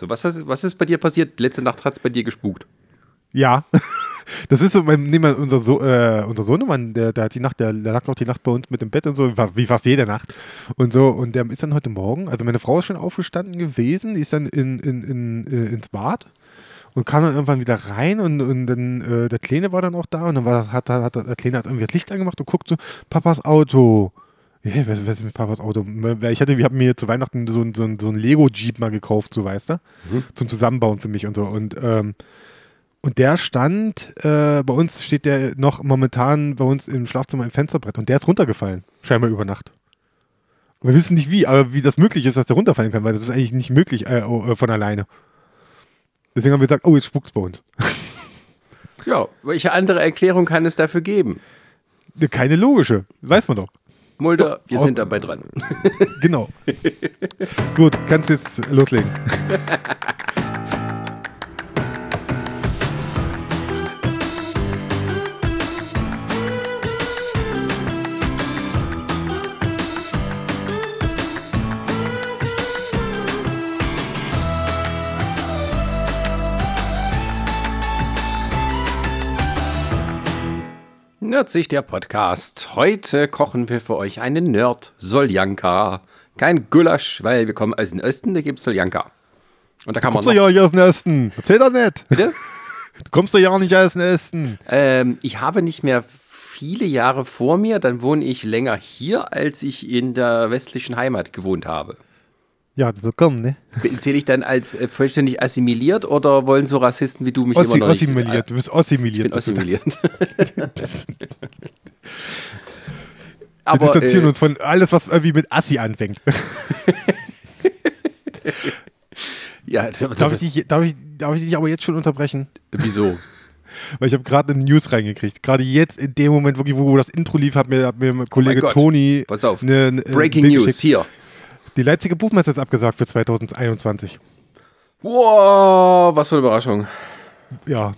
So, was, hast, was ist bei dir passiert? Letzte Nacht hat es bei dir gespukt. Ja. Das ist so, nehmen wir unser, so äh, unser Sohnemann, der, der hat die Nacht, der, der lag auch die Nacht bei uns mit dem Bett und so, wie fast jede Nacht. Und so, und der ist dann heute Morgen, also meine Frau ist schon aufgestanden gewesen, die ist dann in, in, in, äh, ins Bad und kam dann irgendwann wieder rein und, und dann äh, der Kleine war dann auch da und dann war das, hat, hat, der Kleine hat irgendwie das Licht angemacht und guckt so, Papas Auto. Hey, was, was mit Papas Auto? Ich hatte, wir haben mir zu Weihnachten so, so, so ein Lego-Jeep mal gekauft, so weißt du, mhm. zum Zusammenbauen für mich und so. Und ähm, und der stand, äh, bei uns steht der noch momentan bei uns im Schlafzimmer im Fensterbrett und der ist runtergefallen, scheinbar über Nacht. wir wissen nicht wie, aber wie das möglich ist, dass der runterfallen kann, weil das ist eigentlich nicht möglich äh, äh, von alleine. Deswegen haben wir gesagt, oh, jetzt spuckt's bei uns. Ja, welche andere Erklärung kann es dafür geben? Keine logische, weiß man doch. Mulder, so, wir sind dabei dran. Genau. Gut, kannst jetzt loslegen. Nerdsich, der Podcast. Heute kochen wir für euch einen Nerd Soljanka. Kein Gulasch, weil wir kommen aus dem Osten, da gibt es Soljanka. Und da kann man. Du kommst ja nicht aus dem Osten. Erzähl doch nicht. Bitte? Du kommst doch ja nicht aus dem Osten. Ähm, ich habe nicht mehr viele Jahre vor mir, dann wohne ich länger hier, als ich in der westlichen Heimat gewohnt habe. Ja, willkommen, ne? Zähle ich dann als äh, vollständig assimiliert oder wollen so Rassisten wie du mich Ossi, immer noch assimiliert. Nicht, du bist assimiliert. Ich bin assimiliert. Aber, wir distanzieren äh, uns von alles, was irgendwie mit Assi anfängt. ja, das, darf, ich dich, darf, ich, darf ich dich aber jetzt schon unterbrechen? Wieso? Weil ich habe gerade eine News reingekriegt. Gerade jetzt in dem Moment, wirklich, wo das Intro lief, hat mir, hat mir oh Kollege oh Toni. Pass auf. Eine, eine Breaking News hier. Die Leipziger Buchmesse ist abgesagt für 2021. Wow, was für eine Überraschung. Ja,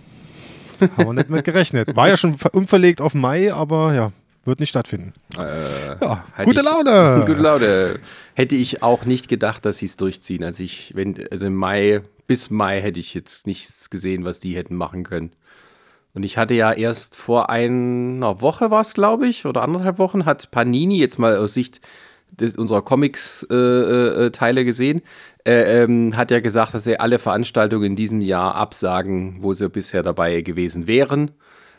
haben wir nicht mit gerechnet. War ja schon umverlegt auf Mai, aber ja, wird nicht stattfinden. Äh, ja, gute ich, Laune. Gute Laune. Hätte ich auch nicht gedacht, dass sie es durchziehen. Also ich, wenn, also im Mai, bis Mai hätte ich jetzt nichts gesehen, was die hätten machen können. Und ich hatte ja erst vor einer Woche war es, glaube ich, oder anderthalb Wochen, hat Panini jetzt mal aus Sicht des, unserer Comics-Teile äh, äh, gesehen, äh, ähm, hat ja gesagt, dass er alle Veranstaltungen in diesem Jahr absagen, wo sie bisher dabei gewesen wären.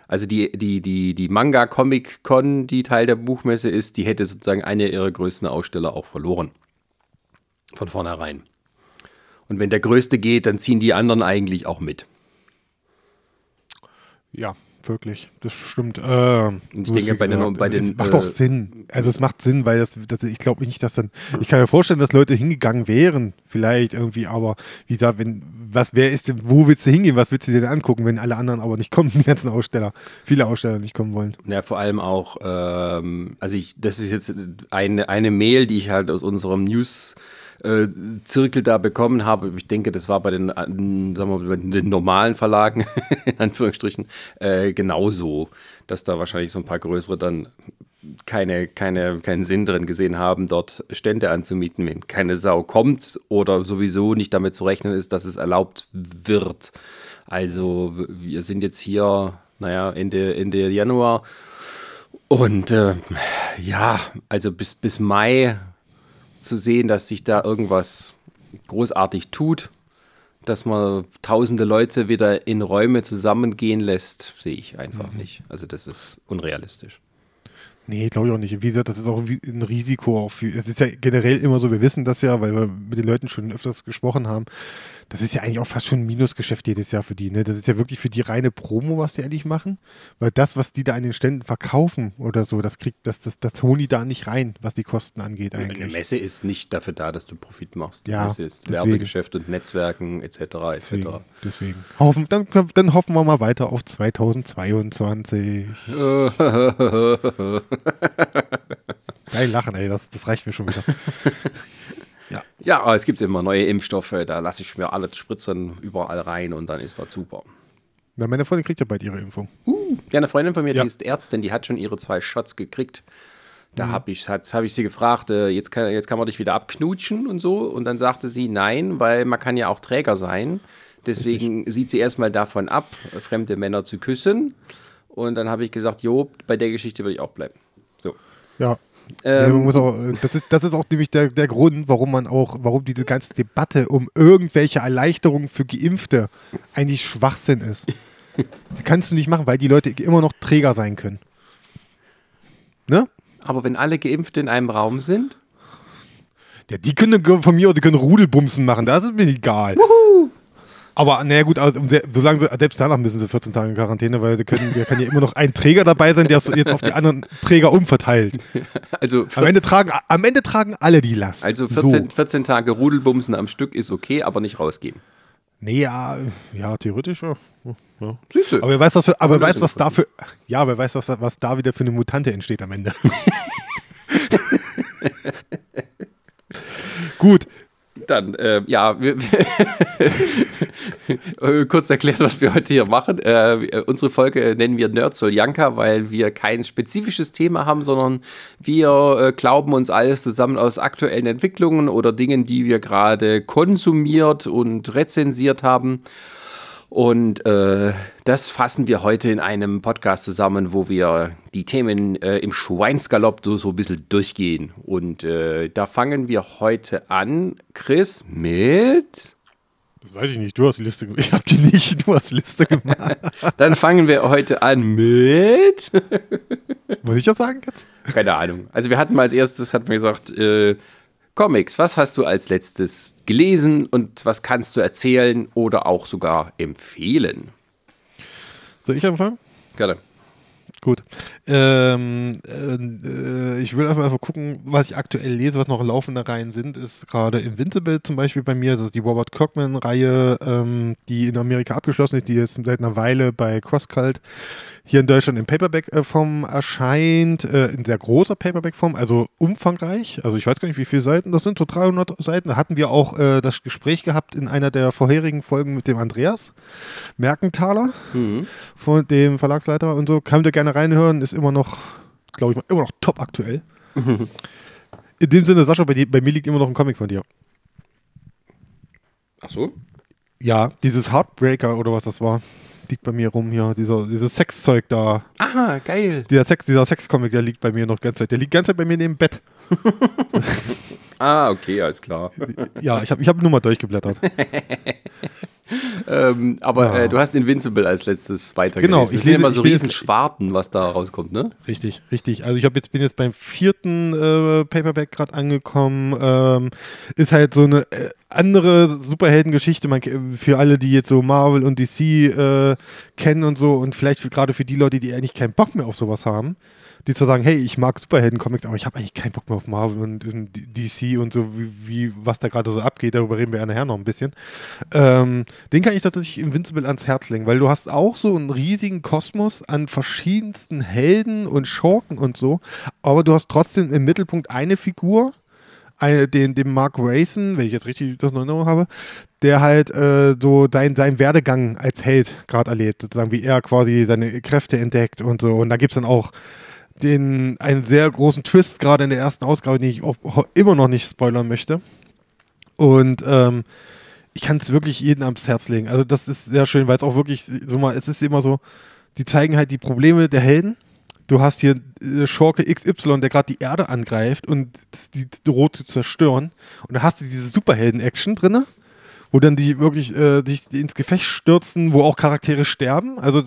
Also die, die, die, die Manga Comic Con, die Teil der Buchmesse ist, die hätte sozusagen eine ihrer größten Aussteller auch verloren. Von vornherein. Und wenn der Größte geht, dann ziehen die anderen eigentlich auch mit. Ja, wirklich. Das stimmt. Äh, ich denke, bei den, bei den. Es macht auch äh, Sinn. Also, es macht Sinn, weil das, das ich glaube nicht, dass dann. Ich kann mir vorstellen, dass Leute hingegangen wären, vielleicht irgendwie, aber wie gesagt, wenn, was, wer ist denn, wo willst du hingehen? Was willst du dir denn angucken, wenn alle anderen aber nicht kommen, die ganzen Aussteller, viele Aussteller nicht kommen wollen? Ja, vor allem auch, ähm, also ich, das ist jetzt eine, eine Mail, die ich halt aus unserem News- äh, Zirkel da bekommen habe. Ich denke, das war bei den, äh, sagen wir, bei den normalen Verlagen, in Anführungsstrichen, äh, genauso, dass da wahrscheinlich so ein paar größere dann keine, keine, keinen Sinn drin gesehen haben, dort Stände anzumieten, wenn keine Sau kommt oder sowieso nicht damit zu rechnen ist, dass es erlaubt wird. Also wir sind jetzt hier, naja, Ende, Ende Januar und äh, ja, also bis, bis Mai zu sehen, dass sich da irgendwas großartig tut, dass man tausende Leute wieder in Räume zusammengehen lässt, sehe ich einfach mhm. nicht. Also das ist unrealistisch. Nee, glaube ich auch nicht. Wie gesagt, das ist auch ein Risiko auch für. Es ist ja generell immer so, wir wissen das ja, weil wir mit den Leuten schon öfters gesprochen haben das ist ja eigentlich auch fast schon ein Minusgeschäft jedes Jahr für die. Ne? Das ist ja wirklich für die reine Promo, was die eigentlich machen. Weil das, was die da an den Ständen verkaufen oder so, das kriegt, das, das, das holen die da nicht rein, was die Kosten angeht eigentlich. Eine Messe ist nicht dafür da, dass du Profit machst. Die ja, Messe ist deswegen. Werbegeschäft und Netzwerken etc. etc. Deswegen. deswegen. Hoffen, dann, dann hoffen wir mal weiter auf 2022. Geil lachen, ey, das, das reicht mir schon wieder. Ja, aber es gibt immer neue Impfstoffe, da lasse ich mir alles spritzen, überall rein und dann ist das super. Na, meine Freundin kriegt ja bald ihre Impfung. Uh, ja, eine Freundin von mir, ja. die ist Ärztin, die hat schon ihre zwei Shots gekriegt. Da habe ich, hab ich sie gefragt, äh, jetzt, kann, jetzt kann man dich wieder abknutschen und so. Und dann sagte sie, nein, weil man kann ja auch Träger sein. Deswegen Richtig. sieht sie erstmal davon ab, fremde Männer zu küssen. Und dann habe ich gesagt, jo, bei der Geschichte will ich auch bleiben. So. Ja. Ähm, ja auch, äh, das, ist, das ist auch nämlich der, der Grund, warum man auch, warum diese ganze Debatte um irgendwelche Erleichterungen für Geimpfte eigentlich Schwachsinn ist. Die kannst du nicht machen, weil die Leute immer noch Träger sein können. Ne? Aber wenn alle Geimpfte in einem Raum sind? Ja, die können von mir, die können Rudelbumsen machen, das ist mir egal. Wuhu. Aber naja gut, also, solange sie, selbst danach müssen sie 14 Tage in Quarantäne, weil sie können, der kann ja immer noch ein Träger dabei sein, der es jetzt auf die anderen Träger umverteilt. Also am Ende, tragen, am Ende tragen alle die Last. Also 14, so. 14 Tage Rudelbumsen am Stück ist okay, aber nicht rausgehen. Nee, ja, ja, theoretisch ja. ja. Siehst du. Aber wer weiß, was, für, aber weiß, was dafür, ja, wer weiß, was, was da wieder für eine Mutante entsteht am Ende. Gut, dann, äh, ja, äh, kurz erklärt, was wir heute hier machen. Äh, unsere Folge nennen wir Nerd Soljanka, weil wir kein spezifisches Thema haben, sondern wir äh, glauben uns alles zusammen aus aktuellen Entwicklungen oder Dingen, die wir gerade konsumiert und rezensiert haben. Und äh, das fassen wir heute in einem Podcast zusammen, wo wir die Themen äh, im Schweinsgalopp so, so ein bisschen durchgehen. Und äh, da fangen wir heute an, Chris, mit. Das weiß ich nicht, du hast die Liste gemacht. Ich habe die nicht, du hast die Liste gemacht. Dann fangen wir heute an mit. Muss ich das sagen jetzt? Keine Ahnung. Also wir hatten mal als erstes, hatten wir gesagt, äh, Comics, was hast du als letztes gelesen und was kannst du erzählen oder auch sogar empfehlen? Soll ich anfangen? Gerne. Gut. Ähm, äh, ich will einfach mal gucken, was ich aktuell lese, was noch laufende Reihen sind. Ist gerade Invincible zum Beispiel bei mir. Das ist die Robert Kirkman-Reihe, ähm, die in Amerika abgeschlossen ist, die jetzt seit einer Weile bei CrossCult hier in Deutschland in Paperback-Form erscheint, äh, in sehr großer Paperback-Form, also umfangreich. Also ich weiß gar nicht, wie viele Seiten das sind, so 300 Seiten. Da hatten wir auch äh, das Gespräch gehabt in einer der vorherigen Folgen mit dem Andreas Merkenthaler, mhm. von dem Verlagsleiter und so. Kann ihr gerne reinhören, ist immer noch, glaube ich, immer noch top aktuell. Mhm. In dem Sinne, Sascha, bei, die, bei mir liegt immer noch ein Comic von dir. Ach so? Ja, dieses Heartbreaker oder was das war liegt bei mir rum hier. Dieser, dieses Sexzeug da. Aha, geil. Dieser Sex, dieser Sexcomic, der liegt bei mir noch ganz Zeit. Der liegt ganz Zeit bei mir neben dem Bett. ah, okay, alles klar. ja, ich habe ich hab nur mal durchgeblättert. ähm, aber ja. äh, du hast Invincible als letztes weitergelesen. Genau, ich sehe immer so riesen Schwarten, was da rauskommt, ne? Richtig, richtig. Also ich jetzt, bin jetzt beim vierten äh, Paperback gerade angekommen. Ähm, ist halt so eine äh, andere Superheldengeschichte man, für alle, die jetzt so Marvel und DC äh, kennen und so und vielleicht gerade für die Leute, die eigentlich keinen Bock mehr auf sowas haben die zu sagen, hey, ich mag Superhelden-Comics, aber ich habe eigentlich keinen Bock mehr auf Marvel und, und DC und so, wie, wie was da gerade so abgeht, darüber reden wir nachher noch ein bisschen. Ähm, den kann ich tatsächlich Invincible ans Herz legen, weil du hast auch so einen riesigen Kosmos an verschiedensten Helden und Schurken und so, aber du hast trotzdem im Mittelpunkt eine Figur, den, den Mark Rayson, wenn ich jetzt richtig das in Erinnerung habe, der halt äh, so dein, seinen Werdegang als Held gerade erlebt, sozusagen, wie er quasi seine Kräfte entdeckt und so. Und da gibt es dann auch den einen sehr großen Twist gerade in der ersten Ausgabe, den ich auch immer noch nicht spoilern möchte. Und ähm, ich kann es wirklich jedem ans Herz legen. Also das ist sehr schön, weil es auch wirklich so mal, es ist immer so, die zeigen halt die Probleme der Helden. Du hast hier äh, Schurke XY, der gerade die Erde angreift und die droht zu zerstören. Und da hast du diese Superhelden-Action drinne wo dann die wirklich äh, sich ins Gefecht stürzen, wo auch Charaktere sterben. Also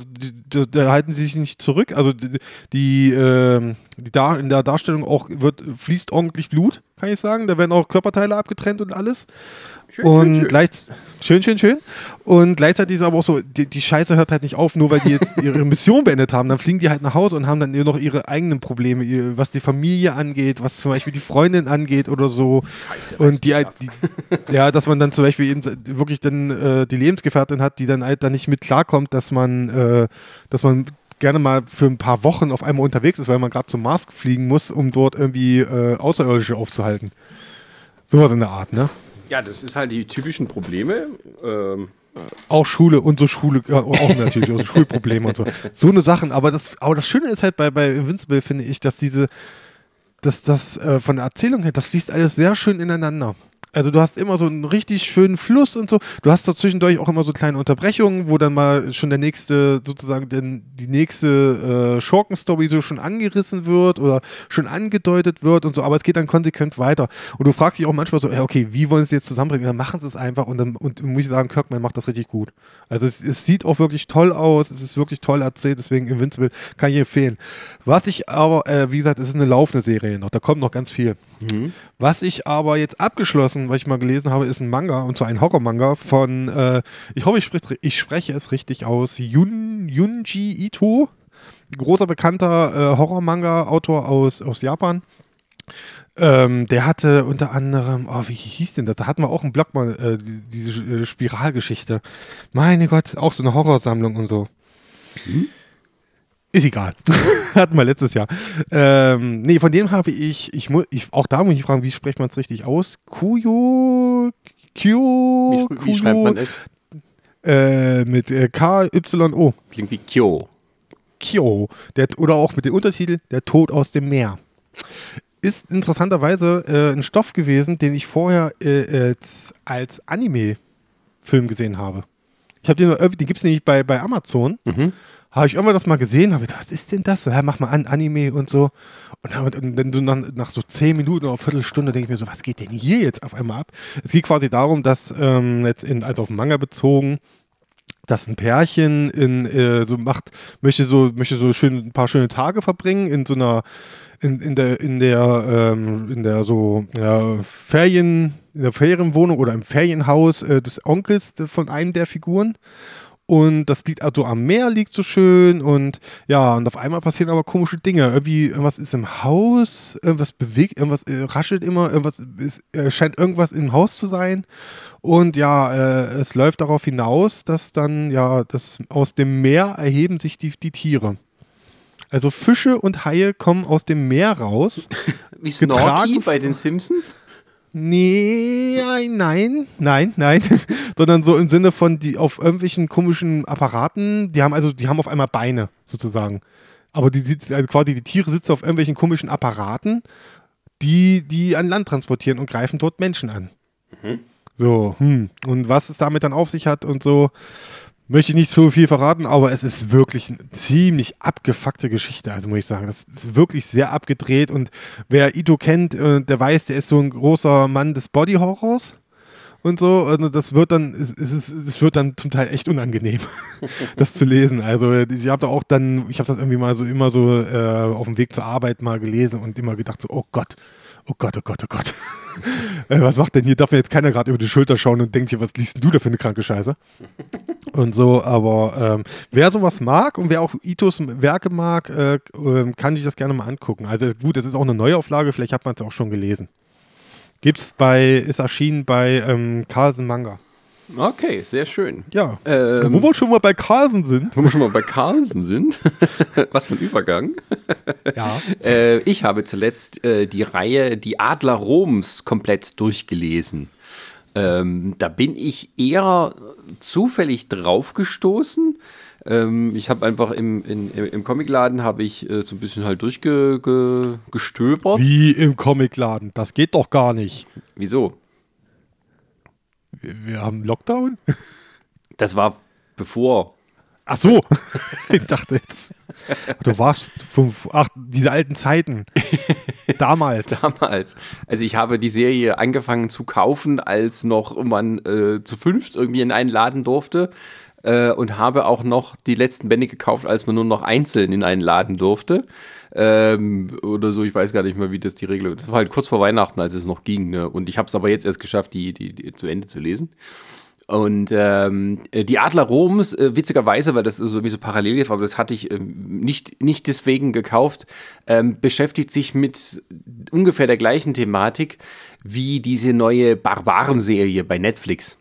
da halten sie sich nicht zurück. Also die, die, äh, die Dar in der Darstellung auch wird, fließt ordentlich Blut, kann ich sagen. Da werden auch Körperteile abgetrennt und alles. Schön, und schön, schön. schön, schön, schön. Und gleichzeitig ist aber auch so, die, die, Scheiße hört halt nicht auf, nur weil die jetzt ihre Mission beendet haben. Dann fliegen die halt nach Hause und haben dann noch ihre eigenen Probleme, was die Familie angeht, was zum Beispiel die Freundin angeht oder so. Scheiße, und die, die, ja, dass man dann zum Beispiel eben wirklich dann äh, die Lebensgefährtin hat, die dann halt dann nicht mit klarkommt, dass man, äh, dass man gerne mal für ein paar Wochen auf einmal unterwegs ist, weil man gerade zum Mars fliegen muss, um dort irgendwie äh, Außerirdische aufzuhalten. Sowas in der Art, ne? Ja, das ist halt die typischen Probleme. Ähm. Auch Schule, unsere Schule, auch natürlich, also Schulprobleme und so. So eine Sachen, aber das, aber das Schöne ist halt bei, bei Invincible, finde ich, dass diese, dass das äh, von der Erzählung her, das fließt alles sehr schön ineinander. Also du hast immer so einen richtig schönen Fluss und so. Du hast da zwischendurch auch immer so kleine Unterbrechungen, wo dann mal schon der nächste, sozusagen den, die nächste äh, Schurkenstory so schon angerissen wird oder schon angedeutet wird und so, aber es geht dann konsequent weiter. Und du fragst dich auch manchmal so, ja, okay, wie wollen sie jetzt zusammenbringen? Dann machen sie es einfach und dann und muss ich sagen, Kirkman macht das richtig gut. Also es, es sieht auch wirklich toll aus, es ist wirklich toll erzählt, deswegen Invincible kann ich empfehlen. Was ich aber, äh, wie gesagt, es ist eine laufende Serie noch, da kommt noch ganz viel. Mhm. Was ich aber jetzt abgeschlossen, was ich mal gelesen habe, ist ein Manga, und zwar ein Horror-Manga von, äh, ich hoffe, ich, sprich, ich, spreche es richtig aus, Yun, Yunji Ito, großer bekannter äh, Horror-Manga-Autor aus, aus Japan. Ähm, der hatte unter anderem, oh, wie hieß denn das? Da hatten wir auch einen Blog mal, äh, diese äh, Spiralgeschichte. Meine Gott, auch so eine Horrorsammlung und so. Mhm. Ist egal. Hatten wir letztes Jahr. Ähm, nee, von dem habe ich, ich, ich, auch da muss ich fragen, wie spricht man es richtig aus? Kuyo, Kyo, wie, wie schreibt man es? Äh, mit äh, K-Y-O. Klingt wie Kyo. Kyo. Der, oder auch mit dem Untertitel Der Tod aus dem Meer. Ist interessanterweise äh, ein Stoff gewesen, den ich vorher äh, als Anime-Film gesehen habe. Ich habe den, den gibt es nämlich bei, bei Amazon. Mhm habe ich irgendwann das mal gesehen, habe gedacht, was ist denn das? Ja, mach mal an, Anime und so. Und dann, und dann nach, nach, so zehn Minuten oder Viertelstunde denke ich mir so, was geht denn hier jetzt auf einmal ab? Es geht quasi darum, dass ähm, jetzt in, also auf den Manga bezogen, dass ein Pärchen in, äh, so macht, möchte so, möchte so schön, ein paar schöne Tage verbringen in so einer, in, in der, in der, ähm, in der so ja, Ferien, in der Ferienwohnung oder im Ferienhaus äh, des Onkels von einem der Figuren. Und das liegt also am Meer, liegt so schön und ja, und auf einmal passieren aber komische Dinge. Irgendwie, irgendwas ist im Haus, irgendwas bewegt, irgendwas äh, raschelt immer, irgendwas ist, äh, scheint irgendwas im Haus zu sein. Und ja, äh, es läuft darauf hinaus, dass dann, ja, das, aus dem Meer erheben sich die, die Tiere. Also Fische und Haie kommen aus dem Meer raus. Wie Snorky bei den Simpsons? Nee, nein, nein, nein, sondern so im Sinne von die auf irgendwelchen komischen Apparaten, die haben also, die haben auf einmal Beine sozusagen. Aber die sitzen, also quasi die Tiere sitzen auf irgendwelchen komischen Apparaten, die die an Land transportieren und greifen dort Menschen an. Mhm. So, hm. Und was es damit dann auf sich hat und so, Möchte ich nicht zu viel verraten, aber es ist wirklich eine ziemlich abgefuckte Geschichte, also muss ich sagen. Das ist wirklich sehr abgedreht und wer Ito kennt, äh, der weiß, der ist so ein großer Mann des Body-Horrors und so. Und das wird dann, es, es, es wird dann zum Teil echt unangenehm, das zu lesen. Also ich habe da auch dann, ich habe das irgendwie mal so immer so äh, auf dem Weg zur Arbeit mal gelesen und immer gedacht so, oh Gott, oh Gott, oh Gott, oh Gott. äh, was macht denn hier? Darf mir jetzt keiner gerade über die Schulter schauen und denkt hier, was liest denn du da für eine kranke Scheiße? und so, aber ähm, wer sowas mag und wer auch Itos Werke mag, äh, äh, kann sich das gerne mal angucken. Also gut, es ist auch eine Neuauflage, vielleicht hat man es auch schon gelesen. Gibt's bei, ist erschienen bei ähm, Carlsen Manga. Okay, sehr schön. Ja. Ähm, wo wir schon mal bei Carlsen sind. Wo wir schon mal bei Carlsen sind. Was für ein Übergang. Ja. äh, ich habe zuletzt äh, die Reihe Die Adler Roms komplett durchgelesen. Ähm, da bin ich eher zufällig draufgestoßen. Ähm, ich habe einfach im, in, im Comicladen habe ich äh, so ein bisschen halt durchgestöbert. Wie im Comicladen? Das geht doch gar nicht. Wieso? Wir, wir haben Lockdown? Das war bevor. Ach so, ich dachte jetzt. Du warst von ach, diese alten Zeiten. Damals. Damals. Also ich habe die Serie angefangen zu kaufen, als noch man äh, zu fünft irgendwie in einen Laden durfte. Äh, und habe auch noch die letzten Bände gekauft, als man nur noch einzeln in einen Laden durfte. Ähm, oder so, ich weiß gar nicht mehr, wie das die Regel ist. Das war halt kurz vor Weihnachten, als es noch ging. Ne? Und ich habe es aber jetzt erst geschafft, die, die, die zu Ende zu lesen. Und ähm, die Adler Roms, äh, witzigerweise, weil das sowieso parallel lief, aber das hatte ich ähm, nicht, nicht deswegen gekauft, ähm, beschäftigt sich mit ungefähr der gleichen Thematik wie diese neue Barbaren-Serie bei Netflix.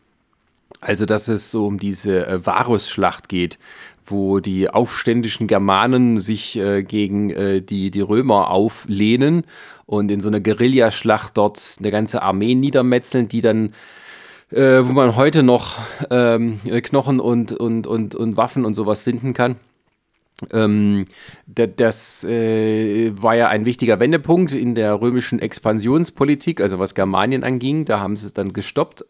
Also, dass es so um diese äh, Varus-Schlacht geht, wo die aufständischen Germanen sich äh, gegen äh, die, die Römer auflehnen und in so einer Guerillaschlacht dort eine ganze Armee niedermetzeln, die dann äh, wo man heute noch ähm, Knochen und, und, und, und Waffen und sowas finden kann. Ähm, das äh, war ja ein wichtiger Wendepunkt in der römischen Expansionspolitik, also was Germanien anging. Da haben sie es dann gestoppt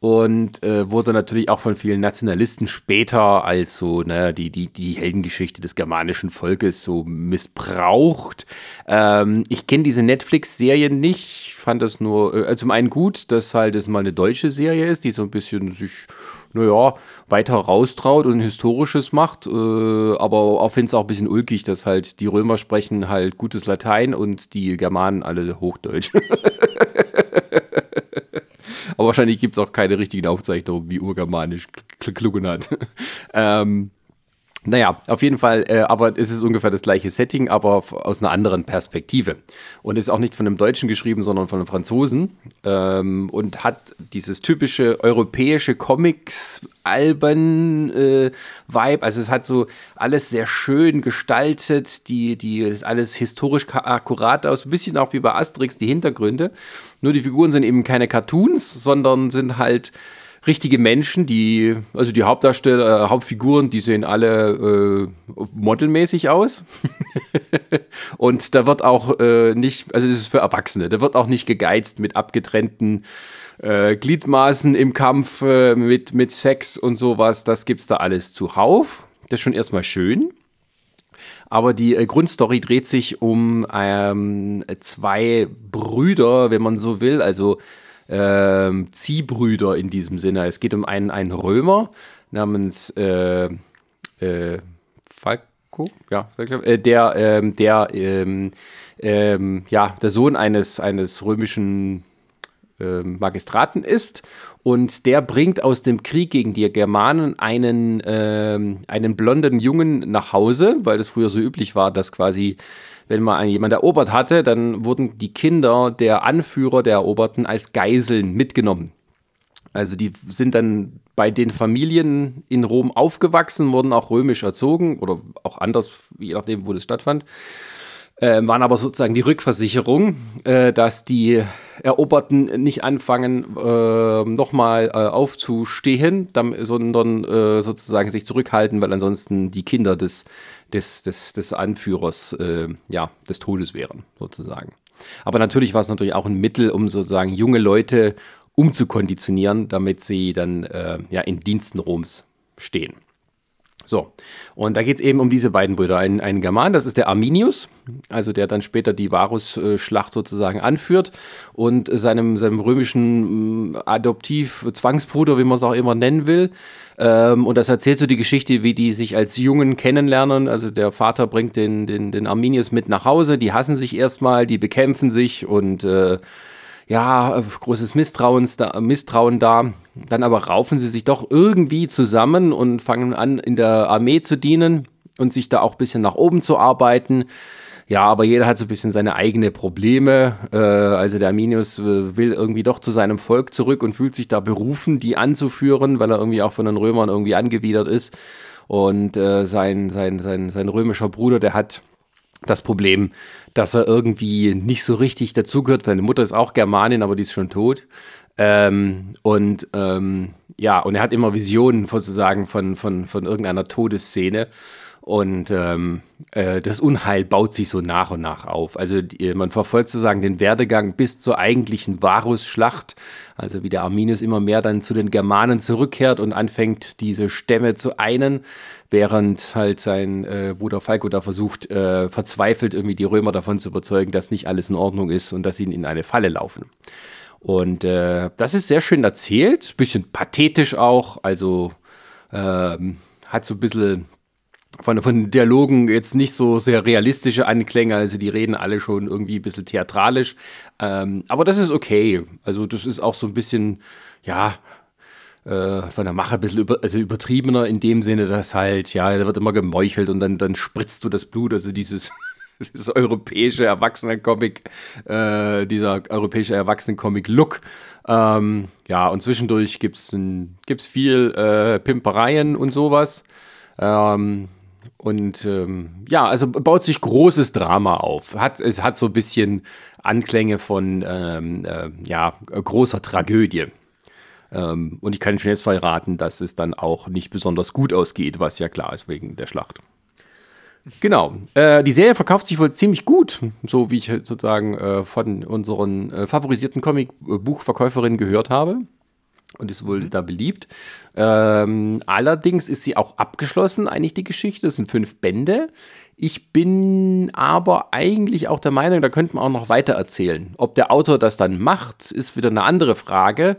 und äh, wurde natürlich auch von vielen Nationalisten später als so ne, die, die, die Heldengeschichte des germanischen Volkes so missbraucht. Ähm, ich kenne diese Netflix-Serien nicht, fand das nur äh, zum einen gut, dass halt es mal eine deutsche Serie ist, die so ein bisschen sich naja, weiter raustraut und Historisches macht. Äh, aber auch finde es auch ein bisschen ulkig, dass halt die Römer sprechen halt gutes Latein und die Germanen alle Hochdeutsch. Aber wahrscheinlich gibt es auch keine richtigen Aufzeichnungen, wie urgermanisch klungen hat. ähm, naja, auf jeden Fall, äh, aber es ist ungefähr das gleiche Setting, aber aus einer anderen Perspektive. Und ist auch nicht von einem Deutschen geschrieben, sondern von einem Franzosen. Ähm, und hat dieses typische europäische Comics-Alben-Vibe. Äh, also es hat so alles sehr schön gestaltet, die, die ist alles historisch akkurat aus, ein bisschen auch wie bei Asterix, die Hintergründe. Nur die Figuren sind eben keine Cartoons, sondern sind halt richtige Menschen, die, also die Hauptdarsteller, äh, Hauptfiguren, die sehen alle äh, modelmäßig aus. und da wird auch äh, nicht, also das ist für Erwachsene, da wird auch nicht gegeizt mit abgetrennten äh, Gliedmaßen im Kampf, äh, mit, mit Sex und sowas. Das gibt's da alles zuhauf. Das ist schon erstmal schön. Aber die äh, Grundstory dreht sich um ähm, zwei Brüder, wenn man so will, also ähm, Ziehbrüder in diesem Sinne. Es geht um einen, einen Römer namens äh, äh, Falco, ja, äh, der, ähm, der, ähm, ähm, ja, der Sohn eines, eines römischen Magistraten ist. Und der bringt aus dem Krieg gegen die Germanen einen, ähm, einen blonden Jungen nach Hause, weil das früher so üblich war, dass quasi wenn man jemand erobert hatte, dann wurden die Kinder der Anführer der Eroberten als Geiseln mitgenommen. Also die sind dann bei den Familien in Rom aufgewachsen, wurden auch römisch erzogen oder auch anders, je nachdem, wo das stattfand. Äh, waren aber sozusagen die Rückversicherung, äh, dass die Eroberten nicht anfangen, äh, nochmal aufzustehen, sondern äh, sozusagen sich zurückhalten, weil ansonsten die Kinder des des, des, des Anführers äh, ja, des Todes wären, sozusagen. Aber natürlich war es natürlich auch ein Mittel, um sozusagen junge Leute umzukonditionieren, damit sie dann äh, ja, in Diensten Roms stehen. So, und da geht es eben um diese beiden Brüder. Ein, ein German, das ist der Arminius, also der dann später die Varus-Schlacht sozusagen anführt und seinem, seinem römischen mm, Adoptiv-Zwangsbruder, wie man es auch immer nennen will. Ähm, und das erzählt so die Geschichte, wie die sich als Jungen kennenlernen. Also der Vater bringt den, den, den Arminius mit nach Hause, die hassen sich erstmal, die bekämpfen sich und äh, ja, großes Misstrauens da, Misstrauen da. Dann aber raufen sie sich doch irgendwie zusammen und fangen an, in der Armee zu dienen und sich da auch ein bisschen nach oben zu arbeiten. Ja, aber jeder hat so ein bisschen seine eigenen Probleme. Äh, also der Arminius äh, will irgendwie doch zu seinem Volk zurück und fühlt sich da berufen, die anzuführen, weil er irgendwie auch von den Römern irgendwie angewidert ist. Und äh, sein, sein, sein, sein römischer Bruder, der hat das Problem, dass er irgendwie nicht so richtig dazugehört. Seine Mutter ist auch Germanin, aber die ist schon tot. Ähm, und ähm, ja, und er hat immer Visionen sozusagen von, von, von irgendeiner Todesszene. Und ähm, äh, das Unheil baut sich so nach und nach auf. Also die, man verfolgt sozusagen den Werdegang bis zur eigentlichen Varus-Schlacht. Also wie der Arminius immer mehr dann zu den Germanen zurückkehrt und anfängt, diese Stämme zu einen während halt sein äh, Bruder Falco da versucht, äh, verzweifelt irgendwie die Römer davon zu überzeugen, dass nicht alles in Ordnung ist und dass sie in eine Falle laufen. Und äh, das ist sehr schön erzählt, bisschen pathetisch auch, also ähm, hat so ein bisschen von, von den Dialogen jetzt nicht so sehr realistische Anklänge, also die reden alle schon irgendwie ein bisschen theatralisch, ähm, aber das ist okay, also das ist auch so ein bisschen, ja, äh, von der Mache ein bisschen über, also übertriebener in dem Sinne, dass halt, ja, da wird immer gemeuchelt und dann, dann spritzt du das Blut, also dieses, dieses europäische Erwachsenen-Comic, äh, dieser europäische Erwachsenen-Comic-Look. Ähm, ja, und zwischendurch gibt es gibt's viel äh, Pimpereien und sowas. Ähm, und ähm, ja, also baut sich großes Drama auf. Hat, es hat so ein bisschen Anklänge von ähm, äh, ja, großer Tragödie. Ähm, und ich kann schon jetzt verraten, dass es dann auch nicht besonders gut ausgeht, was ja klar ist wegen der Schlacht. Genau. Äh, die Serie verkauft sich wohl ziemlich gut, so wie ich sozusagen äh, von unseren äh, favorisierten Comic-Buchverkäuferinnen gehört habe. Und ist wohl mhm. da beliebt. Ähm, allerdings ist sie auch abgeschlossen, eigentlich die Geschichte. Das sind fünf Bände. Ich bin aber eigentlich auch der Meinung, da könnte man auch noch weiter erzählen. Ob der Autor das dann macht, ist wieder eine andere Frage.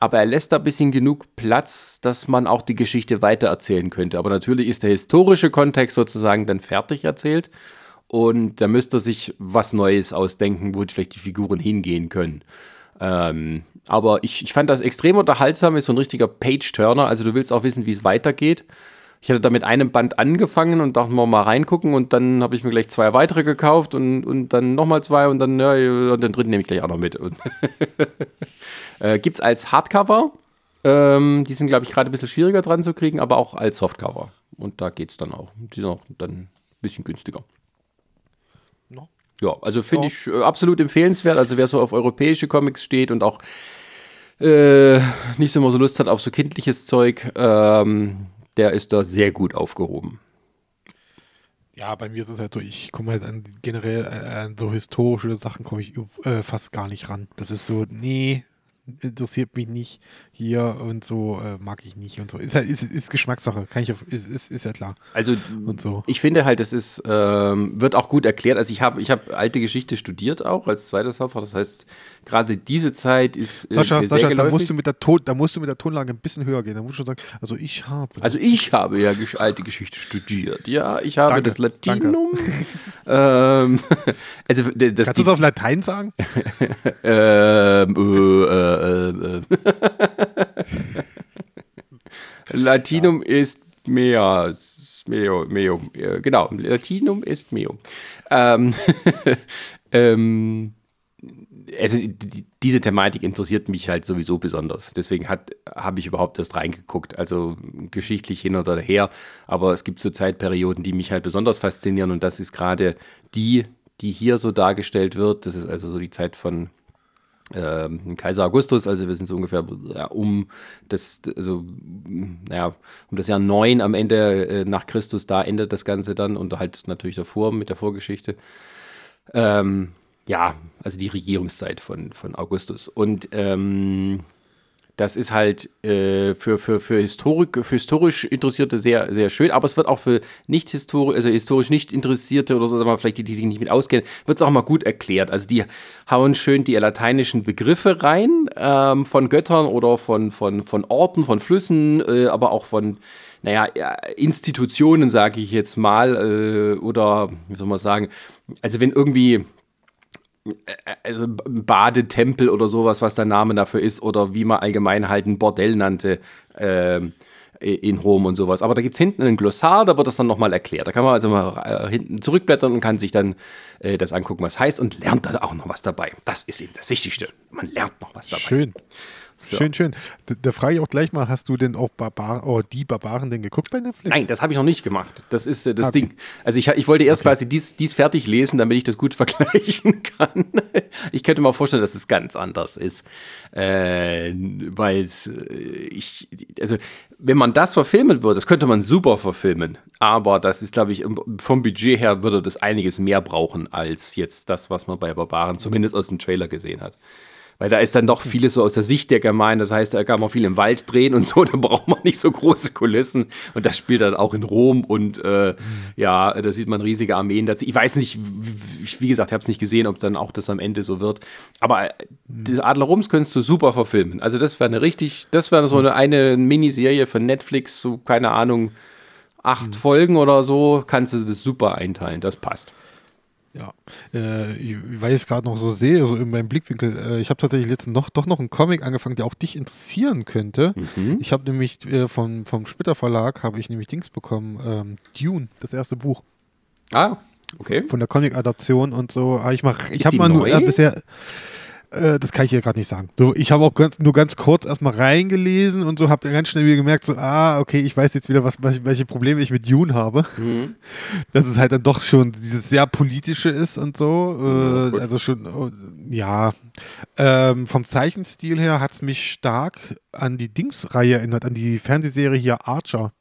Aber er lässt da ein bisschen genug Platz, dass man auch die Geschichte weitererzählen könnte. Aber natürlich ist der historische Kontext sozusagen dann fertig erzählt. Und da müsste er sich was Neues ausdenken, wo vielleicht die Figuren hingehen können. Ähm, aber ich, ich fand das extrem unterhaltsam, ist so ein richtiger Page-Turner. Also du willst auch wissen, wie es weitergeht. Ich hatte da mit einem Band angefangen und dachte mal mal reingucken und dann habe ich mir gleich zwei weitere gekauft und, und dann nochmal zwei und dann, ja, den dritten nehme ich gleich auch noch mit. äh, Gibt es als Hardcover. Ähm, die sind, glaube ich, gerade ein bisschen schwieriger dran zu kriegen, aber auch als Softcover. Und da geht es dann auch. Die sind auch dann ein bisschen günstiger. Ja, also finde ja. ich äh, absolut empfehlenswert. Also wer so auf europäische Comics steht und auch äh, nicht so immer so Lust hat auf so kindliches Zeug, ähm, der ist da sehr gut aufgehoben. Ja, bei mir ist es halt so, ich komme halt an generell äh, an so historische Sachen komme ich äh, fast gar nicht ran. Das ist so, nee, interessiert mich nicht hier und so äh, mag ich nicht und so. Ist, ist, ist Geschmackssache, kann ich, ist, ist, ist ja klar. Also und so. ich finde halt, es ist, ähm, wird auch gut erklärt. Also ich habe ich hab alte Geschichte studiert auch als zweites Hauptfach. Das heißt, gerade diese Zeit ist. Äh, Sascha, Sascha da, musst du mit der Ton, da musst du mit der Tonlage ein bisschen höher gehen. Da musst du sagen, also ich habe. Also ich habe ja alte Geschichte studiert. Ja, ich habe danke, das Latinum. ähm, also, das Kannst du es auf Latein sagen? ähm, äh, äh, Latinum ja. ist mehr. Meo, meo, genau, Latinum ist meo. Ähm, ähm, also die, diese Thematik interessiert mich halt sowieso besonders. Deswegen habe ich überhaupt erst reingeguckt. Also geschichtlich hin oder her. Aber es gibt so Zeitperioden, die mich halt besonders faszinieren. Und das ist gerade die, die hier so dargestellt wird. Das ist also so die Zeit von äh, Kaiser Augustus. Also wir sind so ungefähr ja, um das, also naja, um das Jahr 9 am Ende äh, nach Christus, da endet das Ganze dann und halt natürlich davor mit der Vorgeschichte. Ähm, ja, also die Regierungszeit von, von Augustus. Und ähm, das ist halt äh, für, für, für, Historik, für historisch Interessierte sehr, sehr schön, aber es wird auch für nicht historisch, also historisch nicht Interessierte oder so, sagen wir, vielleicht die, die sich nicht mit auskennen, wird es auch mal gut erklärt. Also die hauen schön die lateinischen Begriffe rein ähm, von Göttern oder von, von, von Orten, von Flüssen, äh, aber auch von naja, Institutionen, sage ich jetzt mal, äh, oder wie soll man sagen, also wenn irgendwie also Badetempel oder sowas, was der Name dafür ist, oder wie man allgemein halt ein Bordell nannte äh, in Rom und sowas. Aber da gibt es hinten ein Glossar, da wird das dann nochmal erklärt. Da kann man also mal äh, hinten zurückblättern und kann sich dann äh, das angucken, was heißt und lernt da auch noch was dabei. Das ist eben das Wichtigste. Man lernt noch was dabei. Schön. Schön, schön. Da, da, frage ich auch gleich mal, hast du denn auch Barbar oh, die Barbaren denn geguckt bei Netflix? Nein, das habe ich noch nicht gemacht. Das ist äh, das okay. Ding. Also ich, ich wollte erst okay. quasi dies, dies fertig lesen, damit ich das gut vergleichen kann. ich könnte mir vorstellen, dass es ganz anders ist. Äh, weil äh, ich, also wenn man das verfilmen würde, das könnte man super verfilmen. Aber das ist, glaube ich, vom Budget her würde das einiges mehr brauchen als jetzt das, was man bei Barbaren zumindest aus dem Trailer gesehen hat. Weil da ist dann doch vieles so aus der Sicht der Gemeinde. Das heißt, da kann man viel im Wald drehen und so, da braucht man nicht so große Kulissen. Und das spielt dann auch in Rom und äh, mhm. ja, da sieht man riesige Armeen dazu. Ich weiß nicht, wie gesagt, ich habe es nicht gesehen, ob dann auch das am Ende so wird. Aber äh, mhm. diese Adler Roms könntest du super verfilmen. Also das wäre eine richtig, das wäre so eine, eine Miniserie von Netflix, so keine Ahnung, acht mhm. Folgen oder so, kannst du das super einteilen. Das passt. Ja, äh, ich, weil ich es gerade noch so sehe, so in meinem Blickwinkel, äh, ich habe tatsächlich letztens noch, doch noch einen Comic angefangen, der auch dich interessieren könnte. Mhm. Ich habe nämlich äh, vom, vom Splitter Verlag, habe ich nämlich Dings bekommen, ähm, Dune, das erste Buch. Ah, okay. Von der Comic-Adaption und so. Ah, ich mach, ich habe mal neu? nur äh, bisher äh, das kann ich hier gerade nicht sagen. So, ich habe auch ganz, nur ganz kurz erstmal reingelesen und so habe ganz schnell wieder gemerkt, so, ah, okay, ich weiß jetzt wieder, was, welche Probleme ich mit Dune habe. Mhm. Dass es halt dann doch schon dieses sehr politische ist und so. Äh, ja, also schon, oh, ja. Ähm, vom Zeichenstil her hat es mich stark an die Dings-Reihe erinnert, an die Fernsehserie hier Archer.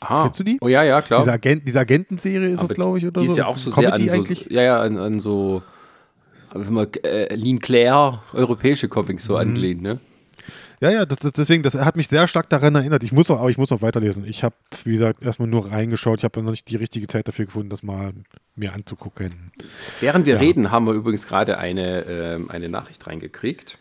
Aha. Kennst du die? Oh ja, ja, klar. Diese, Agent, diese Agentenserie ist Aber es, glaube ich, oder die so. ist ja auch so Comedy sehr an eigentlich. so, ja, ja, an, an so wenn man, äh, Lean Claire, europäische Comics Mhm. so anlehnt, ne? Ja, ja, das, das, deswegen, das hat mich sehr stark daran erinnert. Ich muss auch, aber ich muss noch weiterlesen. Ich habe, wie gesagt, erstmal nur reingeschaut. Ich habe noch nicht die richtige Zeit dafür gefunden, das mal mir anzugucken. Während wir Ja. reden, haben wir übrigens gerade eine, ähm, eine Nachricht reingekriegt.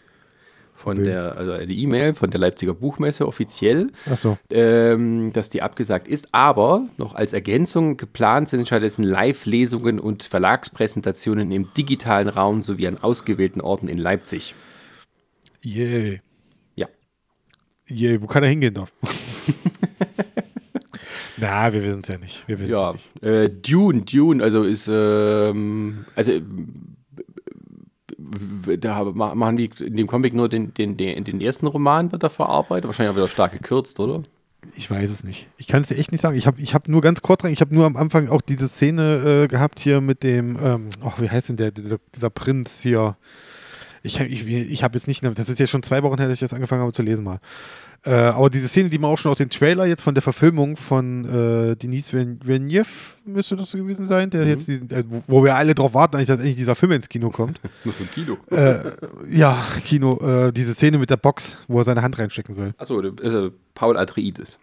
Von der, also eine E-Mail von der Leipziger Buchmesse offiziell, Achso. ähm, dass die abgesagt ist, aber noch als Ergänzung geplant sind stattdessen Live-Lesungen und Verlagspräsentationen im digitalen Raum sowie an ausgewählten Orten in Leipzig. Yay. Ja. Yay, wo kann er hingehen darf. Na, wir wissen es ja nicht. Wir Ja, nicht. äh, Dune, Dune, also ist, ähm, also da ma- machen die in dem Comic nur den, den, den, ersten Roman wird da verarbeitet, wahrscheinlich auch wieder stark gekürzt, oder? Ich weiß es nicht. Ich kann es dir echt nicht sagen. Ich habe ich hab nur ganz kurz rein, ich habe nur am Anfang auch diese Szene äh, gehabt hier mit dem, ähm, oh, wie heißt denn der, dieser, dieser Prinz hier. Ich, ich, ich habe jetzt nicht, das ist ja schon zwei Wochen her, dass ich das angefangen habe zu lesen mal. Äh, aber diese Szene, die man auch schon aus dem Trailer jetzt von der Verfilmung von äh, Denis Villeneuve müsste das gewesen sein, der jetzt, die, äh, wo- wir alle drauf warten, eigentlich, dass endlich dieser Film ins Kino kommt. Nur für ein Kilo. äh, ja, Kino, äh, diese Szene mit der Box, wo er seine Hand reinstecken soll. Achso, also Paul Atreides.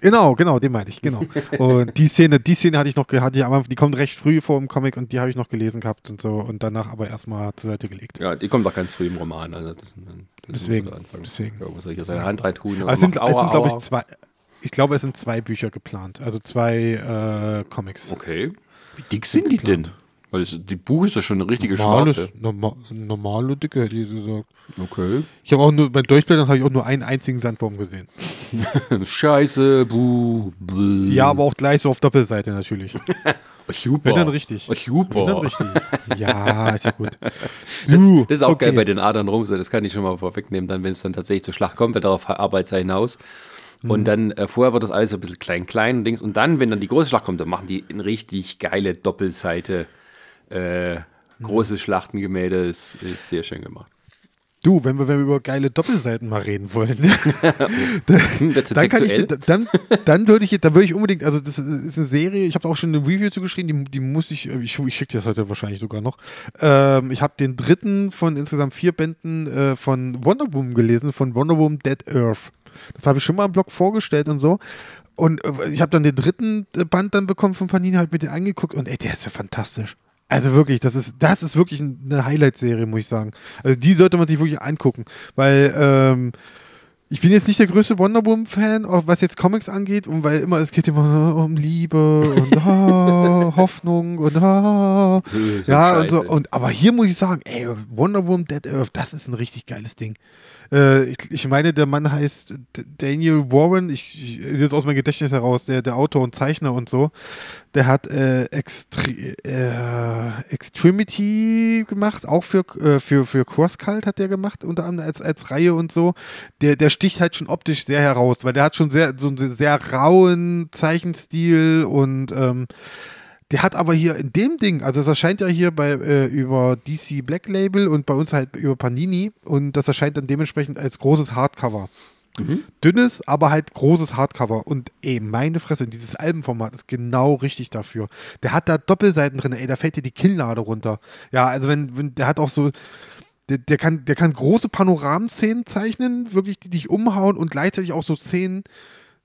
Genau, genau, den meine ich, genau. Und die Szene, die Szene hatte ich noch, hatte ich am Anfang, die kommt recht früh vor im Comic und die habe ich noch gelesen gehabt und so und danach aber erstmal zur Seite gelegt. Ja, die kommt doch ganz früh im Roman. Also das, das Deswegen, deswegen. Ja, muss er hier seine Hand reintun. Es sind, macht es sind Aua, glaube ich, Aua. zwei, ich glaube, es sind zwei Bücher geplant, also zwei äh, Comics. Okay. Wie dick sind die denn? Weil das, die Buch ist ja schon eine richtige Normales, Schwarze. norma normale Dicke, hätte ich gesagt. Okay. Ich habe auch nur, beim Durchblättern habe ich auch nur einen einzigen Sandwurm gesehen. Scheiße, buh, buh. Ja, aber auch gleich so auf Doppelseite natürlich. Super. Wenn dann richtig. Super. Wenn dann richtig. Ja, ist ja gut. Das, das ist auch okay. geil bei den Adern Rumse, das kann ich schon mal vorwegnehmen, dann, wenn es dann tatsächlich zur Schlacht kommt, wird darauf arbeitet er hinaus. Mhm. Und dann, äh, vorher wird das alles so ein bisschen klein, klein und Dings. Und dann, wenn dann die große Schlacht kommt, dann machen die eine richtig geile Doppelseite, äh, großes Schlachtengemälde, ist, ist sehr schön gemacht. Du, wenn wir, wenn wir über geile Doppelseiten mal reden wollen, Hm, wird's jetzt dann kann ich, dann, dann würde ich, dann würde ich unbedingt, also das ist eine Serie, ich habe auch schon eine Review zugeschrieben, die, die muss ich, ich, ich schicke dir das heute wahrscheinlich sogar noch. Ähm, ich habe den dritten von insgesamt vier Bänden äh, von Wonder Woman gelesen, von Wonder Woman Dead Earth. Das habe ich schon mal im Blog vorgestellt und so. Und äh, ich habe dann den dritten äh, Band dann bekommen von Panini, halt mit den angeguckt und ey, der ist ja fantastisch. Also wirklich, das ist, das ist wirklich eine Highlight-Serie, muss ich sagen. Also die sollte man sich wirklich angucken, weil ähm, ich bin jetzt nicht der größte Wonder Woman-Fan, was jetzt Comics angeht, und weil immer, es geht immer um Liebe und ah, Hoffnung und Böse ja und so. Und, aber hier muss ich sagen, ey, Wonder Woman Dead Earth, das ist ein richtig geiles Ding. Äh, ich, ich meine, der Mann heißt Daniel Warren, ich, ich jetzt aus meinem Gedächtnis heraus, der, der Autor und Zeichner und so, der hat äh, Extre äh, Extremity gemacht, auch für, äh, für, für Crosscult hat der gemacht, unter anderem als, als Reihe und so. Der, der sticht halt schon optisch sehr heraus, weil der hat schon sehr, so einen sehr rauen Zeichenstil und ähm, der hat aber hier in dem Ding, also das erscheint ja hier bei äh, über DC Black Label und bei uns halt über Panini und das erscheint dann dementsprechend als großes Hardcover. Dünnes, aber halt großes Hardcover. Und ey, meine Fresse, dieses Albenformat ist genau richtig dafür. Der hat da Doppelseiten drin, ey, da fällt dir die Kinnlade runter. Ja, also wenn, wenn der hat auch so, der, der, kann, der kann große Panoramszenen zeichnen, wirklich, die dich umhauen und gleichzeitig auch so Szenen,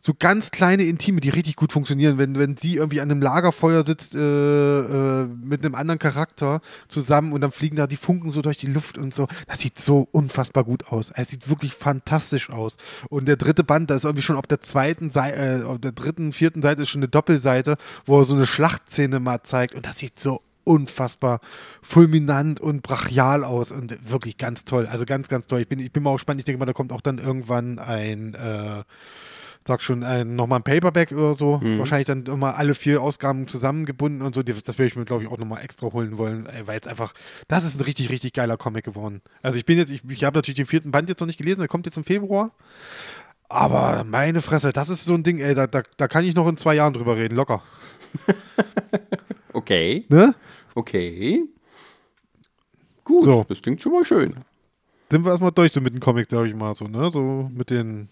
so ganz kleine Intime, die richtig gut funktionieren, wenn, wenn sie irgendwie an einem Lagerfeuer sitzt äh, äh, mit einem anderen Charakter zusammen und dann fliegen da die Funken so durch die Luft und so. Das sieht so unfassbar gut aus. Es sieht wirklich fantastisch aus. Und der dritte Band, da ist irgendwie schon auf der zweiten Seite, äh, auf der dritten, vierten Seite ist schon eine Doppelseite, wo er so eine Schlachtszene mal zeigt und das sieht so unfassbar fulminant und brachial aus und wirklich ganz toll. Also ganz, ganz toll. Ich bin, ich bin mal auch gespannt. Ich denke mal, da kommt auch dann irgendwann ein, äh, sag schon, ein, nochmal ein Paperback oder so. Wahrscheinlich dann immer alle vier Ausgaben zusammengebunden und so. Das würde ich mir, glaube ich, auch nochmal extra holen wollen, weil jetzt einfach, das ist ein richtig, richtig geiler Comic geworden. Also ich bin jetzt, ich, ich habe natürlich den vierten Band jetzt noch nicht gelesen, der kommt jetzt im Februar. Aber meine Fresse, das ist so ein Ding, ey, da, da, da kann ich noch in zwei Jahren drüber reden, locker. Okay, Ne? okay. Gut, So. das klingt schon mal schön. Sind wir erstmal durch so mit den Comics, sag ich mal so, ne? So mit den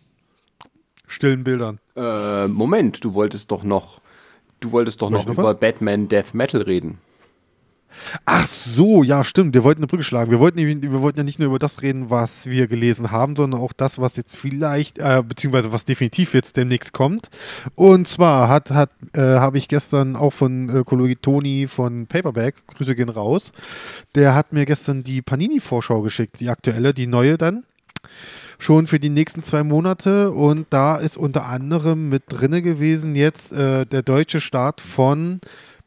stillen Bildern. Äh, Moment, du wolltest doch noch, du wolltest doch noch noch über Batman Death Metal reden. Ach so, ja, stimmt. Wir wollten eine Brücke schlagen. Wir wollten, wir wollten ja nicht nur über das reden, was wir gelesen haben, sondern auch das, was jetzt vielleicht, äh, beziehungsweise was definitiv jetzt demnächst kommt. Und zwar hat, hat, äh, habe ich gestern auch von äh, Kollege Toni von Paperback, Grüße gehen raus, der hat mir gestern die Panini-Vorschau geschickt, die aktuelle, die neue dann. Schon für die nächsten zwei Monate und da ist unter anderem mit drinne gewesen jetzt äh, der deutsche Start von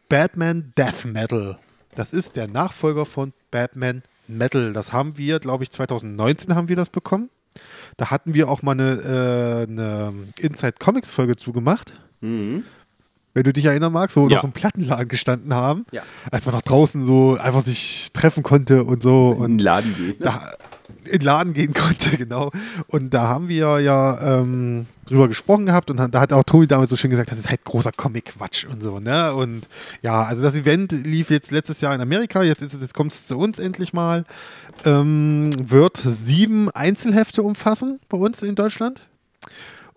Batman Death Metal. Das ist der Nachfolger von Batman Metal. Das haben wir, glaube ich, 2019 haben wir das bekommen. Da hatten wir auch mal eine, äh, eine Inside Comics Folge zugemacht. Wenn du dich erinnern magst, wo wir Ja. noch im Plattenladen gestanden haben, Ja. als man nach draußen so einfach sich treffen konnte und so. In den Laden gehen. da in den Laden gehen konnte, genau. Und da haben wir ja ähm, drüber gesprochen gehabt und da hat auch Toni damals so schön gesagt, das ist halt großer Comic-Quatsch und so, ne? Und ja, also das Event lief jetzt letztes Jahr in Amerika, jetzt, ist jetzt kommt es zu uns endlich mal. Ähm, wird sieben Einzelhefte umfassen bei uns in Deutschland.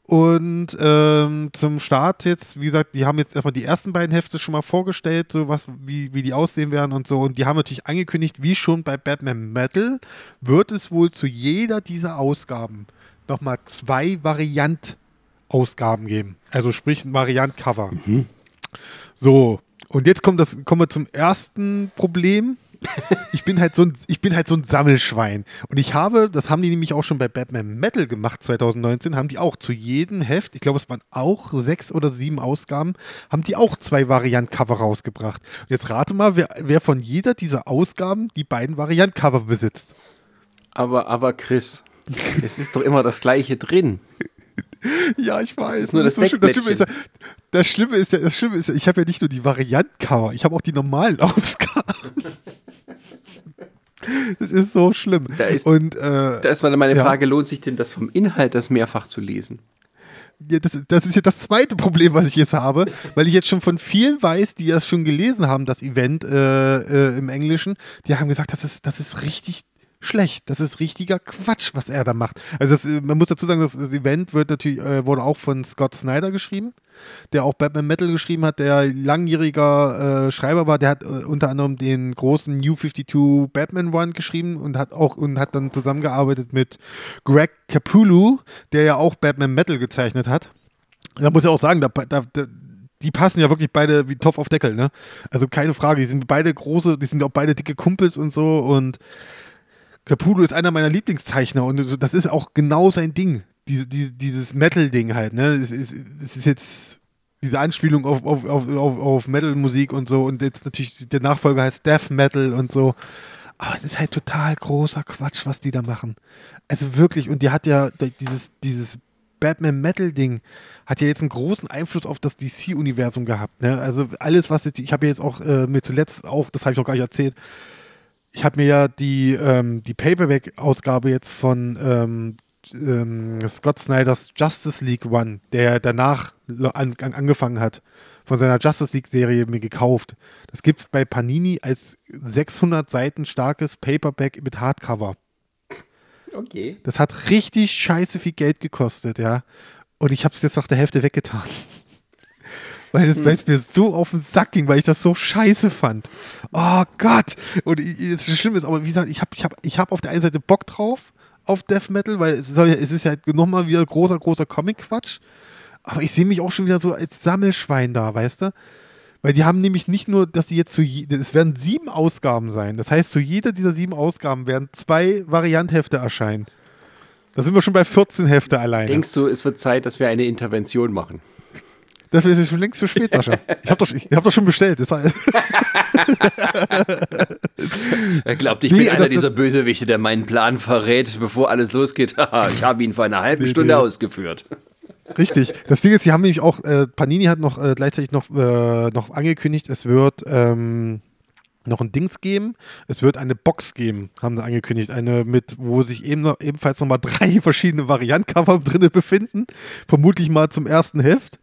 Und ähm, zum Start jetzt, wie gesagt, die haben jetzt erstmal die ersten beiden Hefte schon mal vorgestellt, so was, wie, wie die aussehen werden und so. Und die haben natürlich angekündigt, wie schon bei Batman Metal, wird es wohl zu jeder dieser Ausgaben nochmal zwei Variant-Ausgaben geben. Also sprich ein Variant-Cover. So, und jetzt kommt das, kommen wir zum ersten Problem. Ich bin halt so ein, ich bin halt so ein Sammelschwein. Und ich habe, das haben die nämlich auch schon bei Batman Metal gemacht 2019, haben die auch zu jedem Heft, ich glaube, es waren auch sechs oder sieben Ausgaben, haben die auch zwei Variant-Cover rausgebracht. Und jetzt rate mal, wer, wer von jeder dieser Ausgaben die beiden Variant-Cover besitzt. Aber, aber Chris, es ist doch immer das Gleiche drin. Ja, ich weiß. ist nur das schlimm. das Schlimme ist ja, das Schlimme ist ja, das Schlimme ist ja, ich habe ja nicht nur die Variant-Cover, ich habe auch die normalen Ausgaben. Das ist so schlimm. Da ist- Und äh, Da ist meine Ja. Frage, lohnt sich denn das vom Inhalt, das mehrfach zu lesen? ja, das, das ist ja das zweite Problem, was ich jetzt habe, weil ich jetzt schon von vielen weiß, die das schon gelesen haben, das Event äh, äh, im Englischen, die haben gesagt, das ist, das ist richtig schlecht. Das ist richtiger Quatsch, was er da macht. Also das, man muss dazu sagen, das, das Event wird natürlich, äh, wurde auch von Scott Snyder geschrieben, der auch Batman Metal geschrieben hat, der langjähriger äh, Schreiber war, der hat äh, unter anderem den großen New 52 Batman One geschrieben und hat auch und hat dann zusammengearbeitet mit Greg Capullo, der ja auch Batman Metal gezeichnet hat. Da muss ich auch sagen, da, da, da, die passen ja wirklich beide wie Topf auf Deckel, ne? Also keine Frage, die sind beide große, die sind auch beide dicke Kumpels und so und Capullo ist einer meiner Lieblingszeichner und das ist auch genau sein Ding. Diese, diese, dieses Metal-Ding halt, ne? Es ist, es ist jetzt diese Anspielung auf, auf, auf, auf, Metal-Musik und so und jetzt natürlich der Nachfolger heißt Death Metal und so. Aber es ist halt total großer Quatsch, was die da machen. Also wirklich, und die hat ja dieses, dieses Batman Metal Ding hat ja jetzt einen großen Einfluss auf das DC-Universum gehabt. Ne? Also alles, was jetzt, ich habe jetzt auch äh, mir zuletzt auch, das habe ich noch gar nicht erzählt, ich habe mir ja die, ähm, die Paperback-Ausgabe jetzt von ähm, ähm, Scott Snyders Justice League One, der danach an, an, angefangen hat, von seiner Justice League-Serie mir gekauft. Das gibt es bei Panini als 600 Seiten starkes Paperback mit Hardcover. Okay. Das hat richtig scheiße viel Geld gekostet, ja. Und ich habe es jetzt nach der Hälfte weggetan. Weil, es, weil es mir so auf den Sack ging, weil ich das so scheiße fand. Oh Gott! Und das Schlimme ist, aber wie gesagt, ich habe ich hab, ich hab auf der einen Seite Bock drauf, auf Death Metal, weil es, ja, es ist ja nochmal wieder großer, großer Comic-Quatsch. Aber ich sehe mich auch schon wieder so als Sammelschwein da, weißt du? Weil die haben nämlich nicht nur, dass sie jetzt zu, je- es werden sieben Ausgaben sein. Das heißt, zu jeder dieser sieben Ausgaben werden zwei Varianthefte erscheinen. Da sind wir schon bei 14 Hefte alleine. Denkst du, es wird Zeit, dass wir eine Intervention machen? Dafür ist es schon längst zu spät, Sascha. Ich habe doch, ich hab doch schon bestellt. Das heißt, Er glaubt, ich Nee, bin das- einer das- dieser Bösewichte, der meinen Plan verrät, bevor alles losgeht. Ich habe ihn vor einer halben Nee, Stunde nee. ausgeführt. Richtig. Das Ding ist, sie haben nämlich auch, äh, Panini hat noch äh, gleichzeitig noch, äh, noch angekündigt, es wird ähm, noch ein Dings geben. Es wird eine Box geben, haben sie angekündigt. Eine mit, wo sich eben noch, ebenfalls nochmal drei verschiedene Variantcover drin befinden. Vermutlich mal zum ersten Heft.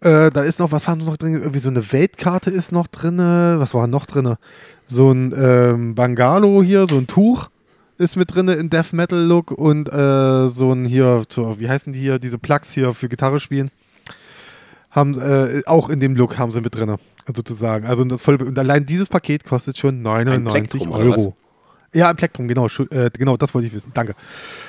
Äh, da ist noch, was haben sie noch drin? Irgendwie so eine Weltkarte ist noch drin. Was war noch drin? So ein ähm, Bangalo hier, so ein Tuch ist mit drin in Death Metal Look und äh, so ein hier, wie heißen die hier, diese Plugs hier für Gitarre spielen. Haben äh, auch in dem Look haben sie mit drin, sozusagen. Also das voll, und allein dieses Paket kostet schon 99 Euro. Ja, ein Plektrum, genau, äh, genau, das wollte ich wissen. Danke.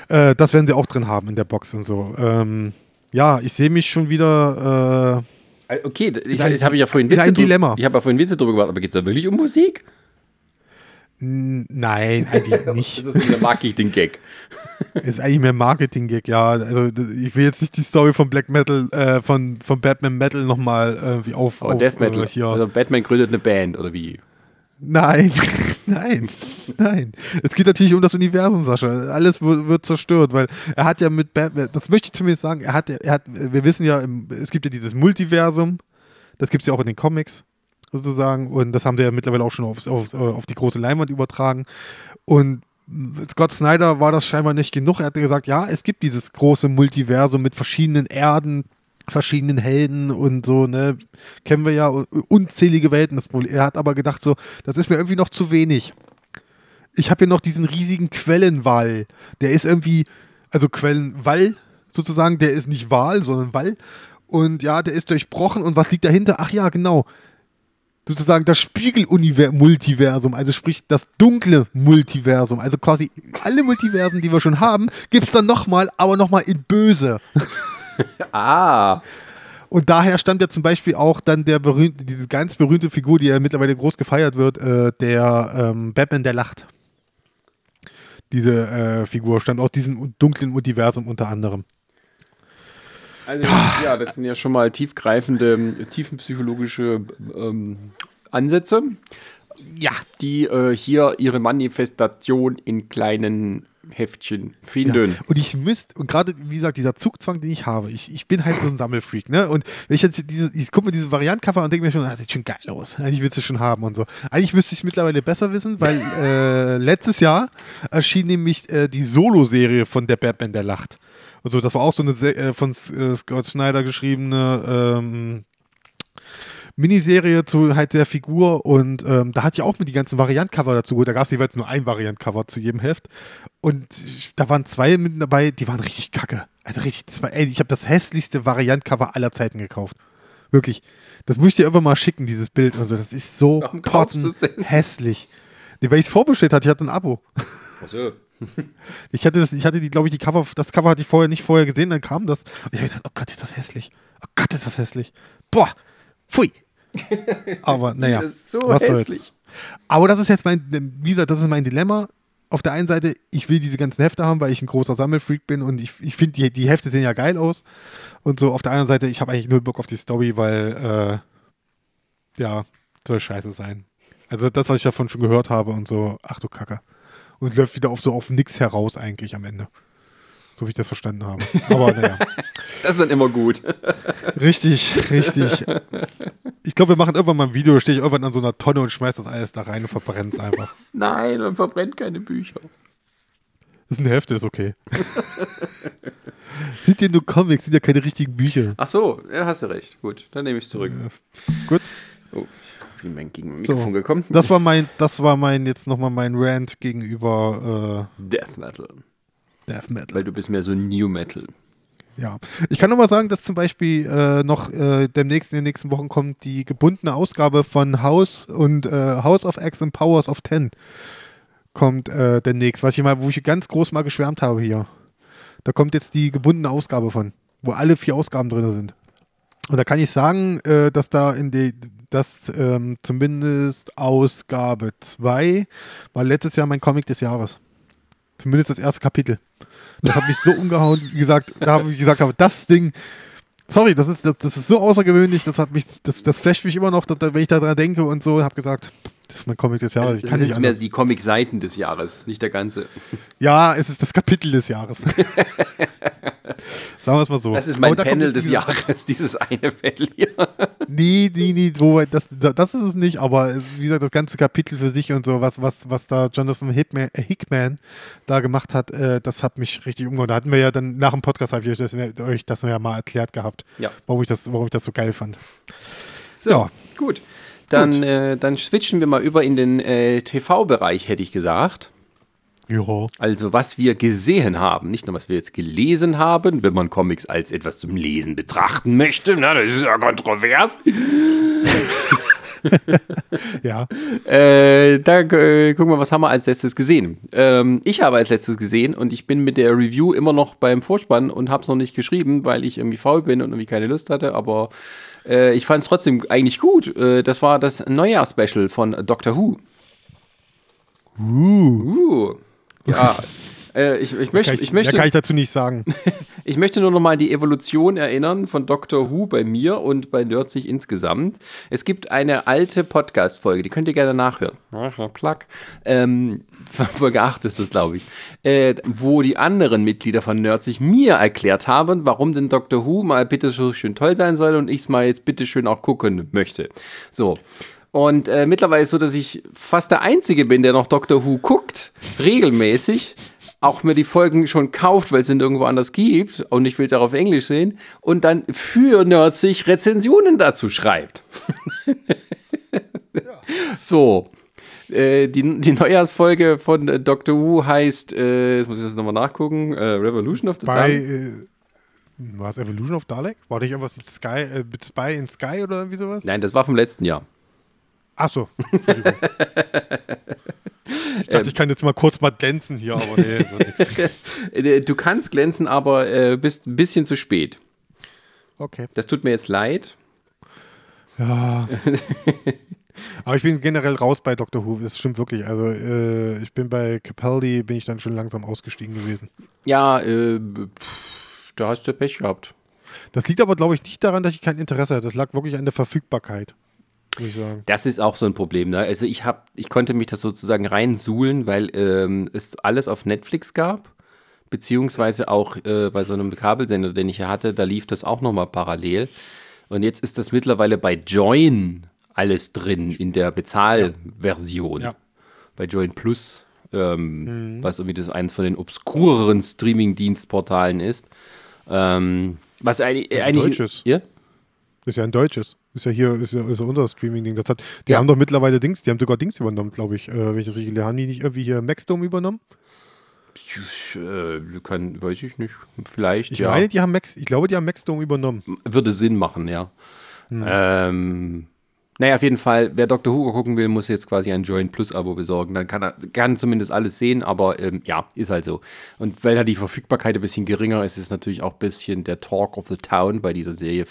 Äh, das werden sie auch drin haben in der Box und so. Ähm, ja, ich sehe mich schon wieder. Äh, okay, ich, ich habe ja vorhin Witze Dilemma. Ich habe ja vorhin Witze drüber gemacht, aber geht es da wirklich um Musik? Nein, eigentlich nicht. das ist wieder Marketing-Gag. ist eigentlich mehr Marketing-Gag, ja. Also ich will jetzt nicht die Story von Black Metal, äh, von, von Batman Metal nochmal irgendwie auf. Aber auf, Death Metal. Äh, hier. Also Batman gründet eine Band, oder wie? Nein, nein, nein. Es geht natürlich um das Universum, Sascha. Alles wird zerstört, weil er hat ja mit Batman, das möchte ich zumindest sagen, er hat, er hat, wir wissen ja, es gibt ja dieses Multiversum, das gibt es ja auch in den Comics sozusagen und das haben sie ja mittlerweile auch schon auf, auf, auf die große Leinwand übertragen und Scott Snyder war das scheinbar nicht genug. Er hatte gesagt, ja, es gibt dieses große Multiversum mit verschiedenen Erden, verschiedenen Helden und so, ne, kennen wir ja unzählige Welten. Das Problem. Er hat aber gedacht, so, das ist mir irgendwie noch zu wenig. Ich habe hier noch diesen riesigen Quellenwall. Der ist irgendwie, also Quellenwall sozusagen, der ist nicht Wal, sondern Wall. Und ja, der ist durchbrochen. Und was liegt dahinter? Ach ja, genau. Sozusagen das Spiegel-Multiversum, also sprich das dunkle Multiversum. Also quasi alle Multiversen, die wir schon haben, gibt es dann nochmal, aber nochmal in böse. ah. Und daher stammt ja zum Beispiel auch dann der berühmte, diese ganz berühmte Figur, die ja mittlerweile groß gefeiert wird, äh, der ähm, Batman, der lacht. Diese äh, Figur stammt aus diesem dunklen Universum unter anderem. Also, ja, das sind ja schon mal tiefgreifende, tiefenpsychologische ähm, Ansätze. Ja. Die äh, hier ihre Manifestation in kleinen Heftchen finden. Ja. Und ich müsste, und gerade, wie gesagt, dieser Zugzwang, den ich habe, ich, ich bin halt so ein Sammelfreak, ne? Und wenn ich jetzt diese, ich gucke mir diese Variantcover und denke mir schon, das sieht schon geil aus. Eigentlich willst du schon haben und so. Eigentlich müsste ich es mittlerweile besser wissen, weil äh, letztes Jahr erschien nämlich äh, die Solo-Serie von der Batman, der lacht. Also das war auch so eine äh, von äh, Scott Schneider geschriebene ähm, Miniserie zu halt der Figur und ähm, da hatte ich auch mit die ganzen Variantcover dazu. Da gab es jeweils nur ein Variantcover zu jedem Heft. Und da waren zwei mit dabei, die waren richtig kacke. Also richtig zwei. Ey, ich habe das hässlichste Variantcover aller Zeiten gekauft. Wirklich. Das muss ich dir irgendwann mal schicken, dieses Bild. Also, das ist so hässlich. Nee, weil ich es vorbestellt hatte, ich hatte ein Abo. Ach so. ich hatte das, ich hatte die, glaube ich, die Cover, das Cover hatte ich vorher nicht vorher gesehen, dann kam das. Und ich habe gedacht, oh Gott, ist das hässlich. Oh Gott, ist das hässlich. Boah, pfui. Aber naja, so was hässlich. soll's. Aber das ist jetzt mein, wie gesagt, das ist mein Dilemma. Auf der einen Seite, ich will diese ganzen Hefte haben, weil ich ein großer Sammelfreak bin und ich, ich finde, die, die Hefte sehen ja geil aus. Und so auf der anderen Seite, ich habe eigentlich null Bock auf die Story, weil, äh, ja, soll scheiße sein. Also das, was ich davon schon gehört habe und so, ach du Kacke. Und läuft wieder auf so auf nix heraus eigentlich am Ende. So wie ich das verstanden habe. Aber naja. Das ist dann immer gut. Richtig, richtig. Ich glaube, wir machen irgendwann mal ein Video, stehe ich irgendwann an so einer Tonne und schmeiß das alles da rein und verbrennt es einfach. Nein, man verbrennt keine Bücher. Das ist eine Hälfte, ist okay. sind ja nur Comics, sind ja keine richtigen Bücher. Ach so, ja, hast du recht. Gut, dann nehme ich es zurück. Ja, gut. Oh, ich bin mein, gegen mein Mikrofon so, gekommen. Das war mein, das war mein, jetzt nochmal mein Rant gegenüber äh, Death Metal. Death Metal. Weil du bist mehr so New Metal. Ja, ich kann nur mal sagen, dass zum Beispiel äh, noch äh, demnächst in den nächsten Wochen kommt die gebundene Ausgabe von House und äh, House of X and Powers of Ten kommt äh, demnächst, was ich mal, wo ich ganz groß mal geschwärmt habe hier. Da kommt jetzt die gebundene Ausgabe von, wo alle vier Ausgaben drin sind. Und da kann ich sagen, äh, dass da in die, dass ähm, zumindest Ausgabe 2 war letztes Jahr mein Comic des Jahres. Zumindest das erste Kapitel. Das hat mich so umgehauen, gesagt, da habe ich gesagt, aber das Ding, sorry, das ist, das, das ist so außergewöhnlich, das hat mich, das, das flasht mich immer noch, dass, wenn ich daran denke und so, habe gesagt, das ist mein Comic des Jahres. Ich es sind mehr die Comic-Seiten des Jahres, nicht der ganze. Ja, es ist das Kapitel des Jahres. Sagen wir es mal so. Das ist mein Panel des Jahres, dieses eine Panel hier. nee, nee, nee, so, das, das ist es nicht, aber es, wie gesagt, das ganze Kapitel für sich und so, was, was, was da Jonathan Hickman, äh, Hickman da gemacht hat, äh, das hat mich richtig umgehauen. Da hatten wir ja dann nach dem Podcast, habe ich euch das, euch das ja mal erklärt gehabt, ja. warum, ich das, warum ich das so geil fand. So, ja. gut. Dann, äh, dann switchen wir mal über in den äh, TV-Bereich, hätte ich gesagt. Ja. Also was wir gesehen haben, nicht nur was wir jetzt gelesen haben, wenn man Comics als etwas zum Lesen betrachten möchte, na, das ist ja kontrovers. Ja. Äh, da äh, gucken wir, was haben wir als letztes gesehen. Ähm, ich habe als letztes gesehen und ich bin mit der Review immer noch beim Vorspann und habe es noch nicht geschrieben, weil ich irgendwie faul bin und irgendwie keine Lust hatte, aber äh, ich fand es trotzdem eigentlich gut. Äh, das war das Neujahrsspecial von Doctor Who. Uh. Uh. Ja. Äh, ich, ich, möchte, Kann ich, ich, möchte, kann ich dazu nicht sagen. ich möchte nur noch mal an die Evolution erinnern von Doctor Who bei mir und bei Nerdsich insgesamt. Es gibt eine alte Podcast-Folge, die könnt ihr gerne nachhören. Plug. Ähm, Folge 8 ist das, glaube ich. Äh, wo die anderen Mitglieder von Nerdsich mir erklärt haben, warum denn Doctor Who mal bitte so schön toll sein soll und ich es mal jetzt bitte schön auch gucken möchte. So. Und äh, mittlerweile ist so, dass ich fast der Einzige bin, der noch Doctor Who guckt, regelmäßig, auch mir die Folgen schon kauft, weil es ihn irgendwo anders gibt und ich will es auch auf Englisch sehen und dann für Nerds sich Rezensionen dazu schreibt. So, äh, die, die Neujahrsfolge von äh, Doctor Who heißt, äh, jetzt muss ich das nochmal nachgucken, äh, Revolution of the Spy, Dawn. äh, war es Evolution of Dalek? War nicht irgendwas mit Sky, äh, mit Spy in Sky oder irgendwie sowas? Nein, das war vom letzten Jahr. Achso. Entschuldigung. Ich dachte, ich kann jetzt mal kurz mal glänzen hier, aber nee, Du kannst glänzen, aber bist ein bisschen zu spät. Okay. Das tut mir jetzt leid. Ja. Aber ich bin generell raus bei Doctor Who, das stimmt wirklich. Also äh, ich bin bei Capaldi, bin ich dann schon langsam ausgestiegen gewesen. Ja, äh, pff, da hast du Pech gehabt. Das liegt aber, glaube ich, nicht daran, dass ich kein Interesse hatte. Das lag wirklich an der Verfügbarkeit, muss ich sagen. Das ist auch so ein Problem. Ne? Also ich habe, ich konnte mich das sozusagen reinsuhlen, weil ähm, es alles auf Netflix gab, beziehungsweise auch äh, bei so einem Kabelsender, den ich ja hatte, da lief das auch nochmal parallel. Und jetzt ist das mittlerweile bei Join alles drin in der Bezahlversion. Ja. Bei Join Plus, ähm, was irgendwie das eins von den obskureren Streaming-Dienstportalen ist. Ähm, was eigentlich, ein eigentlich deutsches. Ja? Ist ja ein deutsches. Ist ja hier, ist ja, ist ja unser Streaming-Ding. Das hat, die Ja. haben doch mittlerweile Dings, die haben sogar Dings übernommen, glaube ich. Äh, wenn ich das richtig haben die nicht irgendwie hier Maxdome übernommen? Äh, kann, weiß ich nicht. Vielleicht, Ich ja. meine, die haben Max, ich glaube, die haben Maxdome übernommen. Würde Sinn machen, ja. Ähm, naja, auf jeden Fall, wer Dr. Who gucken will, muss jetzt quasi ein Join Plus Abo besorgen. Dann kann er kann zumindest alles sehen, aber ähm, ja, ist halt so. Und weil da die Verfügbarkeit ein bisschen geringer ist, ist natürlich auch ein bisschen der Talk of the Town bei dieser Serie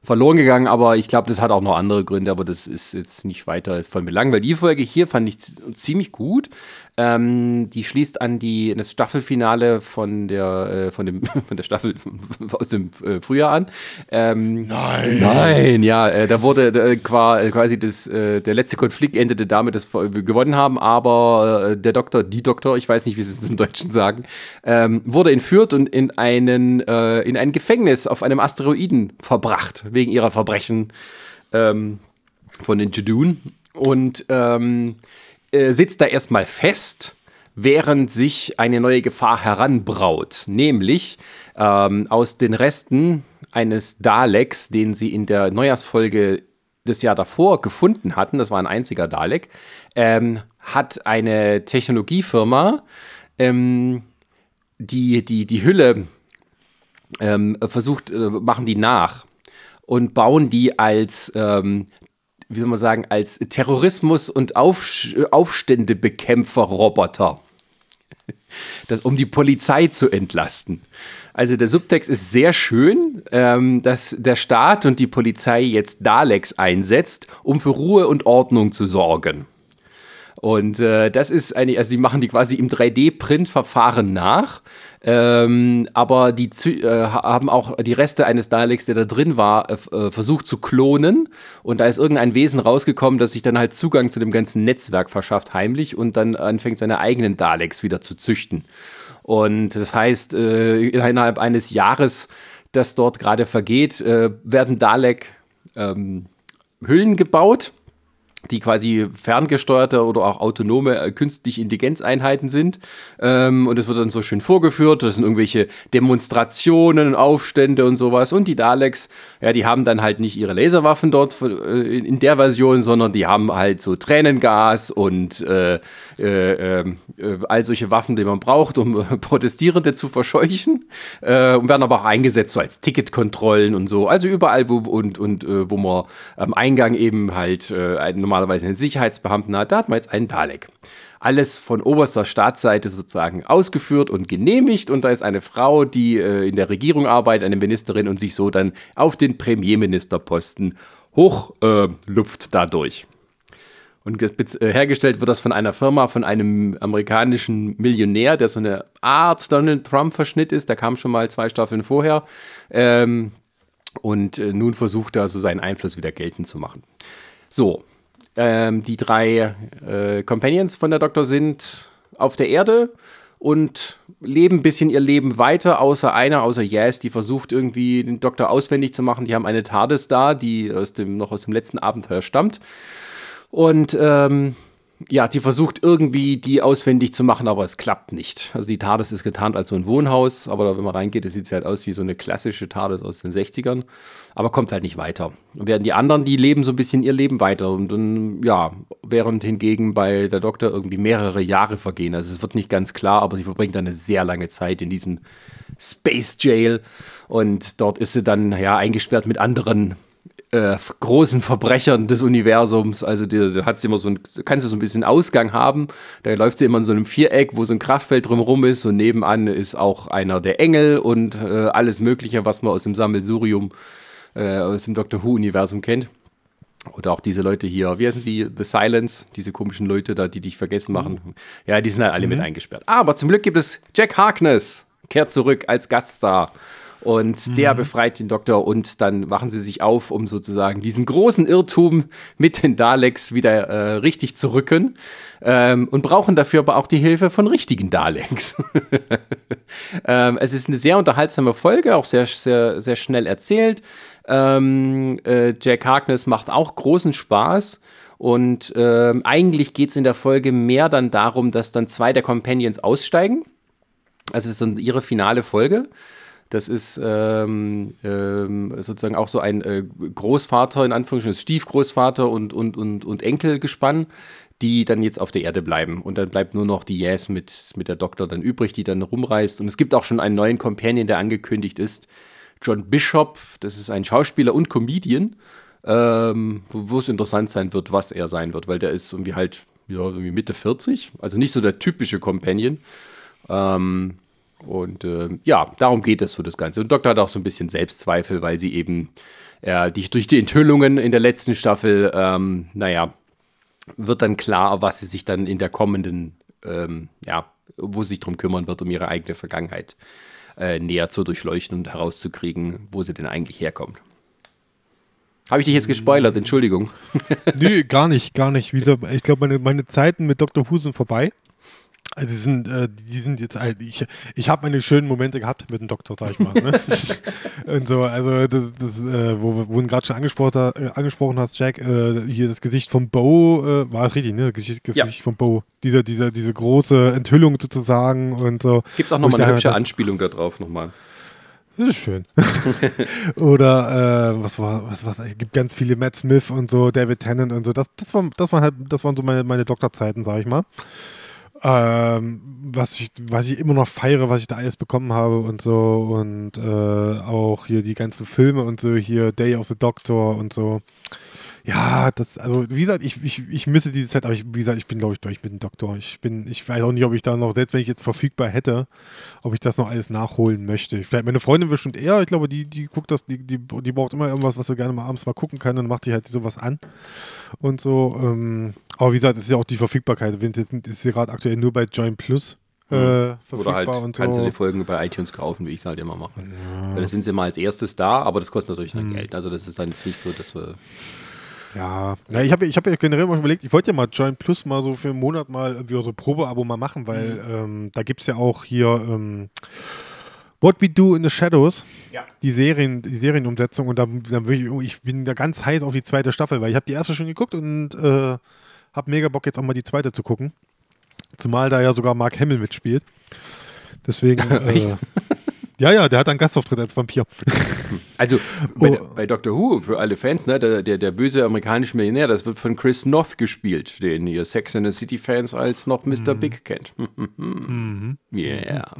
verloren gegangen. Aber ich glaube, das hat auch noch andere Gründe, aber das ist jetzt nicht weiter von Belang, weil die Folge hier fand ich ziemlich gut. Ähm, die schließt an die, das Staffelfinale von der, äh, von dem, von der Staffel aus dem äh, Frühjahr an. Ähm, Nein. Nein, ja, äh, da wurde äh, äh, quasi das, äh, der letzte Konflikt endete damit, dass wir gewonnen haben, aber der Doktor, die Doktor, ich weiß nicht, wie sie es im Deutschen sagen, ähm, wurde entführt und in, einen, in ein Gefängnis auf einem Asteroiden verbracht, wegen ihrer Verbrechen ähm, von den Jedun. Und ähm, äh, sitzt da erstmal fest, während sich eine neue Gefahr heranbraut, nämlich ähm, aus den Resten eines Daleks, den sie in der Neujahrsfolge des Jahr davor gefunden hatten, das war ein einziger Dalek, ähm, hat eine Technologiefirma ähm, die, die, die Hülle ähm, versucht, äh, machen die nach und bauen die als ähm, wie soll man sagen, als Terrorismus- und Aufständebekämpfer-Roboter. Um die Polizei zu entlasten. Also der Subtext ist sehr schön, ähm, dass der Staat und die Polizei jetzt Daleks einsetzt, um für Ruhe und Ordnung zu sorgen. Und äh, das ist eine, also die machen die quasi im 3D-Print-Verfahren nach. Ähm, aber die äh, ha- haben auch die Reste eines Daleks, der da drin war, äh, äh, versucht zu klonen. Und da ist irgendein Wesen rausgekommen, das sich dann halt Zugang zu dem ganzen Netzwerk verschafft, heimlich, und dann anfängt seine eigenen Daleks wieder zu züchten. Und das heißt, äh, innerhalb eines Jahres, das dort gerade vergeht, äh, werden Dalek ähm, Hüllen gebaut die quasi ferngesteuerte oder auch autonome äh, künstliche Intelligenzeinheiten sind. Ähm, und es wird dann so schön vorgeführt. Das sind irgendwelche Demonstrationen, Aufstände und sowas. Und die Daleks, ja, die haben dann halt nicht ihre Laserwaffen dort äh, in, der Version, sondern die haben halt so Tränengas und äh, äh, äh all solche Waffen, die man braucht, um Protestierende zu verscheuchen. Äh, und werden aber auch eingesetzt so als Ticketkontrollen und so. Also überall, wo und, und wo man am Eingang eben halt einen normalerweise einen Sicherheitsbeamten hat, da hat man jetzt einen Dalek. Alles von oberster Staatsseite sozusagen ausgeführt und genehmigt und da ist eine Frau, die äh, in der Regierung arbeitet, eine Ministerin und sich so dann auf den Premierministerposten hochlupft äh, dadurch. Und äh, hergestellt wird das von einer Firma, von einem amerikanischen Millionär, der so eine Art Donald Trump-Verschnitt ist. Der kam schon mal zwei Staffeln vorher. Ähm, und äh, nun versucht er so seinen Einfluss wieder geltend zu machen. So, ähm, die drei äh, Companions von der Doktor sind auf der Erde und leben ein bisschen ihr Leben weiter, außer einer, außer Yes, die versucht irgendwie den Doktor auswendig zu machen. Die haben eine TARDIS da, die aus dem, noch aus dem letzten Abenteuer stammt. Und ähm, ja, die versucht irgendwie die auswendig zu machen, aber es klappt nicht. Also die TARDIS ist getarnt als so ein Wohnhaus, aber wenn man reingeht, sieht sie halt aus wie so eine klassische TARDIS aus den 60ern, aber kommt halt nicht weiter. Und während die anderen, die leben so ein bisschen ihr Leben weiter und dann, ja, während hingegen bei der Doktor irgendwie mehrere Jahre vergehen. Also es wird nicht ganz klar, aber sie verbringt eine sehr lange Zeit in diesem Space Jail und dort ist sie dann, ja, eingesperrt mit anderen äh, großen Verbrechern des Universums. Also da hat sie immer so ein, kannst du so ein bisschen Ausgang haben. Da läuft sie immer in so einem Viereck, wo so ein Kraftfeld drumherum ist und nebenan ist auch einer der Engel und äh, alles Mögliche, was man aus dem Sammelsurium, äh, aus dem Doctor Who-Universum kennt. Oder auch diese Leute hier, wie heißen die? The Silence, diese komischen Leute da, die dich vergessen machen. Mhm. Ja, die sind halt alle mhm. mit eingesperrt. Aber zum Glück gibt es Jack Harkness, kehrt zurück als Gaststar. Und mhm. der befreit den Doktor und dann machen sie sich auf, um sozusagen diesen großen Irrtum mit den Daleks wieder äh, richtig zu rücken. Ähm, und brauchen dafür aber auch die Hilfe von richtigen Daleks. ähm, es ist eine sehr unterhaltsame Folge, auch sehr, sehr, sehr schnell erzählt. Ähm, äh, Jack Harkness macht auch großen Spaß. Und ähm, eigentlich geht es in der Folge mehr dann darum, dass dann zwei der Companions aussteigen. Also es ist dann ihre finale Folge. Das ist ähm, ähm, sozusagen auch so ein äh, Großvater, in Anführungsstrichen, Stiefgroßvater und, und, und, und Enkelgespann, die dann jetzt auf der Erde bleiben. Und dann bleibt nur noch die Yes mit, mit der Doktor dann übrig, die dann rumreist. Und es gibt auch schon einen neuen Companion, der angekündigt ist. John Bishop, das ist ein Schauspieler und Comedian, ähm, wo es interessant sein wird, was er sein wird, weil der ist irgendwie halt ja, irgendwie Mitte 40, also nicht so der typische Companion. Ähm, und äh, ja, darum geht es so das Ganze. Und Doktor hat auch so ein bisschen Selbstzweifel, weil sie eben äh, die, durch die Enthüllungen in der letzten Staffel, ähm, naja, wird dann klar, was sie sich dann in der kommenden, ähm, ja, wo sie sich drum kümmern wird, um ihre eigene Vergangenheit äh, näher zu durchleuchten und herauszukriegen, wo sie denn eigentlich herkommt. Habe ich dich jetzt gespoilert? Entschuldigung. Nö, gar nicht, gar nicht. Ich glaube, meine, meine Zeiten mit Dr. Who sind vorbei. Also die sind, äh, die sind jetzt, ich, ich habe meine schönen Momente gehabt mit dem Doktor, sag ich mal. Ne? und so, also das, das äh, wo, wo du gerade schon angesprochen, äh, angesprochen hast, Jack, äh, hier das Gesicht von Bo, äh, war es richtig, ne? Gesicht, Gesicht ja. von Bo. Diese, diese, diese große Enthüllung sozusagen und so. Gibt es auch nochmal eine hübsche Anspielung da drauf nochmal. Das ist schön. Oder äh, was war, was was? Es gibt ganz viele Matt Smith und so, David Tennant und so. Das, das war, das waren halt, das waren so meine, meine Doktorzeiten, sag ich mal ähm, was ich, was ich immer noch feiere, was ich da alles bekommen habe und so und äh, auch hier die ganzen Filme und so hier Day of the Doctor und so ja, das, also wie gesagt, ich, ich, ich misse diese Zeit, aber ich, wie gesagt, ich bin, glaube ich, durch mit dem Doktor. Ich bin, ich weiß auch nicht, ob ich da noch, selbst wenn ich jetzt verfügbar hätte, ob ich das noch alles nachholen möchte. Vielleicht meine Freundin bestimmt eher, ich glaube, die, die guckt das, die, die, die braucht immer irgendwas, was sie gerne mal abends mal gucken kann und macht sich halt sowas an. Und so, ähm, aber wie gesagt, es ist ja auch die Verfügbarkeit. Wenn es jetzt ist sie gerade aktuell nur bei Join Plus. Äh, mhm. Oder halt und so. kannst du die Folgen bei iTunes kaufen, wie ich es halt immer mache. Ja. Weil das sind sie mal als erstes da, aber das kostet natürlich mhm. Geld. Also das ist dann nicht so, dass wir ja, ja ich habe ich hab ja generell mal überlegt, ich wollte ja mal Join Plus mal so für einen Monat mal irgendwie so Probeabo mal machen, weil mhm. ähm, da gibt es ja auch hier ähm, What We Do in the Shadows, Ja. die, Serien, die Serienumsetzung. Und da, da will ich, ich bin da ganz heiß auf die zweite Staffel, weil ich habe die erste schon geguckt und äh, habe mega Bock, jetzt auch mal die zweite zu gucken. Zumal da ja sogar Mark Hamill mitspielt. Deswegen. Äh, ja, ja, der hat einen Gastauftritt als Vampir. Also bei, Oh. bei Doctor Who, für alle Fans, ne, der, der, der böse amerikanische Millionär, das wird von Chris North gespielt, den ihr Sex and the City Fans als noch Mr. Mhm. Big kennt. Yeah.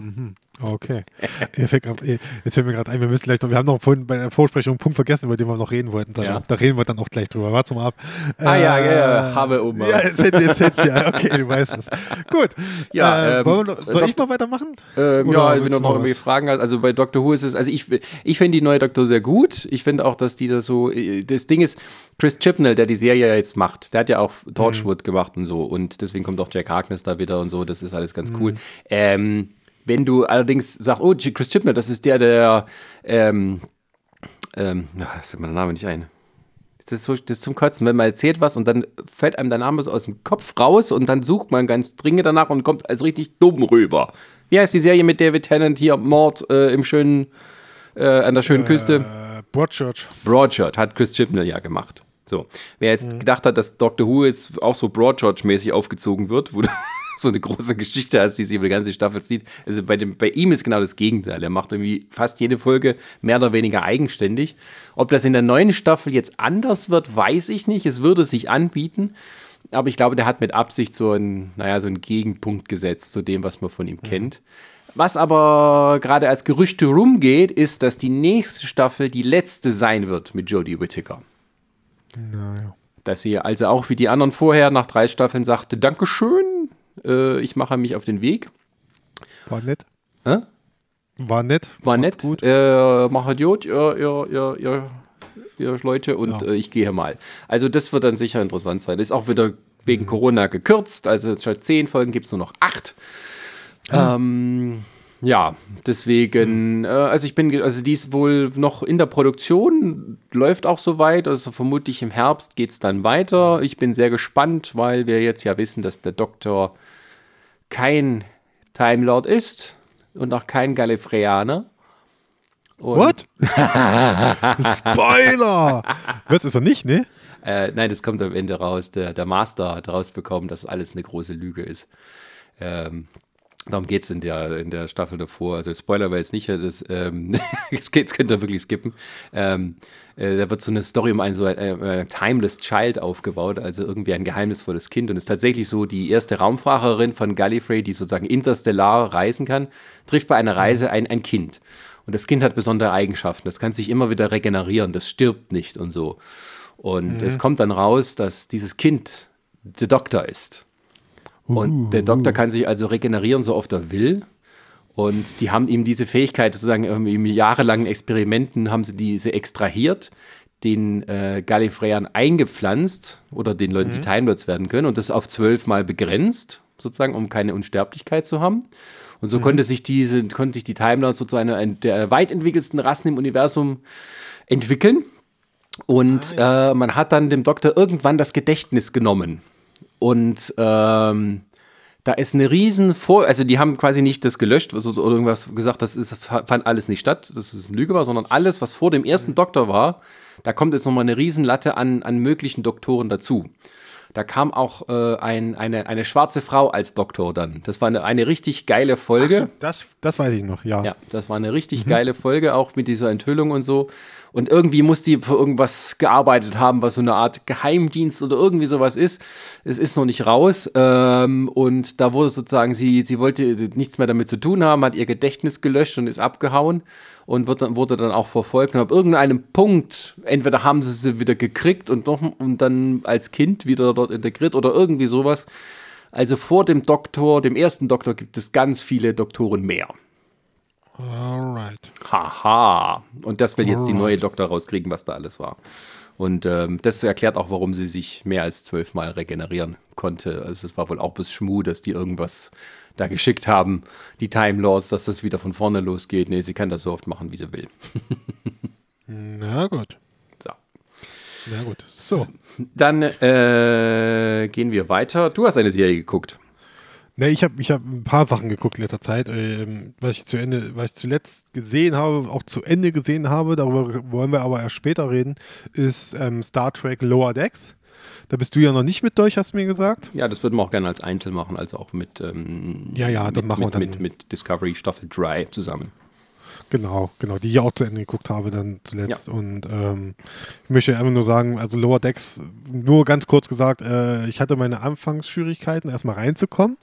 Okay. Eh, jetzt fällt mir gerade ein, wir müssen gleich noch, wir haben noch vorhin bei der Vorsprechung einen Punkt vergessen, über den wir noch reden wollten. Sascha. Ja. Da reden wir dann auch gleich drüber. Warte mal ab. Ah ja, Äh, ja, habe Oma. Ja, jetzt, jetzt, jetzt, ja. Okay, du weißt es. Gut. Ja, äh, ähm, noch, soll ich mal weitermachen? Ähm, ja, wenn du noch noch irgendwie? Fragen hast, also bei Doctor Who ist es, also ich, ich finde die neue Doktor sehr gut. Ich finde auch, dass die da so, äh, das Ding ist, Chris Chibnall, der die Serie ja jetzt macht, der hat ja auch Torchwood gemacht und so und deswegen kommt auch Jack Harkness da wieder und so, das ist alles ganz cool. Ähm, wenn du allerdings sagst, oh, Chris Chibnall, das ist der, der, ähm, ähm, ach, sag mir der Name nicht ein. Das ist, so, das ist zum Kotzen, wenn man erzählt was und dann fällt einem der Name so aus dem Kopf raus und dann sucht man ganz dringend danach und kommt als richtig dumm rüber. Wie heißt die Serie mit David Tennant hier, Mord äh, im schönen, äh, an der schönen Küste? Äh, Broadchurch. Broadchurch hat Chris Chibnall ja gemacht. So, wer jetzt gedacht hat, dass Doctor Who jetzt auch so Broadchurch-mäßig aufgezogen wird, wo du so eine große Geschichte hast, die sich über die ganze Staffel zieht. Also bei, dem, bei ihm ist genau das Gegenteil. Er macht irgendwie fast jede Folge mehr oder weniger eigenständig. Ob das in der neuen Staffel jetzt anders wird, weiß ich nicht. Es würde sich anbieten. Aber ich glaube, der hat mit Absicht so einen, naja, so einen Gegenpunkt gesetzt zu dem, was man von ihm kennt. Was aber gerade als Gerüchte rumgeht, ist, dass die nächste Staffel die letzte sein wird mit Jodie Whittaker. Naja. Dass sie also auch wie die anderen vorher nach drei Staffeln sagte, Dankeschön, äh, ich mache mich auf den Weg. War nett. Hä? War nett. War nett. Gut. Äh, macht Idiot, ihr, ihr, ihr, ihr, ihr Leute, und Ja. äh, ich gehe mal. Also das wird dann sicher interessant sein. Ist auch wieder wegen Corona gekürzt. Also statt zehn Folgen gibt es nur noch acht. Ähm, ja, deswegen, äh, also ich bin, also die ist wohl noch in der Produktion, läuft auch soweit, also vermutlich im Herbst geht es dann weiter. Ich bin sehr gespannt, weil wir jetzt ja wissen, dass der Doktor kein Time Lord ist und auch kein Gallifreyaner. Und, What? Spoiler! Was ist er nicht, ne? Äh, nein, das kommt am Ende raus. Der, der Master hat rausbekommen, dass alles eine große Lüge ist. Ähm, darum geht es in der, in der Staffel davor. Also Spoiler war jetzt nicht, das, ähm, das, könnt ihr wirklich skippen. Ähm, äh, da wird so eine Story um ein so ein äh, Timeless Child aufgebaut, also irgendwie ein geheimnisvolles Kind. Und es ist tatsächlich so, die erste Raumfahrerin von Gallifrey, die sozusagen interstellar reisen kann, trifft bei einer Reise ein, ein Kind. Und das Kind hat besondere Eigenschaften. Das kann sich immer wieder regenerieren, das stirbt nicht und so. Und es kommt dann raus, dass dieses Kind der Doktor ist. Und der Doktor kann sich also regenerieren, so oft er will. Und die haben ihm diese Fähigkeit, sozusagen irgendwie in jahrelangen Experimenten haben sie diese extrahiert, den äh, Gallifreyern eingepflanzt oder den Leuten, die Time Lords werden können und das auf zwölfmal begrenzt, sozusagen, um keine Unsterblichkeit zu haben. Und so konnte sich diese, konnte sich die Time Lords sozusagen eine der weit entwickelsten Rassen im Universum entwickeln. Und äh, man hat dann dem Doktor irgendwann das Gedächtnis genommen. Und ähm, da ist eine riesen Vor... Also die haben quasi nicht das gelöscht oder irgendwas gesagt, das ist, fand alles nicht statt, dass es eine Lüge war, sondern alles, was vor dem ersten Doktor war, da kommt jetzt nochmal eine riesen Latte an, an möglichen Doktoren dazu. Da kam auch äh, ein, eine, eine schwarze Frau als Doktor dann. Das war eine, eine richtig geile Folge. Das, das weiß ich noch, ja. Ja, das war eine richtig geile Folge, auch mit dieser Enthüllung und so. Und irgendwie muss die für irgendwas gearbeitet haben, was so eine Art Geheimdienst oder irgendwie sowas ist. Es ist noch nicht raus. Ähm, und da wurde sozusagen, sie, sie wollte nichts mehr damit zu tun haben, hat ihr Gedächtnis gelöscht und ist abgehauen und wird dann, wurde dann auch verfolgt. Und ab irgendeinem Punkt, entweder haben sie sie wieder gekriegt und, noch, und dann als Kind wieder dort integriert oder irgendwie sowas. Also vor dem Doktor, dem ersten Doktor, gibt es ganz viele Doktoren mehr. Alright. Haha. Und das will jetzt die neue Doktor rauskriegen, was da alles war. Und ähm, das erklärt auch, warum sie sich mehr als zwölfmal regenerieren konnte. Also es war wohl auch bis Schmu, dass die irgendwas da geschickt haben, die Time Lords, dass das wieder von vorne losgeht. Nee, sie kann das so oft machen, wie sie will. Na gut. So. Na gut. So. Dann äh, gehen wir weiter. Du hast eine Serie geguckt. Ne, ich habe ich hab ein paar Sachen geguckt in letzter Zeit. Ähm, was ich zu Ende, was ich zuletzt gesehen habe, auch zu Ende gesehen habe, darüber wollen wir aber erst später reden, ist ähm, Star Trek Lower Decks. Da bist du ja noch nicht mit durch, hast du mir gesagt. Ja, das würden wir auch gerne als Einzel machen, also auch mit, ähm, ja, ja, dann mit, machen wir dann. mit, mit Discovery Staffel 3 zusammen. Genau, genau, die ich auch zu Ende geguckt habe dann zuletzt. Und ähm, ich möchte einfach nur sagen, also Lower Decks, nur ganz kurz gesagt, äh, ich hatte meine Anfangsschwierigkeiten, erstmal reinzukommen,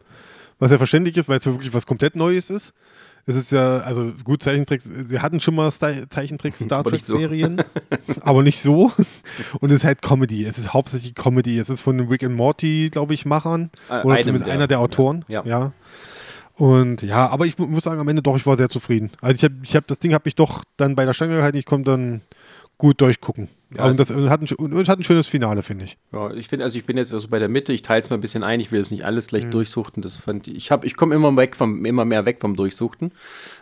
was ja verständlich ist, weil es ja wirklich was komplett Neues ist. Es ist ja, also gut, Zeichentricks, wir hatten schon mal Sta- Zeichentricks Star Aber nicht so. Trek-Serien, aber nicht so. Und es ist halt Comedy. Es ist hauptsächlich Comedy. Es ist von den Rick and Morty, glaube ich, Machern. Äh, Oder einem zumindest der- einer der Autoren. ja. ja. Und ja, aber ich mu- muss sagen, am Ende doch, ich war sehr zufrieden. Also ich habe ich hab, das Ding hat mich doch dann bei der Stange gehalten, ich konnte dann gut durchgucken. Ja, und, es- das, und, hat ein, und es hat ein schönes Finale, finde ich. Ja, ich finde, also ich bin jetzt also bei der Mitte, ich teile es mal ein bisschen ein, ich will jetzt nicht alles Mhm. gleich durchsuchten. Das fand ich, habe, ich komme immer weg vom, immer mehr weg vom Durchsuchten.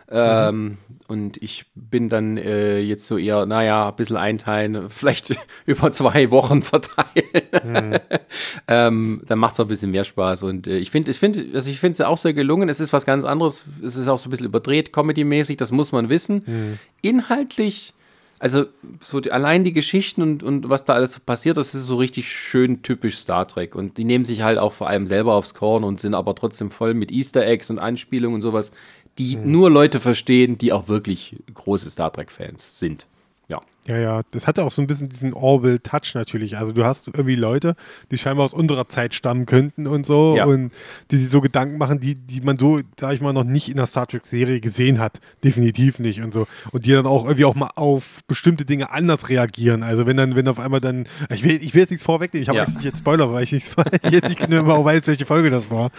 Ähm, und ich bin dann äh, jetzt so eher, naja, ein bisschen einteilen, vielleicht über zwei Wochen verteilen. ähm, dann macht es auch ein bisschen mehr Spaß. Und äh, ich finde, ich finde, also ich finde es auch sehr gelungen. Es ist was ganz anderes. Es ist auch so ein bisschen überdreht, Comedy-mäßig, das muss man wissen. Inhaltlich also so die, allein die Geschichten und, und was da alles passiert, das ist so richtig schön typisch Star Trek. Und die nehmen sich halt auch vor allem selber aufs Korn und sind aber trotzdem voll mit Easter Eggs und Anspielungen und sowas, die nur Leute verstehen, die auch wirklich große Star Trek-Fans sind. Ja. Ja, ja, das hatte auch so ein bisschen diesen Orville-Touch natürlich. Also du hast irgendwie Leute, die scheinbar aus unserer Zeit stammen könnten und so Ja. und die sich so Gedanken machen, die, die man so, sag ich mal, noch nicht in der Star Trek-Serie gesehen hat. Definitiv nicht und so. Und die dann auch irgendwie auch mal auf bestimmte Dinge anders reagieren. Also wenn dann, wenn auf einmal dann, ich will, ich will jetzt nichts vorwegnehmen, ich habe Ja. jetzt nicht jetzt Spoiler, weil ich nichts, jetzt nicht genau weiß, welche Folge das war.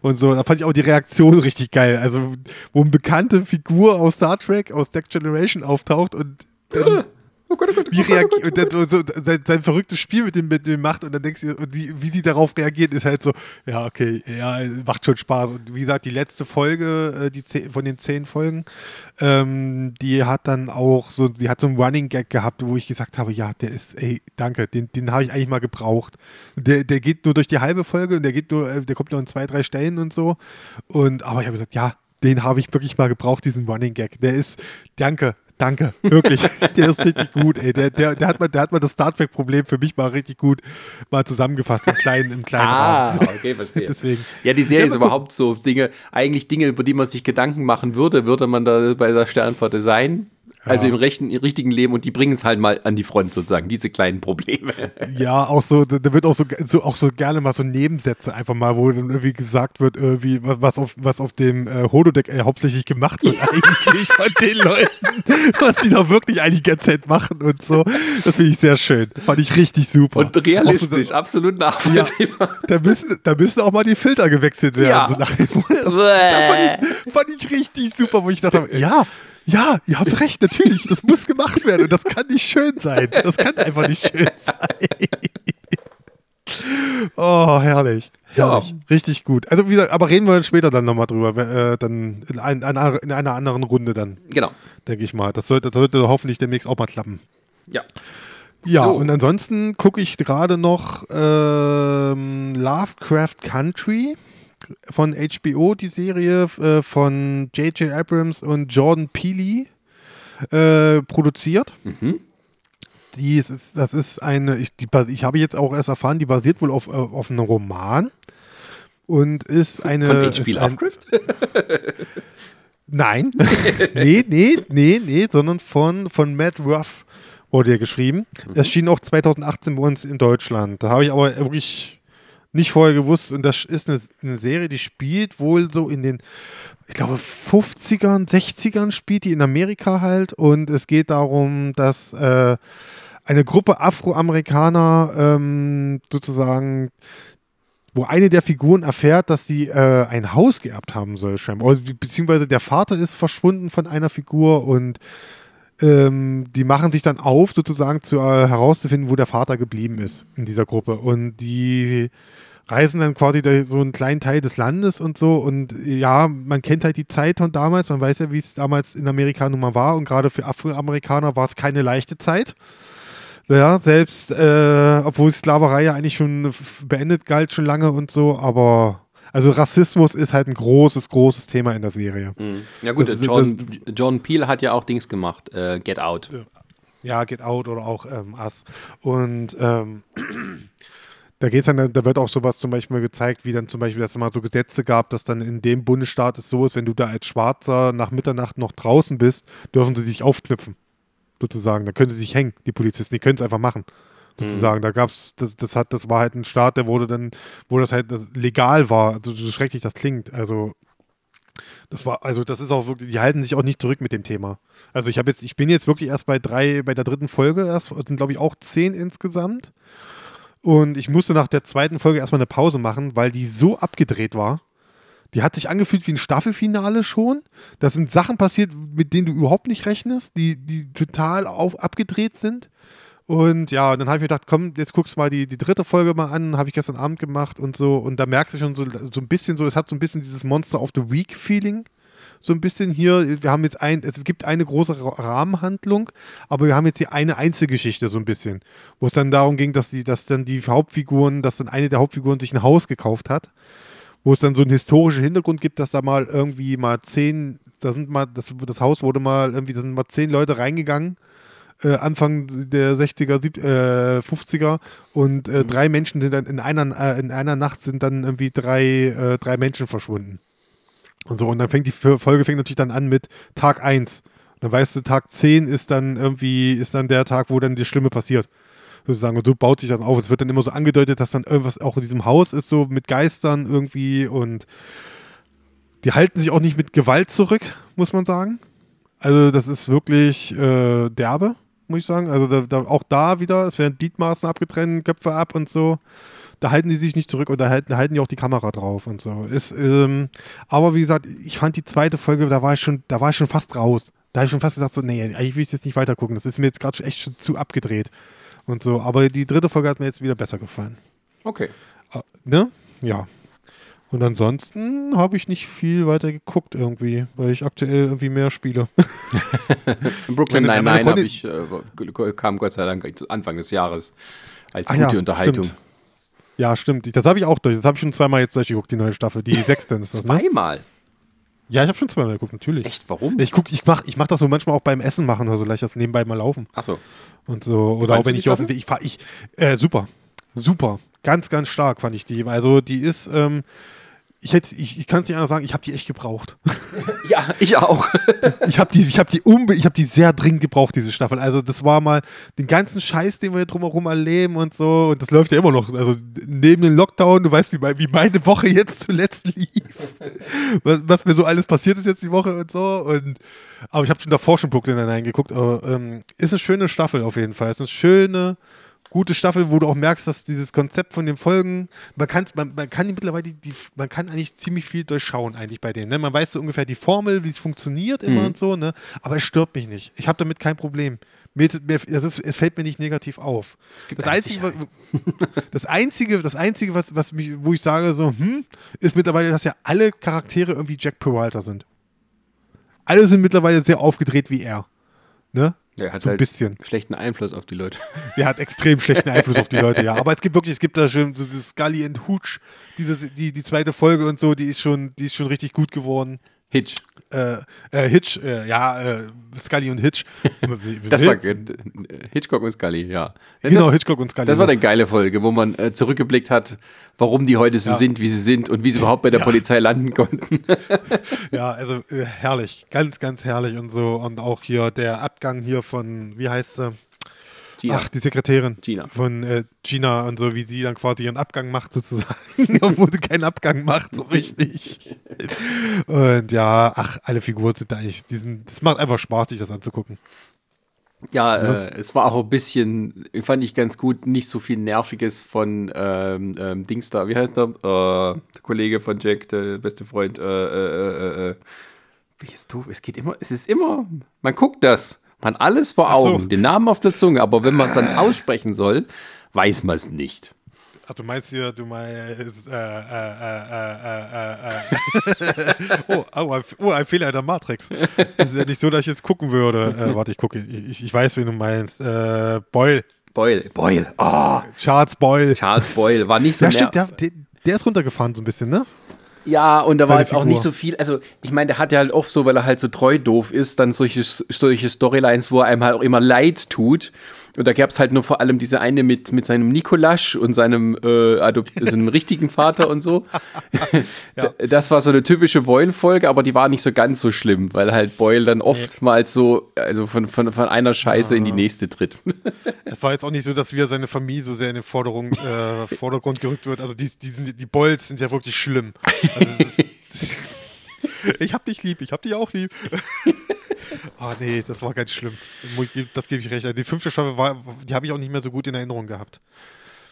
Und so, da fand ich auch die Reaktion richtig geil. Also, wo eine bekannte Figur aus Star Trek, aus Next Generation auftaucht und dann Oh Gott, oh Gott, wie reagiert und dann so, so sein, sein verrücktes Spiel mit dem, mit dem macht und dann denkst du, und die, wie sie darauf reagiert, ist halt so, ja, okay, ja, macht schon Spaß. Und wie gesagt, die letzte Folge, äh, die zehn, von den zehn Folgen, ähm, die hat dann auch so, sie hat so einen Running Gag gehabt, wo ich gesagt habe, ja, der ist, ey, danke, den, den habe ich eigentlich mal gebraucht. Der, der geht nur durch die halbe Folge und der geht nur, äh, der kommt nur an zwei, drei Stellen und so. Und aber ich habe gesagt, ja, den habe ich wirklich mal gebraucht, diesen Running Gag. Der ist, danke, danke, wirklich. der ist richtig gut, ey. Der, der, der, hat mal, der hat mal das Star Trek-Problem für mich mal richtig gut mal zusammengefasst im kleinen, im kleinen Ah, Raum. okay, verstehe. Deswegen. Ja, die Serie Ja, ist überhaupt so Dinge, eigentlich Dinge, über die man sich Gedanken machen würde, würde man da bei der Sternflotte sein. Also Ja. im, rechten, im richtigen Leben und die bringen es halt mal an die Front sozusagen, diese kleinen Probleme. Ja, auch so, da wird auch so, so, auch so gerne mal so Nebensätze einfach mal, wo dann irgendwie gesagt wird, irgendwie, was auf, was auf dem äh, Holodeck äh, hauptsächlich gemacht wird eigentlich von den Leuten, was die da wirklich eigentlich die ganze Zeit machen und so. Das finde ich sehr schön. Fand ich richtig super. Und realistisch, so, absolut nachvollziehbar. da, müssen, da müssen auch mal die Filter gewechselt werden. Ja. So nach dem das, das fand, ich, fand ich richtig super, wo ich dachte, ja, ja, ihr habt recht, natürlich, das muss gemacht werden und das kann nicht schön sein. Das kann einfach nicht schön sein. Oh, herrlich. Ja. Herrlich. Richtig gut. Also, wie gesagt, aber reden wir später dann nochmal drüber. Äh, dann in, ein, einer- in einer anderen Runde dann, Genau. denke ich mal. Das sollte, das sollte hoffentlich demnächst auch mal klappen. Ja. Ja, So. und ansonsten gucke ich gerade noch ähm, Lovecraft Country von HBO, die Serie äh, von J.J. Abrams und Jordan Peele äh, produziert. Mhm. Die ist, das ist eine, ich, die, ich habe jetzt auch erst erfahren, die basiert wohl auf, äh, auf einem Roman und ist eine. Von ist H.P. ein, Lovecraft? Nein, nee, nee, nee, nee, sondern von, von Matt Ruff wurde der geschrieben. Erschien auch 2018 bei uns in Deutschland. Da habe ich aber wirklich nicht vorher gewusst. Und das ist eine, eine Serie, die spielt wohl so in den, ich glaube, 50ern, 60ern spielt die in Amerika halt. Und es geht darum, dass äh, eine Gruppe Afroamerikaner ähm, sozusagen wo eine der Figuren erfährt, dass sie äh, ein Haus geerbt haben soll, scheinbar. Also, be- beziehungsweise der Vater ist verschwunden von einer Figur und ähm, die machen sich dann auf, sozusagen zu, äh, herauszufinden, wo der Vater geblieben ist in dieser Gruppe. Und die reisen dann quasi durch so einen kleinen Teil des Landes und so. Und ja, man kennt halt die Zeit von damals, man weiß ja, wie es damals in Amerika nun mal war. Und gerade für Afroamerikaner war es keine leichte Zeit. Ja, selbst, äh, obwohl Sklaverei ja eigentlich schon beendet galt schon lange und so, aber Also Rassismus ist halt ein großes, großes Thema in der Serie. Mhm. Ja gut, Das ist- John, John Peel hat ja auch Dings gemacht, äh, Get Out. Ja, Get Out oder auch ähm, Us. Und ähm, da geht's dann, da wird auch sowas zum Beispiel gezeigt, wie dann zum Beispiel, dass es mal so Gesetze gab, dass dann in dem Bundesstaat es so ist, wenn du da als Schwarzer nach Mitternacht noch draußen bist, dürfen sie sich aufknüpfen. Sozusagen. Da können sie sich hängen, die Polizisten, die können es einfach machen. Sozusagen. Da gab's, das, das hat, das war halt ein Staat, der wurde dann, wo das halt legal war, also so schrecklich das klingt. Also das war, also das ist auch wirklich, die halten sich auch nicht zurück mit dem Thema. Also ich habe jetzt, ich bin jetzt wirklich erst bei drei, bei der dritten Folge erst, sind glaube ich auch zehn insgesamt. Und ich musste nach der zweiten Folge erstmal eine Pause machen, weil die so abgedreht war. Die hat sich angefühlt wie ein Staffelfinale schon. Da sind Sachen passiert, mit denen du überhaupt nicht rechnest, die, die total auf, abgedreht sind. Und ja, und dann habe ich mir gedacht, komm, jetzt guckst du mal die, die dritte Folge mal an, habe ich gestern Abend gemacht und so. Und da merkst du schon so, so ein bisschen so, es hat so ein bisschen dieses Monster of the Week-Feeling. So ein bisschen hier, wir haben jetzt ein, es gibt eine große Ra- Rahmenhandlung, aber wir haben jetzt hier eine Einzelgeschichte so ein bisschen, wo es dann darum ging, dass die, dass dann die Hauptfiguren, dass dann eine der Hauptfiguren sich ein Haus gekauft hat, wo es dann so einen historischen Hintergrund gibt, dass da mal irgendwie mal zehn, da sind mal, das, das Haus wurde mal irgendwie, da sind mal zehn Leute reingegangen, äh, Anfang der 60er, sieb, äh, 50er und äh, drei Menschen sind dann in einer, äh, in einer Nacht sind dann irgendwie drei, äh, drei Menschen verschwunden. Und so, und dann fängt die Folge fängt natürlich dann an mit Tag 1. Dann weißt du, Tag 10 ist dann irgendwie, ist dann der Tag, wo dann das Schlimme passiert. Sozusagen. Und so baut sich das auf. Es wird dann immer so angedeutet, dass dann irgendwas auch in diesem Haus ist, so mit Geistern irgendwie und die halten sich auch nicht mit Gewalt zurück, muss man sagen. Also, das ist wirklich äh, derbe, muss ich sagen. Also, da, da, auch da wieder, es werden Gliedmaßen abgetrennt, Köpfe ab und so. Da halten die sich nicht zurück und da halten, halten die auch die Kamera drauf und so. Ist, ähm, aber wie gesagt, ich fand die zweite Folge, da war ich schon, da war ich schon fast raus. Da habe ich schon fast gesagt, so, nee, eigentlich will ich jetzt nicht weiter gucken. Das ist mir jetzt gerade echt schon zu abgedreht. Und so. Aber die dritte Folge hat mir jetzt wieder besser gefallen. Okay. Äh, Ne? Ja. Und ansonsten habe ich nicht viel weiter geguckt irgendwie, weil ich aktuell irgendwie mehr spiele. Brooklyn Meine- meine Nine-Nine Freundin- ich, äh, kam Gott sei Dank zu Anfang des Jahres als Ah gute ja, Unterhaltung. stimmt. ja, stimmt. Das habe ich auch durch. Das habe ich schon zweimal jetzt durchgeguckt, die neue Staffel. Die sechste ist das, ne? Zweimal. Ja, ich habe schon zweimal geguckt, natürlich. Echt, warum? Ich guck, ich mach, ich mach das so manchmal auch beim Essen machen oder so, leicht das nebenbei mal laufen Achso. und so. Oder auch wenn ich auf dem Weg, ich fahr, ich, äh, super, super, ganz, ganz stark fand ich die. Also die ist, ähm, ich hätte, ich, ich kann es nicht anders sagen, ich habe die echt gebraucht. Ja, ich auch. Ich habe die, ich habe die unbe ich habe die sehr dringend gebraucht, diese Staffel. Also das war mal den ganzen Scheiß, den wir hier drumherum erleben und so. Und das läuft ja immer noch. Also neben dem Lockdown, du weißt, wie, wie meine Woche jetzt zuletzt lief. Was, was mir so alles passiert ist jetzt die Woche und so. Und, aber ich habe schon davor schon Brooklyn hineingeguckt. Aber ähm, ist eine schöne Staffel auf jeden Fall. Ist eine schöne, gute Staffel, wo du auch merkst, dass dieses Konzept von den Folgen, man, kann's, man, man kann mittlerweile, die, die, man kann eigentlich ziemlich viel durchschauen eigentlich bei denen. Ne? Man weiß so ungefähr die Formel, wie es funktioniert immer Mhm. und so, ne? aber es stört mich nicht. Ich habe damit kein Problem. Mir, mir, das ist, es fällt mir nicht negativ auf. Das Einzige, das Einzige, das Einzige was, was mich, wo ich sage, so, hm, ist mittlerweile, dass ja alle Charaktere irgendwie Jack Peralta sind. Alle sind mittlerweile sehr aufgedreht wie er. Ne? Der hat so ein halt bisschen. schlechten Einfluss auf die Leute. Der hat extrem schlechten Einfluss auf die Leute, ja. Aber es gibt wirklich, es gibt da schon so dieses Scully and Hooch, dieses, die, die zweite Folge und so, die ist schon, die ist schon richtig gut geworden. Hitch. Äh, äh, Hitch, äh, ja, äh, Scully und Hitch. Das war äh, Hitchcock und Scully, ja. genau, das, Hitchcock und Scully. das war eine geile Folge, wo man äh, zurückgeblickt hat, warum die heute so Ja. sind, wie sie sind und wie sie überhaupt bei der Ja. Polizei landen konnten. Ja, also herrlich, ganz, ganz herrlich und so. Und auch hier der Abgang hier von, wie heißt sie? Gina. Ach, die Sekretärin. Gina. Von äh, Gina und so, wie sie dann quasi ihren Abgang macht, sozusagen. Obwohl sie keinen Abgang macht, so richtig. und ja, ach, alle Figuren sind da eigentlich, die sind, das macht einfach Spaß, sich das anzugucken. Ja, äh, es war auch ein bisschen, fand ich ganz gut, nicht so viel Nerviges von ähm, ähm, Dings da, wie heißt der? Äh, der Kollege von Jack, der beste Freund. Äh, äh, äh, äh, wie ist doof? Es geht immer, es ist immer, man guckt das, man alles vor Ach so. Augen, den Namen auf der Zunge, aber wenn man es dann aussprechen soll, weiß man es nicht. Ach, du meinst hier, du meinst, äh, äh, äh, äh, äh, äh. oh, oh, ein, oh, ein Fehler in der Matrix. Das ist ja nicht so, dass ich jetzt gucken würde. Äh, warte, ich gucke, ich, ich weiß, wen du meinst. Äh, Boyle, Boyle, Boyle, oh, Charles Boyle. Charles Boyle, war nicht so Ja, stimmt, der, der, der ist runtergefahren so ein bisschen, ne? Ja, und da war jetzt auch nicht so viel. Also, ich meine, der hat ja halt oft so, weil er halt so treu doof ist, dann solche, solche Storylines, wo er einem halt auch immer leid tut. Und da gab es halt nur vor allem diese eine mit, mit seinem Nikolasch und seinem, äh, Adop seinem richtigen Vater und so. Ja. Das war so eine typische Boyle-Folge, aber die war nicht so ganz so schlimm, weil halt Boyle dann oftmals so, also von, von, von einer Scheiße in die nächste tritt. Es war jetzt auch nicht so, dass wieder seine Familie so sehr in den Forderung, äh, Vordergrund gerückt wird. Also die, die, sind, die Bolls sind ja wirklich schlimm. Also es ist, ich hab dich lieb, ich hab dich auch lieb. Ah nee, das war ganz schlimm. Das gebe ich recht. Die fünfte Staffel war, die habe ich auch nicht mehr so gut in Erinnerung gehabt.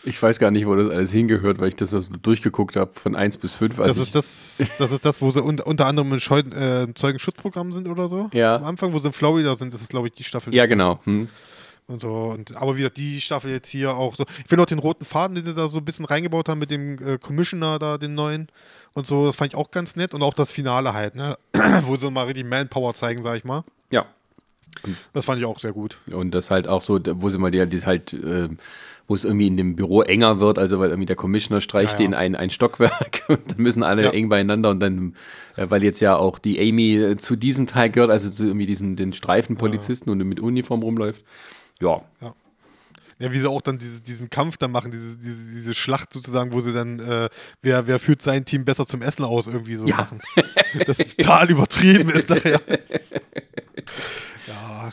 Ich weiß gar nicht, wo das alles hingehört, weil ich das so durchgeguckt habe von 1 bis 5. Das ist das, das ist das, wo sie unter, unter anderem im Scheu äh, Zeugenschutzprogramm sind oder so. Ja. Am Anfang, wo sie in Florida sind, das ist, glaube ich, die Staffel. Ja, genau. Hm. Und so. Und, aber wieder die Staffel jetzt hier auch so. Ich finde auch den roten Faden, den sie da so ein bisschen reingebaut haben mit dem äh, Commissioner da, den neuen und so, das fand ich auch ganz nett. Und auch das Finale halt, ne? Wo sie mal richtig Manpower zeigen, sag ich mal. Ja. Das fand ich auch sehr gut. Und das halt auch so, wo sie mal die, die halt, äh, wo es irgendwie in dem Büro enger wird, also weil irgendwie der Commissioner streicht Ja, ja. in ein, ein Stockwerk und dann müssen alle Ja. eng beieinander und dann, äh, weil jetzt ja auch die Amy äh, zu diesem Teil gehört, also zu irgendwie diesen den Streifenpolizisten und mit Uniform rumläuft. Ja. Ja, wie sie auch dann diese, diesen Kampf dann machen, diese, diese, diese Schlacht sozusagen, wo sie dann, äh, wer, wer führt sein Team besser zum Essen aus, irgendwie so Ja. machen. Das total übertrieben ist nachher. Ja,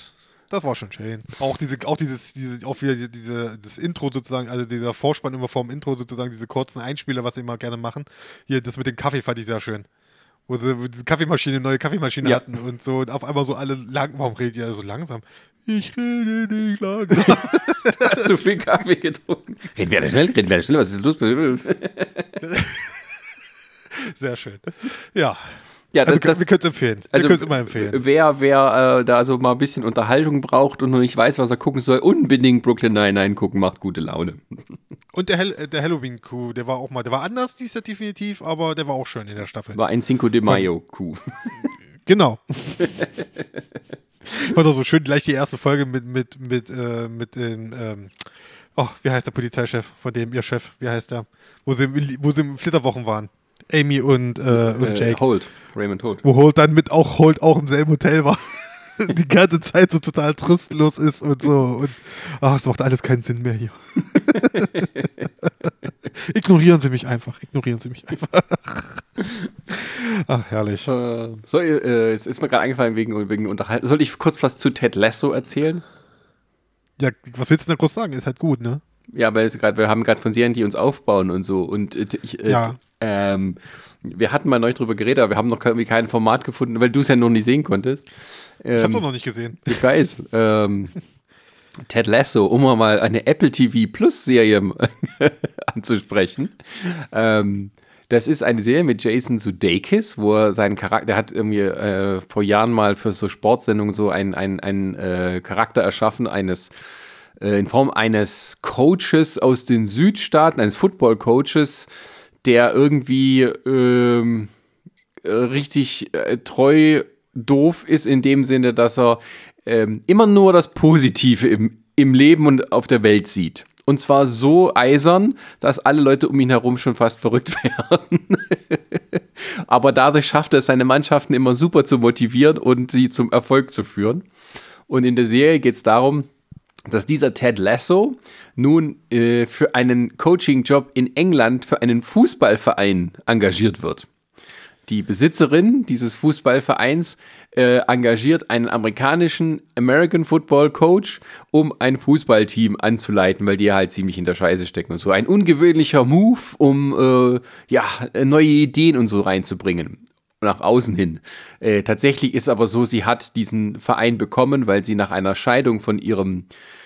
das war schon schön. Auch diese, auch dieses, diese, auch wieder diese, das Intro sozusagen, also dieser Vorspann immer vorm Intro sozusagen, diese kurzen Einspieler, was sie immer gerne machen. Hier, das mit dem Kaffee fand ich sehr schön. Wo sie diese Kaffeemaschine, neue Kaffeemaschine Ja. hatten und so und auf einmal so alle lang, warum redet ihr so langsam? Ich rede nicht langsam. Hast du viel Kaffee getrunken? Reden wir schnell, reden wir schnell, was ist los? Sehr schön. Ja. Ja, Also, das- wir können es empfehlen. Wir Also, können es immer empfehlen. Wer, wer äh, da so mal ein bisschen Unterhaltung braucht und noch nicht weiß, was er gucken soll, unbedingt Brooklyn Nine-Nine gucken, macht gute Laune. Und der, Hel äh, der Halloween-Coup, der war auch mal, der war anders, dies Jahr definitiv, aber der war auch schön in der Staffel. War ein Cinco de Mayo-Coup. Genau. War doch so schön, gleich die erste Folge mit, mit, mit, äh, mit den, ähm, oh, wie heißt der Polizeichef, von dem ihr Chef, wie heißt der? Wo sie, wo sie im Flitterwochen waren. Amy und, äh, und Äh, Jake. Holt, Raymond Holt. Wo Holt dann mit auch Holt auch im selben Hotel war. Die ganze Zeit so total tristlos ist und so. Und ach, es macht alles keinen Sinn mehr hier. ignorieren Sie mich einfach. Ignorieren Sie mich einfach. Ach, herrlich. Äh, so, äh, es ist mir gerade eingefallen wegen, wegen Unterhaltung. Soll ich kurz was zu Ted Lasso erzählen? Ja, was willst du denn groß sagen? Ist halt gut, ne? Ja, weil es grad, wir haben gerade von Serien, die uns aufbauen und so. Und äh, ich, äh, Ja. Ähm, wir hatten mal neu drüber geredet, aber wir haben noch irgendwie kein Format gefunden, weil du es ja noch nicht sehen konntest. Ich hab's Ähm, doch noch nicht gesehen. Ich weiß. ähm, Ted Lasso, um mal eine Apple TV Plus Serie anzusprechen. Ähm, das ist eine Serie mit Jason Sudeikis, wo er seinen Charakter, der hat irgendwie äh, vor Jahren mal für so Sportsendungen so einen ein, äh, Charakter erschaffen, eines äh, in Form eines Coaches aus den Südstaaten, eines Football-Coaches, der irgendwie ähm, äh, richtig äh, treu doof ist in dem Sinne, dass er ähm, immer nur das Positive im, im Leben und auf der Welt sieht. Und zwar so eisern, dass alle Leute um ihn herum schon fast verrückt werden. Aber dadurch schafft er es, seine Mannschaften immer super zu motivieren und sie zum Erfolg zu führen. Und in der Serie geht es darum, dass dieser Ted Lasso nun äh, für einen Coaching-Job in England für einen Fußballverein engagiert wird. Die Besitzerin dieses Fußballvereins äh, engagiert einen amerikanischen American Football Coach, um ein Fußballteam anzuleiten, weil die halt ziemlich in der Scheiße stecken und so. Ein ungewöhnlicher Move, um äh, ja, neue Ideen und so reinzubringen. Nach außen hin. Äh, tatsächlich ist aber so, sie hat diesen Verein bekommen, weil sie nach einer Scheidung von ihrem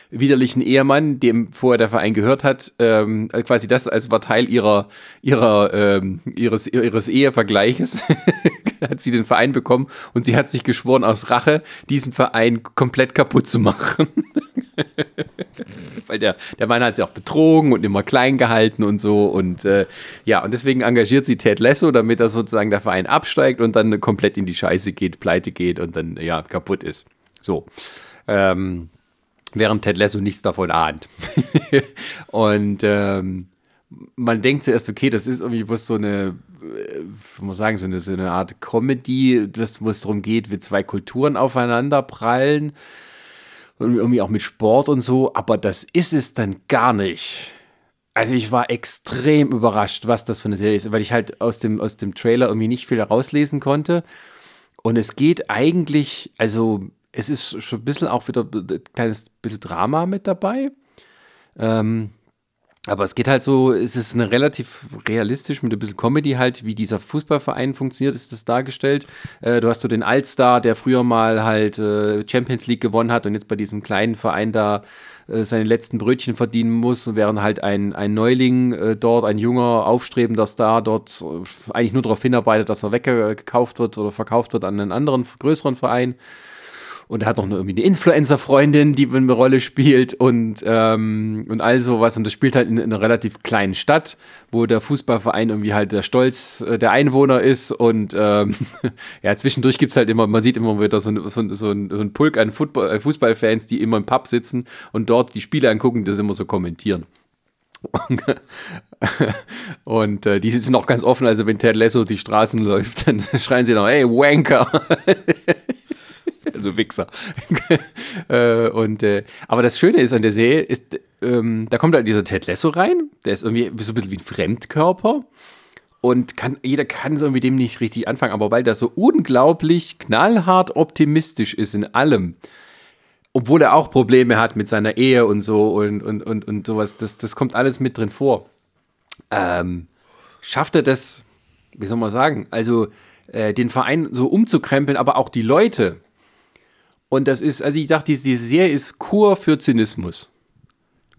widerlichen Ehemann, dem vorher der Verein gehört hat, ähm, quasi das als war Teil ihrer, ihrer, ähm, ihres, ihres Ehevergleiches, hat sie den Verein bekommen und sie hat sich geschworen, aus Rache diesen Verein komplett kaputt zu machen. Weil der, der Mann hat sie auch betrogen und immer klein gehalten und so. Und äh, ja, und deswegen engagiert sie Ted Lasso, damit er sozusagen der Verein absteigt und dann komplett in die Scheiße geht, pleite geht und dann ja kaputt ist. So. Ähm, während Ted Lasso nichts davon ahnt. und ähm, man denkt zuerst, okay, das ist irgendwie was so eine, äh, muss sagen, so eine, so eine Art Comedy, das, wo es darum geht, wie zwei Kulturen aufeinander prallen und irgendwie auch mit Sport und so, aber das ist es dann gar nicht. Also ich war extrem überrascht, was das für eine Serie ist, weil ich halt aus dem, aus dem Trailer irgendwie nicht viel herauslesen konnte. Und es geht eigentlich, also es ist schon ein bisschen auch wieder ein kleines bisschen Drama mit dabei. Ähm, aber es geht halt so, es ist eine relativ realistisch mit ein bisschen Comedy halt, wie dieser Fußballverein funktioniert, ist das dargestellt. Äh, du hast so den Allstar, der früher mal halt äh, Champions League gewonnen hat und jetzt bei diesem kleinen Verein da äh, seine letzten Brötchen verdienen muss, während halt ein, ein Neuling äh, dort, ein junger, aufstrebender Star dort äh, eigentlich nur darauf hinarbeitet, dass er weggekauft wird oder verkauft wird an einen anderen, größeren Verein. Und er hat noch eine, irgendwie eine Influencer-Freundin, die eine Rolle spielt und, ähm, und all sowas. Und das spielt halt in, in, einer relativ kleinen Stadt, wo der Fußballverein irgendwie halt der Stolz äh, der Einwohner ist. Und ähm, ja, zwischendurch gibt es halt immer, man sieht immer wieder so, so, so, ein, so ein Pulk an Football, äh, Fußballfans, die immer im Pub sitzen und dort die Spiele angucken, das immer so kommentieren. Und äh, die sind auch ganz offen, also wenn Ted Lasso die Straßen läuft, dann schreien sie noch, hey, Wanker. Also Wichser. äh, und, äh, aber das Schöne ist an der Serie, ist, ähm, da kommt halt dieser Ted Lasso rein, der ist irgendwie so ein bisschen wie ein Fremdkörper. Und kann, jeder kann so mit dem nicht richtig anfangen, aber weil der so unglaublich knallhart optimistisch ist in allem, obwohl er auch Probleme hat mit seiner Ehe und so und, und, und, und sowas, das, das kommt alles mit drin vor. Ähm, schafft er das, wie soll man sagen, also äh, den Verein so umzukrempeln, aber auch die Leute, und das ist, also ich sag, diese, diese Serie ist Kur für Zynismus.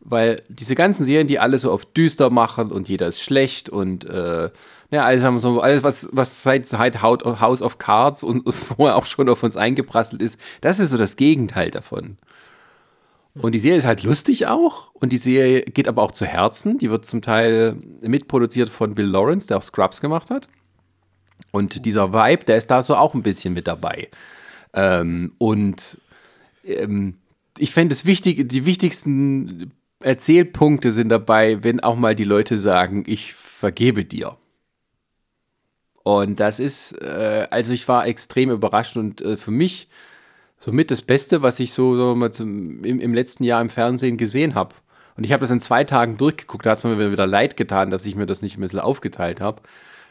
Weil diese ganzen Serien, die alles so auf düster machen und jeder ist schlecht und äh, ja, alles haben so, alles, was, was seit, seit House of Cards und, und vorher auch schon auf uns eingeprasselt ist, das ist so das Gegenteil davon. Und die Serie ist halt lustig auch und die Serie geht aber auch zu Herzen. Die wird zum Teil mitproduziert von Bill Lawrence, der auch Scrubs gemacht hat. Und dieser Vibe, der ist da so auch ein bisschen mit dabei. Ähm, und ähm, ich fände es wichtig, die wichtigsten Erzählpunkte sind dabei, wenn auch mal die Leute sagen, ich vergebe dir. Und das ist, äh, also ich war extrem überrascht und äh, für mich somit das Beste, was ich so, so mal zum, im, im, letzten Jahr im Fernsehen gesehen habe. Und ich habe das in zwei Tagen durchgeguckt, da hat es mir wieder leid getan, dass ich mir das nicht ein bisschen aufgeteilt habe.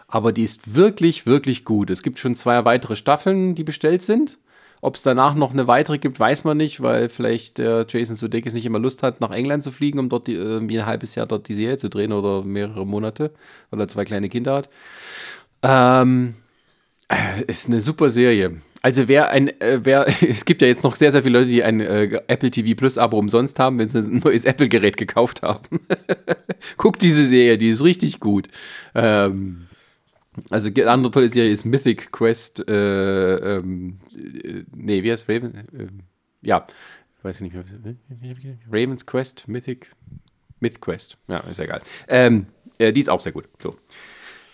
Aber die ist wirklich, wirklich gut. Es gibt schon zwei weitere Staffeln, die bestellt sind. Ob es danach noch eine weitere gibt, weiß man nicht, weil vielleicht der Jason Sudeikis nicht immer Lust hat, nach England zu fliegen, um dort irgendwie ein halbes Jahr dort die Serie zu drehen oder mehrere Monate, weil er zwei kleine Kinder hat. Ähm, äh, ist eine super Serie. Also wer ein, äh, wer, es gibt ja jetzt noch sehr, sehr viele Leute, die ein äh, Apple TV Plus Abo umsonst haben, wenn sie ein neues Apple-Gerät gekauft haben. Guckt diese Serie, die ist richtig gut. Ähm, also eine andere tolle Serie ist Mythic Quest. Äh, ähm, äh, nee, wie heißt Raven? Äh, ja, ich weiß nicht mehr. Raven's Quest, Mythic, Myth Quest. Ja, ist egal. Ähm, äh, die ist auch sehr gut. So.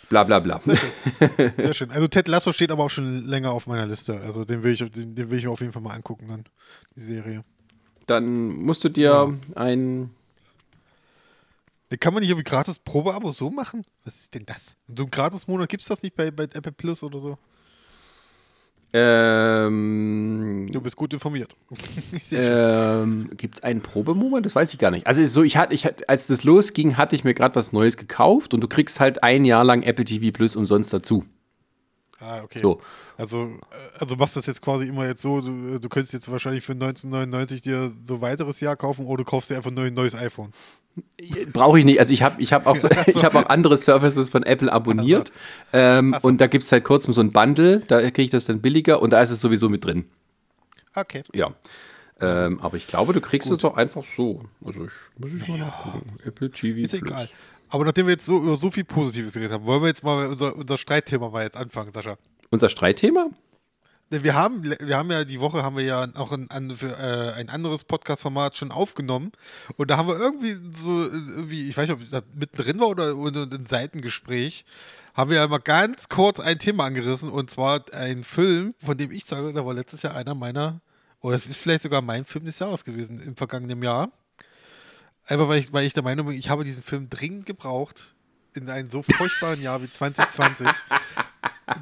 Bla bla bla. Sehr schön. sehr schön. Also Ted Lasso steht aber auch schon länger auf meiner Liste. Also den will ich, den, den will ich auf jeden Fall mal angucken dann, die Serie. Dann musst du dir ja. ein kann man nicht irgendwie gratis Probeabo so machen? Was ist denn das? So ein Gratis-Monat gibt es das nicht bei, bei Apple Plus oder so? Ähm, du bist gut informiert. ähm, Gibt es einen Probemonat? Das weiß ich gar nicht. Also so, ich hatte, ich hatte, als das losging, hatte ich mir gerade was Neues gekauft und du kriegst halt ein Jahr lang Apple TV Plus umsonst dazu. Ah, okay. So. Also, äh, also machst du das jetzt quasi immer jetzt so, du, du könntest jetzt wahrscheinlich für 1999 dir so ein weiteres Jahr kaufen oder du kaufst dir einfach ein neues iPhone. Brauche ich nicht. Also ich habe ich hab auch, so, ich hab auch andere Services von Apple abonniert. So. Ähm, so. Und da gibt es seit kurzem so ein Bundle, da kriege ich das dann billiger und da ist es sowieso mit drin. Okay. Ja. Ähm, aber ich glaube, du kriegst Gut. es doch einfach so. Also ich, muss ich mal ja. nachgucken. Apple TV. Ist Plus. egal. Aber nachdem wir jetzt so über so viel Positives geredet haben, wollen wir jetzt mal unser, unser Streitthema mal jetzt anfangen, Sascha. Unser Streitthema? Wir haben, wir haben ja die Woche haben wir ja auch ein, ein, äh, ein anderes Podcast-Format schon aufgenommen und da haben wir irgendwie so, irgendwie, ich weiß nicht, ob das mittendrin war oder, oder ein Seitengespräch, haben wir ja mal ganz kurz ein Thema angerissen und zwar ein Film, von dem ich sage, da war letztes Jahr einer meiner, oder es ist vielleicht sogar mein Film des Jahres gewesen im vergangenen Jahr. Einfach weil ich, weil ich der Meinung bin, ich habe diesen Film dringend gebraucht in einem so furchtbaren Jahr wie 2020.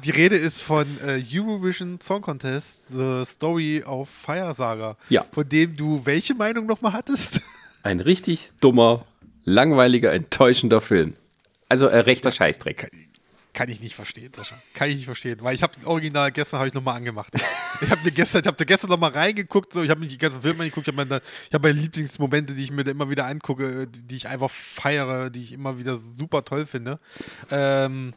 Die Rede ist von äh, Eurovision Song Contest, The Story of Fire Saga. Ja. Von dem du welche Meinung nochmal hattest? Ein richtig dummer, langweiliger, enttäuschender Film. Also äh, rechter Scheißdreck. Kann ich nicht verstehen, Sascha. Kann ich nicht verstehen, weil ich habe den Original gestern habe ich noch mal angemacht. Ich habe mir gestern, ich habe gestern noch mal reingeguckt, so ich habe mir die ganzen Filme angeguckt, ich habe meine, ich hab meine Lieblingsmomente, die ich mir da immer wieder angucke, die ich einfach feiere, die ich immer wieder super toll finde. Ähm,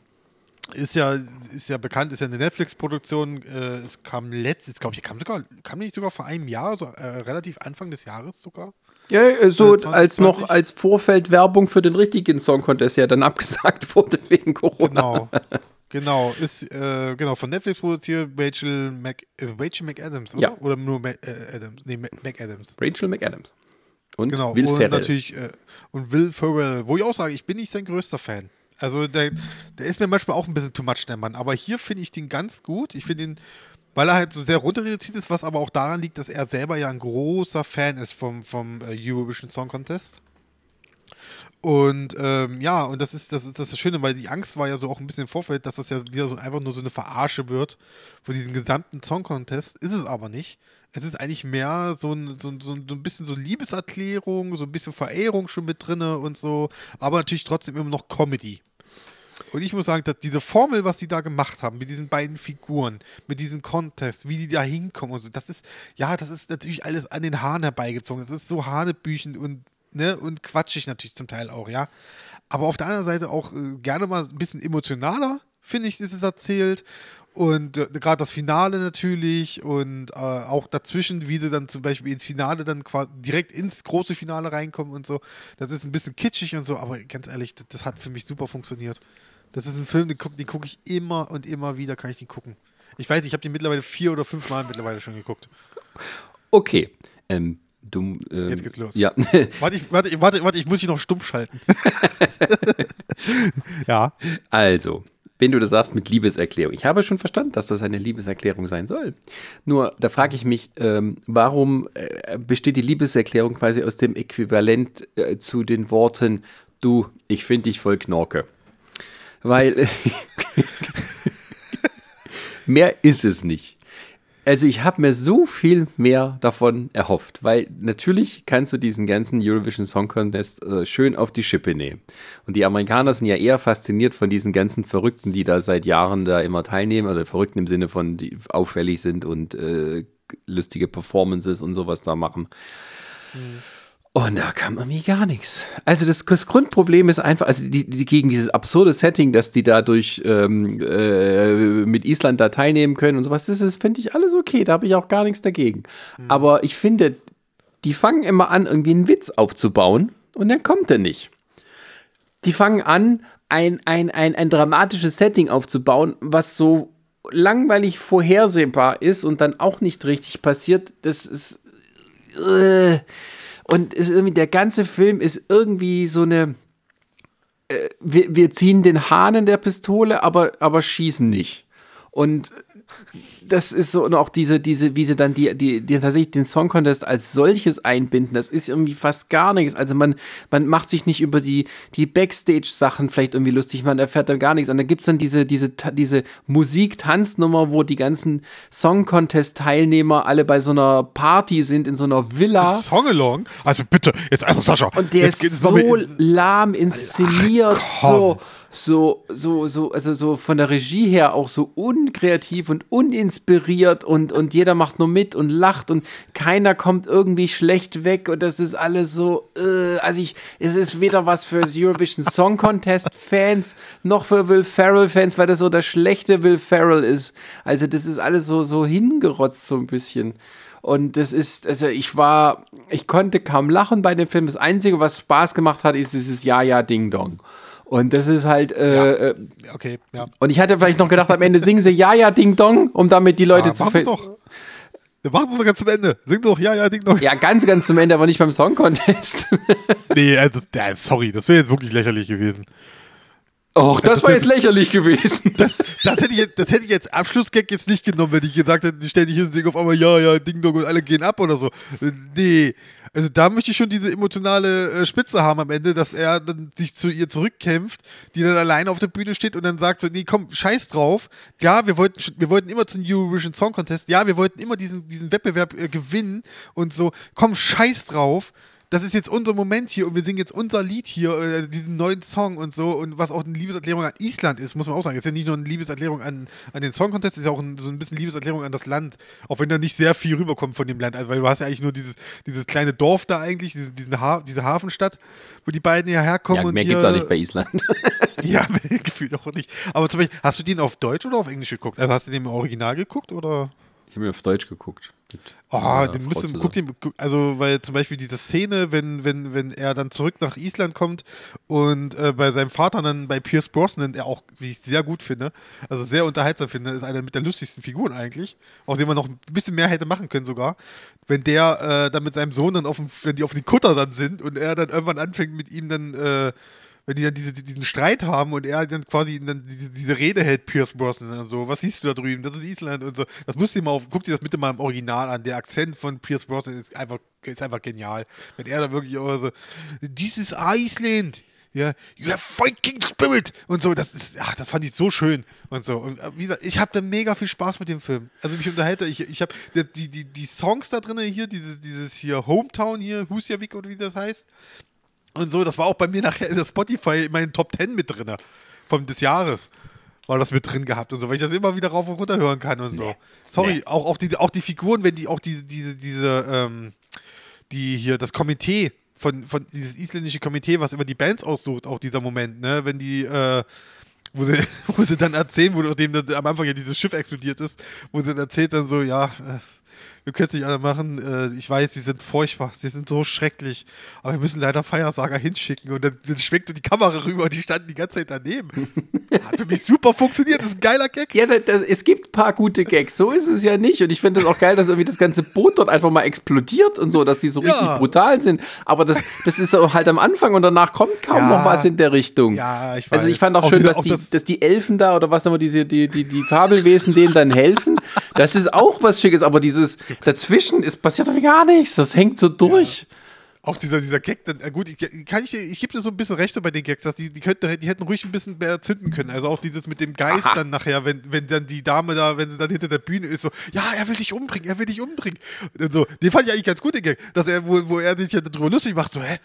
ist ja, ist ja bekannt, ist ja eine Netflix-Produktion. Äh, es kam letztes, glaube ich, kam sogar, kam nicht sogar vor einem Jahr, so äh, relativ Anfang des Jahres sogar. Ja, äh, so Äh, als noch 2020? als Vorfeldwerbung für den richtigen Song Contest ja dann abgesagt wurde wegen Corona. Genau. Genau, ist äh, genau von Netflix produziert, Rachel, Mac, äh, Rachel McAdams, oder? Ja. Oder nur Mac, Adams? Nee, Mac- McAdams. Rachel McAdams. Und Genau, Will und Ferrell. natürlich, und Will Ferrell, wo ich auch sage, ich bin nicht sein größter Fan. Also der, der ist mir manchmal auch ein bisschen too much, der Mann. Aber hier finde ich den ganz gut. Ich finde ihn, weil er halt so sehr runterreduziert ist, was aber auch daran liegt, dass er selber ja ein großer Fan ist vom, vom äh, Eurovision Song Contest. Und ähm, ja, und das ist, das ist das Schöne, weil die Angst war ja so auch ein bisschen im Vorfeld, dass das ja wieder so einfach nur so eine Verarsche wird für diesen gesamten Song Contest. Ist es aber nicht. Es ist eigentlich mehr so ein, so, so, so ein bisschen so Liebeserklärung, so ein bisschen Verehrung schon mit drinne und so, aber natürlich trotzdem immer noch Comedy. Und ich muss sagen, dass diese Formel, was die da gemacht haben, mit diesen beiden Figuren, mit diesem Contest, wie die da hinkommen und so, das ist, ja, das ist natürlich alles an den Haaren herbeigezogen. Das ist so hanebüchen und, ne, und quatschig natürlich zum Teil auch, ja. Aber auf der anderen Seite auch äh, gerne mal ein bisschen emotionaler, finde ich, ist es erzählt. Und äh, gerade das Finale natürlich und äh, auch dazwischen, wie sie dann zum Beispiel ins Finale dann quasi direkt ins große Finale reinkommen und so. Das ist ein bisschen kitschig und so, aber ganz ehrlich, das, das hat für mich super funktioniert. Das ist ein Film, den gucke guck ich immer und immer wieder, kann ich den gucken. Ich weiß, nicht, ich habe den mittlerweile vier oder fünf Mal mittlerweile schon geguckt. Okay. Ähm, du, ähm, Jetzt geht's los. Ja. Warte, ich, warte, warte, warte, ich muss dich noch stumm schalten. ja. Also, wenn du das sagst mit Liebeserklärung. Ich habe schon verstanden, dass das eine Liebeserklärung sein soll. Nur, da frage ich mich, ähm, warum äh, besteht die Liebeserklärung quasi aus dem Äquivalent äh, zu den Worten, du, ich finde dich voll Knorke. Weil mehr ist es nicht. Also ich habe mir so viel mehr davon erhofft, weil natürlich kannst du diesen ganzen Eurovision Song Contest äh, schön auf die Schippe nehmen. Und die Amerikaner sind ja eher fasziniert von diesen ganzen Verrückten, die da seit Jahren da immer teilnehmen, oder Verrückten im Sinne von, die auffällig sind und äh, lustige Performances und sowas da machen. Und da kam irgendwie gar nichts. Also das, das Grundproblem ist einfach, also die, die, gegen dieses absurde Setting, dass die dadurch ähm, äh, mit Island da teilnehmen können und sowas, das ist, finde ich alles okay, da habe ich auch gar nichts dagegen. Aber ich finde, die fangen immer an, irgendwie einen Witz aufzubauen und dann kommt er nicht. Die fangen an, ein, ein, ein, ein dramatisches Setting aufzubauen, was so langweilig vorhersehbar ist und dann auch nicht richtig passiert. Das ist. Äh, und ist irgendwie, der ganze Film ist irgendwie so eine. Äh, wir, wir ziehen den Hahn in der Pistole, aber, aber schießen nicht. Und das ist so, und auch diese, diese, wie sie dann die, die, die tatsächlich den Song Contest als solches einbinden, das ist irgendwie fast gar nichts. Also man, man macht sich nicht über die, die Backstage-Sachen vielleicht irgendwie lustig, man erfährt dann gar nichts. Und dann gibt es dann diese, diese, diese Musik-Tanznummer, wo die ganzen Song Contest-Teilnehmer alle bei so einer Party sind, in so einer Villa. Songalong? Also bitte, jetzt erst Sascha. Und der ist so lahm inszeniert, komm. so, so, so, so, also so von der Regie her auch so unkreativ und uninspiriert und, und jeder macht nur mit und lacht und keiner kommt irgendwie schlecht weg und das ist alles so, äh, also ich, es ist weder was für Eurovision Song Contest Fans noch für Will Ferrell Fans, weil das so der schlechte Will Ferrell ist. Also das ist alles so, so hingerotzt so ein bisschen. Und das ist, also ich war, ich konnte kaum lachen bei dem Film. Das Einzige, was Spaß gemacht hat, ist dieses Ja, ja, Ding Dong. Und das ist halt, äh, äh, Okay, ja. und ich hatte vielleicht noch gedacht, am Ende singen sie Ja, ja, Ding Dong, um damit die Leute Ah, zu ver- doch. Dann mach das doch ganz zum Ende. Sing doch, ja, ja, Ding doch. Ja, ganz, ganz zum Ende, aber nicht beim Song Contest. Nee, also, ja, sorry, das wäre jetzt wirklich lächerlich gewesen. Och, das, das war jetzt lächerlich gewesen. Das, das, hätte ich, jetzt, das hätte ich jetzt Abschlussgag jetzt nicht genommen, wenn ich gesagt hätte, stell dich hin und sing auf einmal, ja, ja, Ding Dong und alle gehen ab oder so. Nee. Also da möchte ich schon diese emotionale äh, Spitze haben am Ende, dass er dann sich zu ihr zurückkämpft, die dann alleine auf der Bühne steht und dann sagt so, nee, komm, scheiß drauf. Ja, wir wollten, wir wollten immer zum Eurovision Song Contest. Ja, wir wollten immer diesen, diesen Wettbewerb äh, gewinnen und so, komm, scheiß drauf das ist jetzt unser Moment hier und wir singen jetzt unser Lied hier, äh, diesen neuen Song und so und was auch eine Liebeserklärung an Island ist, muss man auch sagen. Es ist ja nicht nur eine Liebeserklärung an, an den Song Contest, es ist ja auch ein, so ein bisschen Liebeserklärung an das Land, auch wenn da nicht sehr viel rüberkommt von dem Land, also, weil du hast ja eigentlich nur dieses, dieses kleine Dorf da eigentlich, diese, diesen ha diese Hafenstadt, wo die beiden hierher kommen. Ja, mehr gibt es auch nicht bei Island. ja, gefühlt auch nicht. Aber zum Beispiel, hast du den auf Deutsch oder auf Englisch geguckt? Also hast du den im Original geguckt oder? Ich habe ihn auf Deutsch geguckt. Oh, den müsste, guck den, also weil zum Beispiel diese Szene, wenn, wenn, wenn er dann zurück nach Island kommt und äh, bei seinem Vater dann bei Pierce Brosnan, der auch, wie ich sehr gut finde, also sehr unterhaltsam finde, ist einer mit der lustigsten Figuren eigentlich, aus dem man noch ein bisschen mehr hätte machen können sogar, wenn der äh, dann mit seinem Sohn dann auf dem, wenn die auf den Kutter dann sind und er dann irgendwann anfängt mit ihm dann äh, wenn die dann diese, diesen Streit haben und er dann quasi dann diese, diese Rede hält, Pierce Brosnan und so, was siehst du da drüben? Das ist Island und so. Das musst du mal auf, guck dir das bitte mal im Original an. Der Akzent von Pierce Brosnan ist einfach, ist einfach genial. Wenn er da wirklich auch so, this is Iceland. Ja, you have Viking Spirit und so, das ist, ach, das fand ich so schön und so. Und äh, wie gesagt, ich habe da mega viel Spaß mit dem Film. Also mich unterhalte, ich, ich habe die, die, die Songs da drin hier, dieses, dieses hier Hometown hier, Husjavik oder wie das heißt, und so, das war auch bei mir nachher in der Spotify in meinen Top 10 mit drin. Vom des Jahres war das mit drin gehabt und so, weil ich das immer wieder rauf und runter hören kann und so. Nee. Sorry, nee. Auch, auch, die, auch die Figuren, wenn die auch diese, diese, diese, ähm, die hier, das Komitee von, von dieses isländische Komitee, was immer die Bands aussucht, auch dieser Moment, ne, wenn die, äh, wo sie, wo sie dann erzählen, wo dem am Anfang ja dieses Schiff explodiert ist, wo sie dann erzählt dann so, ja, äh, wir können es nicht alle machen. Äh, ich weiß, sie sind furchtbar, sie sind so schrecklich. Aber wir müssen leider Feiersager hinschicken. Und dann, dann schwenkt die Kamera rüber und die standen die ganze Zeit daneben. Hat für mich super funktioniert. Das ist ein geiler Gag. Ja, das, das, es gibt ein paar gute Gags. So ist es ja nicht. Und ich finde es auch geil, dass irgendwie das ganze Boot dort einfach mal explodiert und so, dass die so richtig ja. brutal sind. Aber das, das ist halt am Anfang und danach kommt kaum ja. noch was in der Richtung. Ja, ich weiß. Also ich fand auch, auch schön, diese, dass, auch die, das dass die Elfen da oder was immer diese, die, die, die Fabelwesen denen dann helfen. Das ist auch was Schickes. Aber dieses dazwischen ist passiert doch gar nichts. Das hängt so durch. Ja. Auch dieser, dieser Gag, dann, gut, ich, kann ich, ich gebe dir so ein bisschen Rechte bei den Gags, dass die, die, könnten, die hätten ruhig ein bisschen mehr zünden können. Also auch dieses mit dem Geist Aha. dann nachher, wenn, wenn dann die Dame da, wenn sie dann hinter der Bühne ist, so, ja, er will dich umbringen, er will dich umbringen. Und so, den fand ich eigentlich ganz gut, den Gag, dass er, wo, wo er sich ja darüber lustig macht, so, hä?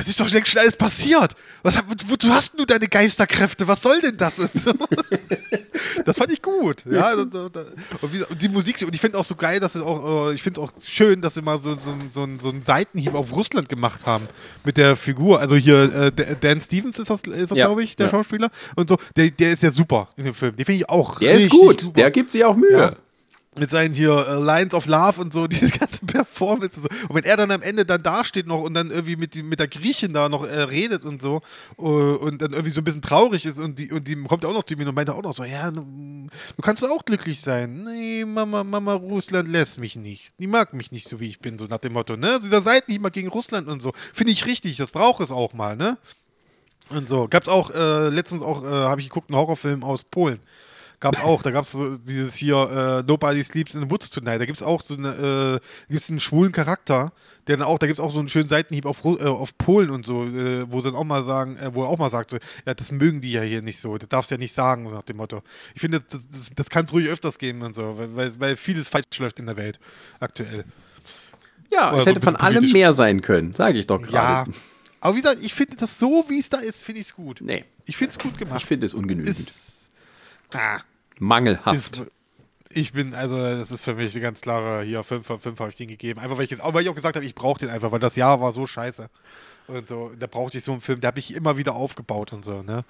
Das ist doch längst schon alles passiert. Was, wozu hast du deine Geisterkräfte? Was soll denn das? das fand ich gut. Ja, und, und, und die Musik, und ich finde auch so geil, dass sie auch, äh, ich finde auch schön, dass sie mal so, so, so, so einen Seitenhieb auf Russland gemacht haben mit der Figur. Also hier, äh, Dan Stevens ist das, ist das ja, glaube ich, der ja. Schauspieler. Und so, der, der ist ja super in dem Film. Den finde ich auch Der ist gut, super. der gibt sich auch Mühe. Ja mit seinen hier uh, Lines of Love und so, diese ganze Performance und so. Und wenn er dann am Ende dann dasteht noch und dann irgendwie mit, die, mit der Griechin da noch äh, redet und so uh, und dann irgendwie so ein bisschen traurig ist und die, und die kommt auch noch zu mir und meinte auch noch so, ja, du, kannst auch glücklich sein. Nee, Mama, Mama, Russland lässt mich nicht. Die mag mich nicht so, wie ich bin, so nach dem Motto, ne? Dieser Seitenhieb mal gegen Russland und so. Finde ich richtig, das braucht es auch mal, ne? Und so. Gab's auch, äh, letztens auch, äh, habe ich geguckt, einen Horrorfilm aus Polen gab es auch. Da gab es so dieses hier äh, Nobody Sleeps in the Woods Tonight. Da gibt es auch so eine, äh, gibt's einen schwulen Charakter, der dann auch, da gibt es auch so einen schönen Seitenhieb auf, äh, auf Polen und so, äh, wo sie dann auch mal sagen, äh, wo er auch mal sagt, so, ja, das mögen die ja hier nicht so. Das darfst du ja nicht sagen, nach dem Motto. Ich finde, das, das, das kann es ruhig öfters geben und so, weil, weil vieles falsch läuft in der Welt aktuell. Ja, Oder es hätte so von allem mehr sein können, sage ich doch gerade. Ja. Aber wie gesagt, ich finde das so, wie es da ist, finde ich es gut. Nee. Ich finde es gut gemacht. Ich finde es ungenügend. Ist, ah, Mangelhaft. Ist, ich bin, also das ist für mich eine ganz klare, hier 5 von 5 habe ich den gegeben. Einfach weil ich, jetzt, weil ich auch gesagt habe, ich brauche den einfach, weil das Jahr war so scheiße. Und so, da brauchte ich so einen Film, da habe ich immer wieder aufgebaut und so, ne?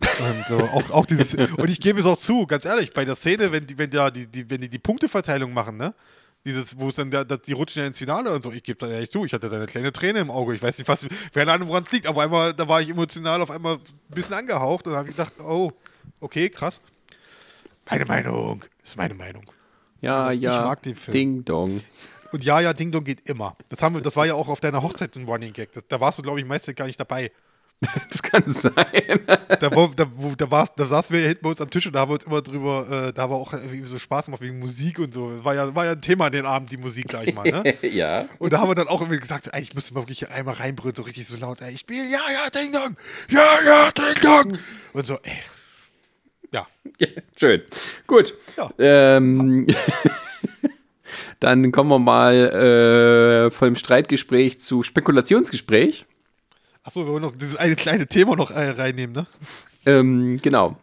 Und so, auch, auch dieses, und ich gebe es auch zu, ganz ehrlich, bei der Szene, wenn die, wenn ja, die, die, wenn die die Punkteverteilung machen, ne? Dieses, wo es dann, da, die rutschen ja ins Finale und so. Ich gebe da ehrlich zu, ich hatte da eine kleine Träne im Auge. Ich weiß nicht, was, keine Ahnung, woran es liegt. Auf einmal, da war ich emotional auf einmal ein bisschen angehaucht und habe gedacht, oh, okay, krass. Meine Meinung. Das ist meine Meinung. Ja, also, ja. Ich mag den Film. Ding Dong. Und ja, ja, Ding Dong geht immer. Das, haben wir, das war ja auch auf deiner Hochzeit ein Running Gag. Das, da warst du, glaube ich, meistens gar nicht dabei. Das kann sein. Da, wo, da, wo, da, war's, da saßen wir ja hinten bei uns am Tisch und da haben wir uns immer drüber, äh, da war auch irgendwie so Spaß gemacht wegen Musik und so. War ja, war ja ein Thema an den Abend, die Musik, sag ich mal. Ne? ja. Und da haben wir dann auch irgendwie gesagt, so, ey, ich müsste mal wirklich einmal reinbrüllen, so richtig so laut, ey, ich spiele, ja, ja, Ding Dong, ja, ja, Ding Dong. Und so, ey. Ja. schön. Gut. Ja. Ähm, dann kommen wir mal äh, von dem Streitgespräch zu Spekulationsgespräch. Achso, wir wollen noch dieses eine kleine Thema noch äh, reinnehmen, ne? Ähm, genau.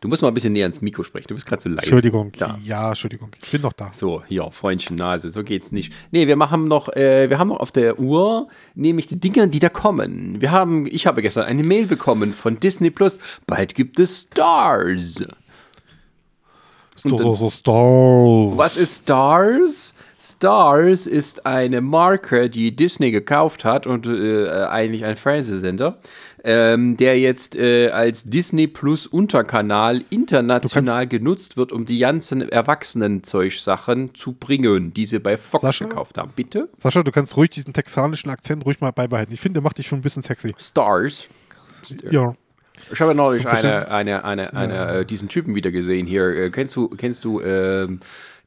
Du musst mal ein bisschen näher ins Mikro sprechen. Du bist gerade so leise. Entschuldigung. Da. Ja, Entschuldigung. Ich bin noch da. So, hier, Freundchen Nase, so geht's nicht. Nee, wir machen noch, äh, wir haben noch auf der Uhr, nämlich die Dinge, die da kommen. Wir haben, ich habe gestern eine Mail bekommen von Disney Plus. Bald gibt es Stars. So, so, so Stars. Was ist Stars? Stars ist eine Marke, die Disney gekauft hat und äh, eigentlich ein Fernsehsender, ähm, der jetzt äh, als Disney Plus Unterkanal international genutzt wird, um die ganzen Erwachsenenzeugsachen zu bringen, die sie bei Fox Sascha? gekauft haben. Bitte? Sascha, du kannst ruhig diesen texanischen Akzent ruhig mal beibehalten. Ich finde, der macht dich schon ein bisschen sexy. Stars. Ja. Ich habe neulich So eine, eine, eine, eine, äh, diesen Typen wieder gesehen hier. Äh, kennst du, kennst du, ähm,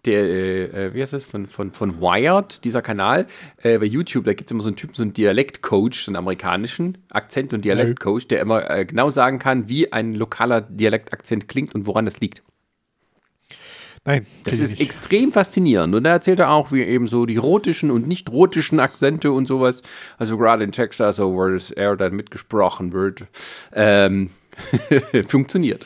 der, äh, äh, wie heißt das, von, von, von Wired, dieser Kanal, äh, bei YouTube, da gibt es immer so einen Typen, so einen Dialektcoach, so einen amerikanischen Akzent- und Dialektcoach, der immer äh, genau sagen kann, wie ein lokaler Dialektakzent klingt und woran das liegt. Nein, Das ist nicht. extrem faszinierend. Und da erzählt er auch, wie eben so die rotischen und nicht rotischen Akzente und sowas, also gerade in Texas, so, wo das R dann mitgesprochen wird, ähm, funktioniert.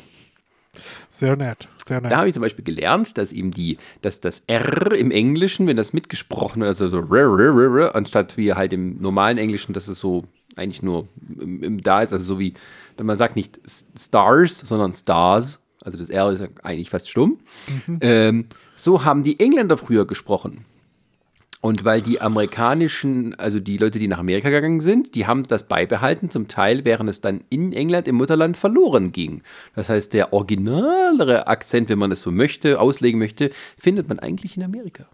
Sehr nett. Sehr nett. Da habe ich zum Beispiel gelernt, dass eben die, dass das R im Englischen, wenn das mitgesprochen wird, also so r, r, r, anstatt wie halt im normalen Englischen, dass es so eigentlich nur im, im, da ist, also so wie, man sagt nicht Stars, sondern Stars, also das R ist eigentlich fast stumm. Ähm, so haben die Engländer früher gesprochen. Und weil die amerikanischen, also die Leute, die nach Amerika gegangen sind, die haben das beibehalten, zum Teil, während es dann in England im Mutterland verloren ging. Das heißt, der originalere Akzent, wenn man es so möchte, auslegen möchte, findet man eigentlich in Amerika.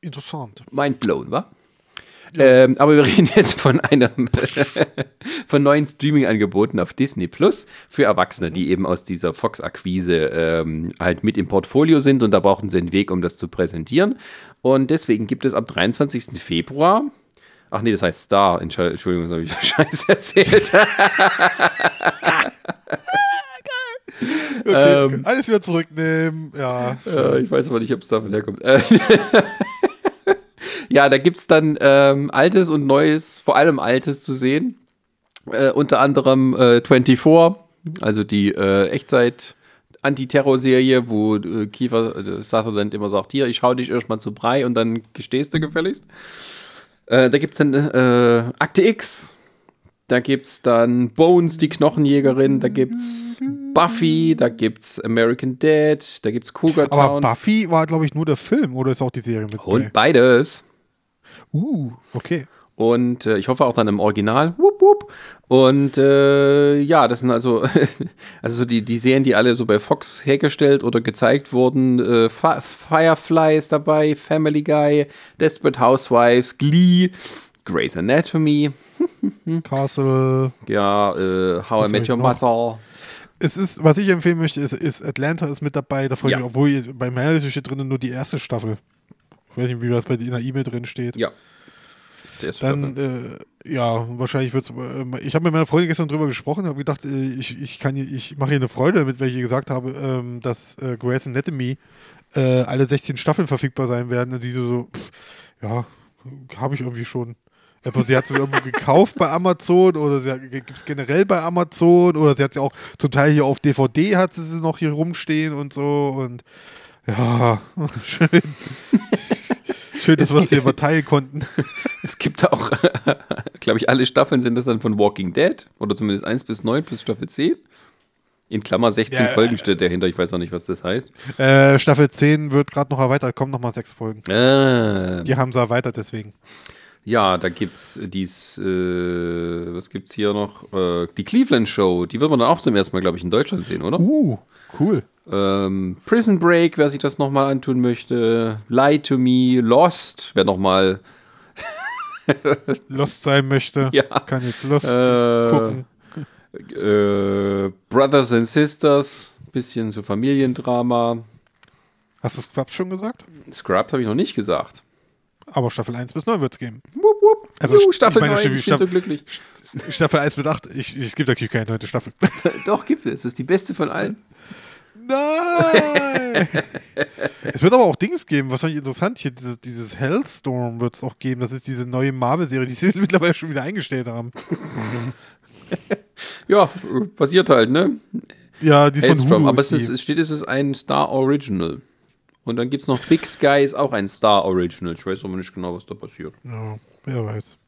Interessant. Mind blown, wa? Ähm, aber wir reden jetzt von einem von neuen Streaming-Angeboten auf Disney Plus für Erwachsene, die eben aus dieser Fox-Akquise ähm, halt mit im Portfolio sind und da brauchen sie einen Weg, um das zu präsentieren. Und deswegen gibt es am 23. Februar, ach nee, das heißt Star, Entschuldigung, das habe ich Scheiß erzählt. Okay, Ähm. alles wieder zurücknehmen. Ja. Äh, ich weiß aber nicht, ob es davon herkommt. Ja, da gibt es dann ähm, Altes und Neues, vor allem Altes zu sehen. Äh, unter anderem äh, 24, also die äh, Echtzeit- Antiterror-Serie, wo äh, Kiefer äh, Sutherland immer sagt, hier, ich hau dich erstmal zu Brei und dann gestehst du gefälligst. Äh, da gibt es dann äh, Akte X, da gibt es dann Bones, die Knochenjägerin, da gibt's Buffy, da gibt's American Dad, da gibt's Cougar Aber Town. Buffy war, glaube ich, nur der Film oder ist auch die Serie mit Und bei? beides. Uh, okay. Und äh, ich hoffe auch dann im Original. Wupp, wupp. Und äh, ja, das sind also, also so die, die Serien, die alle so bei Fox hergestellt oder gezeigt wurden. Äh, Fi- Firefly ist dabei, Family Guy, Desperate Housewives, Glee, Grey's Anatomy, Castle. ja, äh, How I Met Your Mother. Es ist, was ich empfehlen möchte, ist, ist Atlanta ist mit dabei. Da freue ich Ja. obwohl bei Melody steht drinnen nur die erste Staffel. Ich weiß nicht, wie das bei dir in der E-Mail drin steht. Ja. Der ist Dann, äh, ja, wahrscheinlich wird es. Äh, ich habe mit meiner Freundin gestern drüber gesprochen, habe gedacht, äh, ich, ich, kann, ich mache ihr eine Freude damit, weil ich ihr gesagt habe, ähm, dass äh, Grey's Anatomy äh, alle 16 Staffeln verfügbar sein werden. Und die so, so pff, ja, habe ich irgendwie schon. Aber sie hat es irgendwo gekauft bei Amazon oder sie gibt es generell bei Amazon oder sie hat sie auch zum Teil hier auf DVD hat sie sie noch hier rumstehen und so und ja, schön. schön, dass wir das hier überteilen konnten. Es gibt auch, glaube ich, alle Staffeln sind das dann von Walking Dead oder zumindest 1 bis 9 plus Staffel 10. In Klammer 16 Ja, Folgen steht dahinter, ich weiß auch nicht, was das heißt. Äh, Staffel 10 wird gerade noch erweitert, kommen noch mal sechs Folgen. Ah, Die haben sie erweitert, deswegen. Ja, da gibt's dies, äh, was gibt's hier noch? Äh, die Cleveland Show, die wird man dann auch zum ersten Mal, glaube ich, in Deutschland sehen, oder? Uh, cool. Ähm, Prison Break, wer sich das nochmal antun möchte. Lie to Me, Lost, wer nochmal Lost sein möchte, Ja. kann jetzt Lost Äh, gucken. Äh, Brothers and Sisters, bisschen so Familiendrama. Hast du Scrubs schon gesagt? Scrubs habe ich noch nicht gesagt. Aber Staffel 1 bis 9 wird es geben. Wupp, wupp. Also, Juhu, Staffel meine, 9, Staffel- ich bin so glücklich. Staffel 1 bis 8, ich, ich, es gibt natürlich keine neunte Staffel. Doch, gibt es. Das ist die beste von allen. Nein! es wird aber auch Dings geben, was fand ich interessant hier, dieses, dieses Hellstorm wird es auch geben. Das ist diese neue Marvel-Serie, die sie mittlerweile schon wieder eingestellt haben. Ja, passiert halt, ne? Ja, die ist von Hellstrom. Hulu. Aber es, ist ist, es steht, es ist ein Star Original. Und dann gibt es noch Big Sky, ist auch ein Star Original. Ich weiß aber nicht genau, was da passiert. Ja, wer weiß.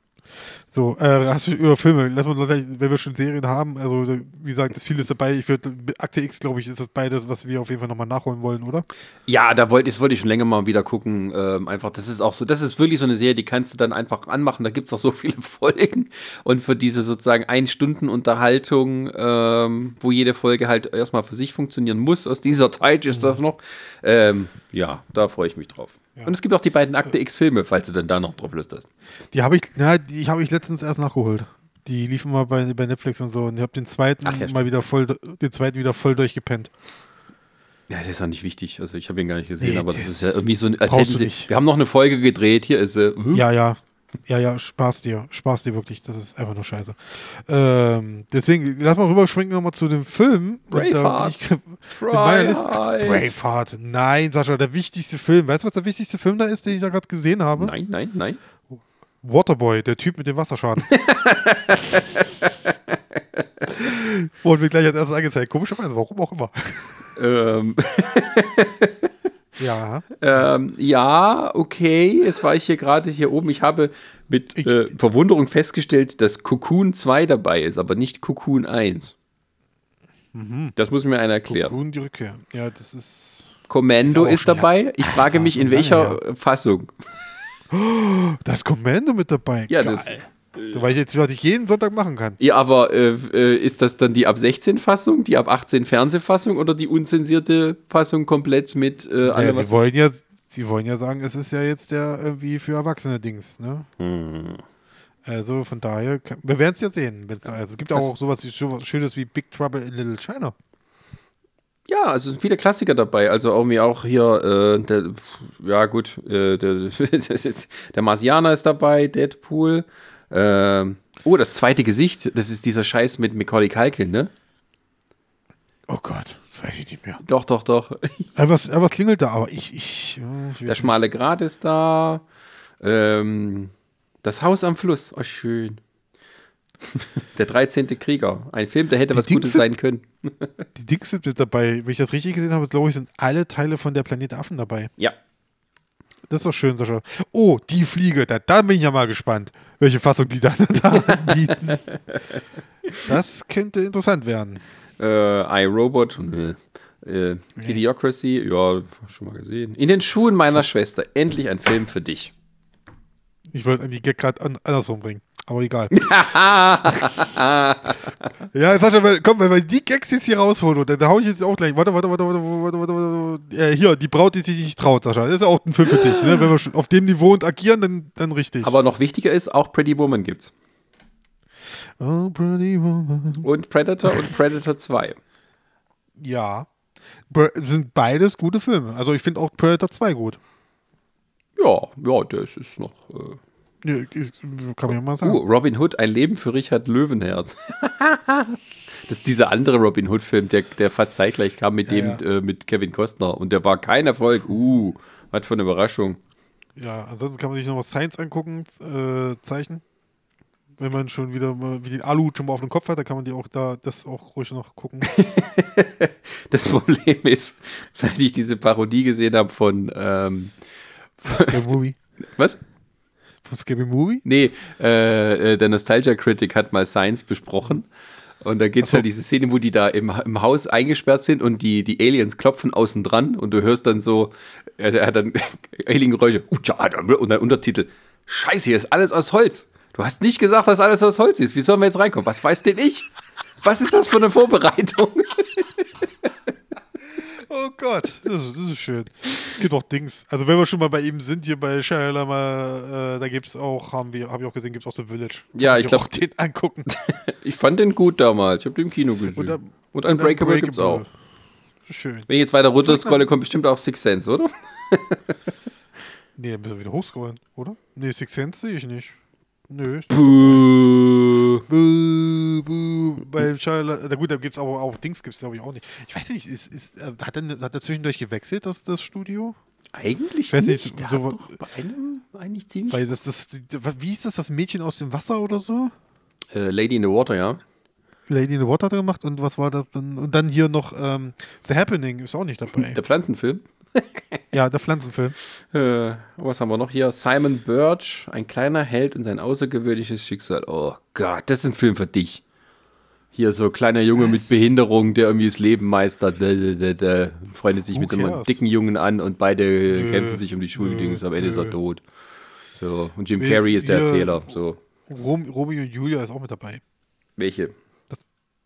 So, äh, hast du über Filme, lass mal wenn wir schon Serien haben, also wie gesagt, ist vieles dabei. Ich würde, Akte X, glaube ich, ist das beides, was wir auf jeden Fall nochmal nachholen wollen, oder? Ja, da wollte, das wollte ich schon länger mal wieder gucken. Ähm, einfach, das ist auch so, das ist wirklich so eine Serie, die kannst du dann einfach anmachen. Da gibt es auch so viele Folgen. Und für diese sozusagen ein Stunden Unterhaltung, ähm, wo jede Folge halt erstmal für sich funktionieren muss, aus dieser Zeit ist das noch. Ähm, ja, da freue ich mich drauf. Und es gibt auch die beiden Akte X-Filme, falls du dann da noch drauf Lust hast. Die habe ich, ja, die habe ich letztens erst nachgeholt. Die liefen mal bei, bei Netflix und so und ich habe den zweiten Ach ja, stimmt. mal wieder voll, den zweiten wieder voll durchgepennt. Ja, der ist auch nicht wichtig. Also ich habe ihn gar nicht gesehen, Nee, aber das das ist ja irgendwie so, als hätten sie. Wir haben noch eine Folge gedreht. Hier ist. Hm? Ja, ja. Ja, ja, Spaß dir. Spaß dir wirklich. Das ist einfach nur scheiße. Ähm, deswegen, lass mal rüberschwenken nochmal zu dem Film. Braveheart. ich-. Braveheart. Nein, Sascha, der wichtigste Film. Weißt du, was der wichtigste Film da ist, den ich da gerade gesehen habe? Nein, nein, nein. Waterboy, der Typ mit dem Wasserschaden. Wurde mir gleich als erstes angezeigt. Komischerweise, warum auch immer. Ähm, Ja. ähm, ja, okay. Jetzt war ich hier gerade hier oben. Ich habe mit Ich- äh, Verwunderung festgestellt, dass Cocoon 2 dabei ist, aber nicht Cocoon 1. Das muss mir einer erklären. Cocoon, die Rückkehr. Ja, das ist. Commando Ist ist, dabei. Ich frage Alter, mich, in welcher Fassung. Da ist Commando mit dabei. Ja, Geil. das. Da weiß ich jetzt, was ich jeden Sonntag machen kann. Ja, aber äh, äh, ist das dann die ab 16 Fassung, die ab 18 Fernsehfassung oder die unzensierte Fassung komplett mit äh, Ja, allem, sie wollen ja, sie wollen ja sagen, es ist ja jetzt der irgendwie für Erwachsene Dings, ne? Hm. Also von daher, kann, wir werden es ja sehen. Da ist. Es gibt auch sowas wie Schönes wie Big Trouble in Little China. Ja, also sind viele Klassiker dabei. Also irgendwie auch hier, äh, der, ja gut, äh, der, der Marsianer ist dabei, Deadpool. Ähm, oh, das zweite Gesicht, das ist dieser Scheiß mit Macaulay Culkin, ne? Oh Gott, das weiß ich nicht mehr. Doch, doch, doch. Etwas, etwas klingelt da, aber ich, ich, ich Der weiß schmale Grat ist da. Ähm, das Haus am Fluss, oh schön. Der 13. Krieger. Ein Film, der hätte Die was Gutes Dings- sein können. Die Dings sind mit dabei. Wenn ich das richtig gesehen habe, glaube ich, sind alle Teile von der Planet Affen dabei. Ja. Das ist doch schön, Sascha. Oh, die Fliege, da, da bin ich ja mal gespannt, welche Fassung die dann da anbieten. Das könnte interessant werden. Äh, iRobot, äh, äh, Idiocracy, ja, schon mal gesehen. In den Schuhen meiner Schwester, endlich ein Film für dich. Ich wollte die Gag gerade an, andersrum bringen, aber egal. ja, Sascha, komm, wenn wir die Gags jetzt hier rausholen, und dann hau ich jetzt auch gleich. Warte, warte, warte, warte, warte, warte, warte. Äh, hier, die Braut, die sich nicht traut, Sascha. Das ist auch ein Film für dich. Ne? Wenn wir schon auf dem Niveau und agieren, dann, dann richtig. Aber noch wichtiger ist, auch Pretty Woman gibt's. oh, pretty woman. Und Predator und Predator 2. Ja. Sind beides gute Filme. Also ich finde auch Predator 2 gut. Ja, ja, das ist noch. Äh, Ja, Kann man ja mal uh, sagen. Robin Hood, ein Leben für Richard Löwenherz. das ist dieser andere Robin Hood-Film, der, der fast zeitgleich kam mit Ja, dem, Äh, mit Kevin Costner. Und der war kein Erfolg. Uh, was für eine Überraschung. Ja, ansonsten kann man sich noch was Science angucken, äh, Zeichen. Wenn man schon wieder mal, wie den Alu schon mal auf dem Kopf hat, dann kann man die auch da, das auch ruhig noch gucken. Das Problem ist, seit ich diese Parodie gesehen habe von, ähm, Movie. was? Von Scary Movie? Nee, äh, äh, der Nostalgia Critic hat mal Science besprochen. Und da geht es so. halt diese Szene, wo die da im, im Haus eingesperrt sind und die, die Aliens klopfen außen dran und du hörst dann so, er, er hat dann Alien-Geräusche und dann Untertitel. Scheiße, hier ist alles aus Holz. Du hast nicht gesagt, dass alles aus Holz ist. Wie sollen wir jetzt reinkommen? Was weiß denn ich? Was ist das für eine Vorbereitung? Oh Gott, das ist, das ist schön. Es gibt auch Dings. Also wenn wir schon mal bei ihm sind, hier bei Shia LaMar, äh, da gibt es auch, haben wir, habe ich auch gesehen, gibt es auch The Village. Kann Ja, ich sich glaub- auch den angucken. Ich fand den gut damals. Ich habe den im Kino gesehen. Und, Und, dann- Unbreakable gibt's auch. Schön. Wenn ich jetzt weiter runter scrolle, kommt bestimmt auch Six Sense, oder? Nee, dann müssen wir wieder hochscrollen, oder? Nee, Six Sense sehe ich nicht. Nö. Buh. Buh, buh, bei Shia La- Na gut, da gibt es aber auch Dings, gibt es glaube ich auch nicht. Ich weiß nicht, ist, ist, äh, hat, er, hat er zwischendurch gewechselt, das, das Studio? Eigentlich Ich weiß nicht, nicht. Der so- doch bei einem eigentlich ziemlich. Weil das, das, wie ist das, das Mädchen aus dem Wasser oder so? Äh, Lady in the Water, ja. Lady in the Water hat er gemacht und was war das dann? Und dann hier noch ähm, The Happening ist auch nicht dabei. Der Pflanzenfilm. Ja, der Pflanzenfilm. Äh, was haben wir noch hier? Simon Birch, ein kleiner Held und sein außergewöhnliches Schicksal. Oh Gott, das ist ein Film für dich. Hier so kleiner Junge mit Was? Behinderung, der irgendwie das Leben meistert, da, freundet sich Who mit so einem cares? dicken Jungen an und beide Nö, kämpfen sich um die Schuldings. Am Ende ist er tot. So, und Jim Carrey ist der Erzähler. So, Rom, Romeo und Julia ist auch mit dabei. welche?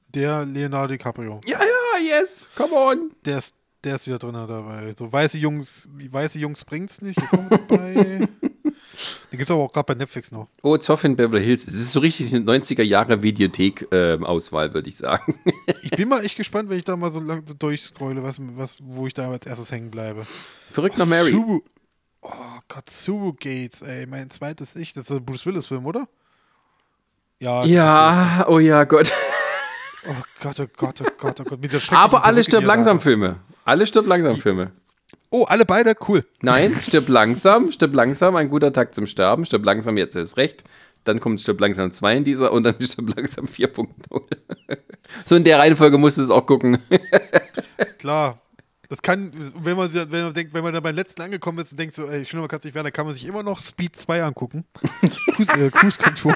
Der Leonardo DiCaprio. Ja, ja, yes, come on. Der ist, der ist wieder drin dabei. So weiße Jungs, weiße Jungs bringt's nicht, ist auch dabei. Den gibt's aber auch gerade bei Netflix noch. Oh, Zoff in Beverly Hills. Es ist so richtig eine 90er Jahre Videothek-Auswahl, würde ich sagen. Ich bin mal echt gespannt, wenn ich da mal so lang so durchscrolle, was, was, wo ich da als erstes hängen bleibe. Verrückt nach Mary. Suru oh Gott, Suru Gates, ey, mein zweites Ich. Das ist der Bruce Willis-Film, oder? Ja. Ja, oh ja, Gott. Oh Gott, oh Gott, oh Gott, oh Gott. Mit der Aber alle Perücke, stirb die da langsam. Filme. Alle stirb langsam Filme. Oh, alle beide? Cool. Nein, stirb langsam, stirb langsam, ein guter Tag zum Sterben, stirb langsam, jetzt ist recht. Dann kommt stirb langsam 2 in dieser und dann stirb langsam 4.0. so in der Reihenfolge musst du es auch gucken. Klar. Das kann, wenn man, wenn man denkt, wenn man da beim letzten angekommen ist und denkt so, ey, schlimmer kann es nicht werden, dann kann man sich immer noch Speed 2 angucken. Cruise, äh, Cruise Control.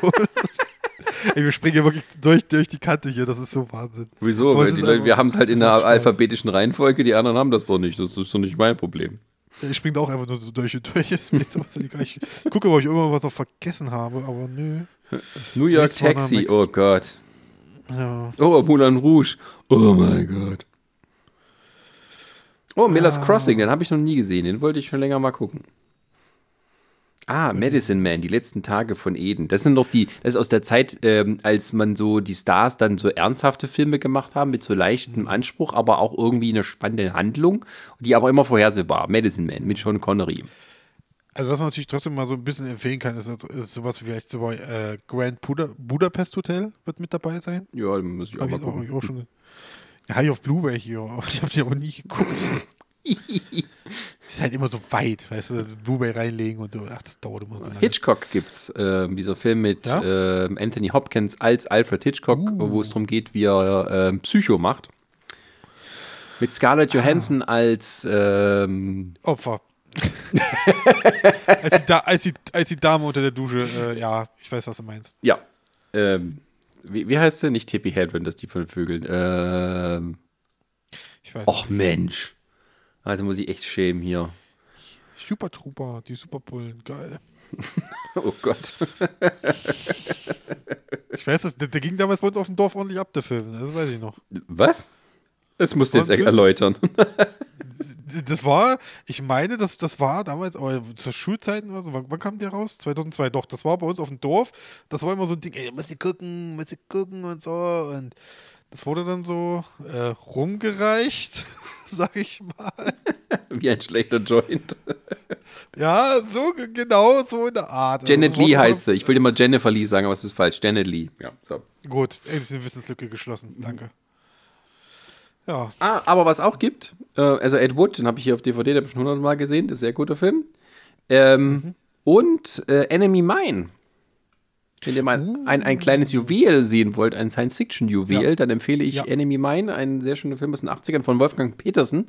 Ey, wir springen hier wirklich durch, durch die Kante hier, das ist so Wahnsinn. Wieso? Weil Leute, wir haben es halt in Spaß. alphabetischen Reihenfolge, die anderen haben das doch nicht. Das ist doch nicht mein Problem. Ich springe auch einfach nur so durch und durch. Ist mir jetzt was egal. Ich gucke, ob ich irgendwann was noch vergessen habe, aber nö. New York Next Taxi, oh Gott. Ja. Oh, Moulin Rouge, oh mein Gott. Oh, Miller's Ah. Crossing, den habe ich noch nie gesehen, den wollte ich schon länger mal gucken. Ah, Medicine Man, die letzten Tage von Eden. Das sind doch die, das ist aus der Zeit, ähm, als man so die Stars dann so ernsthafte Filme gemacht haben, mit so leichtem Anspruch, aber auch irgendwie eine spannende Handlung, die aber immer vorhersehbar. Medicine Man mit Sean Connery. Also was man natürlich trotzdem mal so ein bisschen empfehlen kann, ist, ist sowas wie vielleicht so bei äh, Grand Buda Budapest Hotel wird mit dabei sein. Ja, den muss ich auch mal ich jetzt auch, gucken. auch schon. Ich auf Blu-ray hier. aber Ich habe die aber nie geguckt. ist halt immer so weit, weißt du, so Blu-ray reinlegen und so. Ach, das dauert immer so lange. Hitchcock gibt's, ähm, dieser Film mit Ja? ähm, Anthony Hopkins als Alfred Hitchcock, Uh. wo es darum geht, wie er ähm, Psycho macht. Mit Scarlett Johansson als ähm, Opfer. als, die da, als, die, als die Dame unter der Dusche, äh, ja, ich weiß, was du meinst. ja, ähm, wie, wie heißt sie? Nicht Tippi Hedren, das ist die von den Vögeln. Ähm, Ich weiß. och Mensch. Also muss ich echt schämen hier. Super Trooper, die Superbullen, geil. Oh Gott. Ich weiß, das, der, der ging damals bei uns auf dem Dorf ordentlich ab, der Film. Das weiß ich noch. Was? Das musst du jetzt erläutern. Das war, ich meine, das, das war damals, aber zur Schulzeiten oder so, wann, wann kam der raus? 2002, doch, das war bei uns auf dem Dorf. Das war immer so ein Ding, ey, musst du gucken, musst du gucken und so. Und das wurde dann so äh, rumgereicht, sag ich mal. wie ein schlechter Joint. Ja, so ge- genau, so in der Art. Also Janet wurde Lee heißt sie. Ich will immer Jennifer Lee sagen, aber es ist falsch. Janet Lee. Ja, so. Gut, endlich eine Wissenslücke geschlossen, danke. Ja, Ah, aber was auch gibt, äh, also Ed Wood, den habe ich hier auf DVD, den habe ich schon hundertmal gesehen, das ist ein sehr guter Film. Ähm, Und äh, Enemy Mine. Wenn ihr mal ein, ein kleines Juwel sehen wollt, ein Science-Fiction-Juwel, Ja. dann empfehle ich Ja. Enemy Mine, ein sehr schöner Film aus den 80ern von Wolfgang Petersen,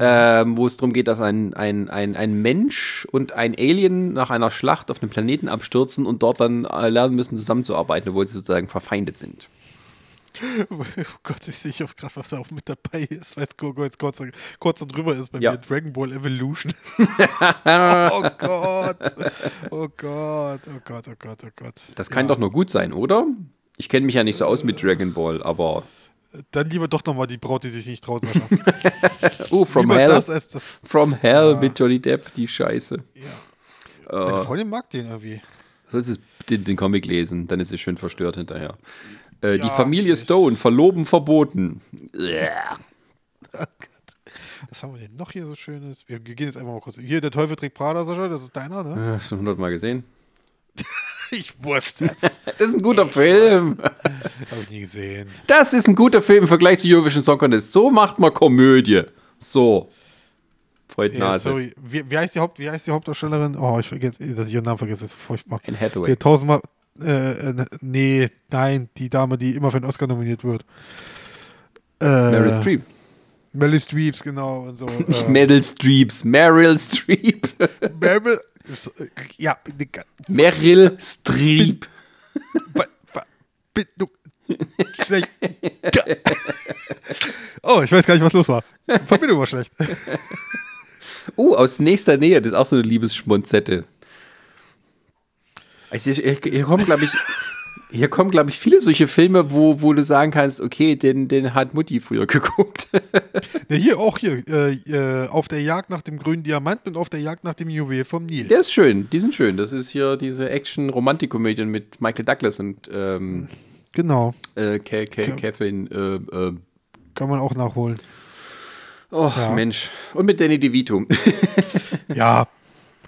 ähm, wo es darum geht, dass ein, ein, ein, ein Mensch und ein Alien nach einer Schlacht auf einem Planeten abstürzen und dort dann äh, lernen müssen, zusammenzuarbeiten, obwohl sie sozusagen verfeindet sind. Oh Gott, ich sehe auch gerade, was da auch mit dabei ist, weil es kur- kurz, kurz, drüber ist bei Ja. mir. Dragon Ball Evolution. oh Gott. Oh Gott, oh Gott, oh Gott, oh Gott. Das kann doch nur gut sein, oder? Ich kenne mich ja nicht so aus mit Dragon Ball, aber Dann lieber doch nochmal die Braut, die sich nicht traut. Oh, From lieber Hell. das als das. From Hell Ja. mit Johnny Depp, die Scheiße. Ja. Meine Freundin mag den irgendwie. Sollst du den, den Comic lesen, dann ist es schön verstört hinterher. Äh, die Ja, Familie ich- Stone, verloben verboten. Was haben wir denn noch hier so Schönes? Wir gehen jetzt einfach mal kurz. Hier, der Teufel trägt Prada, Sascha, das ist deiner, ne? Äh, schon hundertmal gesehen. Ich wusste es. Habe Das ist ein guter Film. ich nie gesehen. Das ist ein guter Film im Vergleich zu Eurovision Song Contest. So macht man Komödie. So. Freut Nase. sorry. Wie, wie, heißt die Haupt, wie heißt die Hauptdarstellerin? Oh, ich vergesse, dass ich ihren Namen vergesse, das ist furchtbar. Anne Hathaway. Hier tausendmal. Äh, äh, nee, nein, die Dame, die immer für den Oscar nominiert wird. Äh, Meryl Streep. Meryl Streeps, genau. Und so. Nicht äh, Meryl Streeps, Meryl Streep. Meryl. Ja, Meryl Streep. Bin schlecht. Oh, ich weiß gar nicht, was los war. Verbindung war schlecht. Oh, aus nächster Nähe. Das ist auch so eine Liebesschmonzette. Also hier, hier kommen, glaube ich, hier kommen, glaube ich, viele solche Filme, wo, wo du sagen kannst, okay, den, den hat Mutti früher geguckt. Ja, hier auch hier. Äh, äh, auf der Jagd nach dem grünen Diamanten und auf der Jagd nach dem Juwel vom Nil. Der ist schön, die sind schön. Das ist hier diese Action-Romantik-Komödien mit Michael Douglas und ähm, Genau. äh, Ka Ka Ja. Catherine. Äh, äh, Kann man auch nachholen. oh, Ja. Mensch. Und mit Danny DeVito. Ja.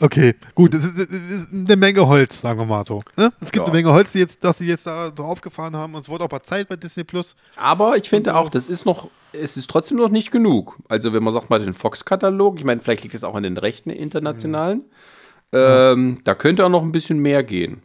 Okay, gut, es ist, es ist eine Menge Holz, sagen wir mal so. Ne? Es gibt Ja. eine Menge Holz, die jetzt, dass sie jetzt da so aufgefahren haben und es wurde auch mal Zeit bei Disney Plus. Aber ich finde so. auch, das ist noch, es ist trotzdem noch nicht genug. Also wenn man sagt mal den Fox-Katalog, ich meine, vielleicht liegt es auch an den Rechten internationalen. Ähm, da könnte auch noch ein bisschen mehr gehen.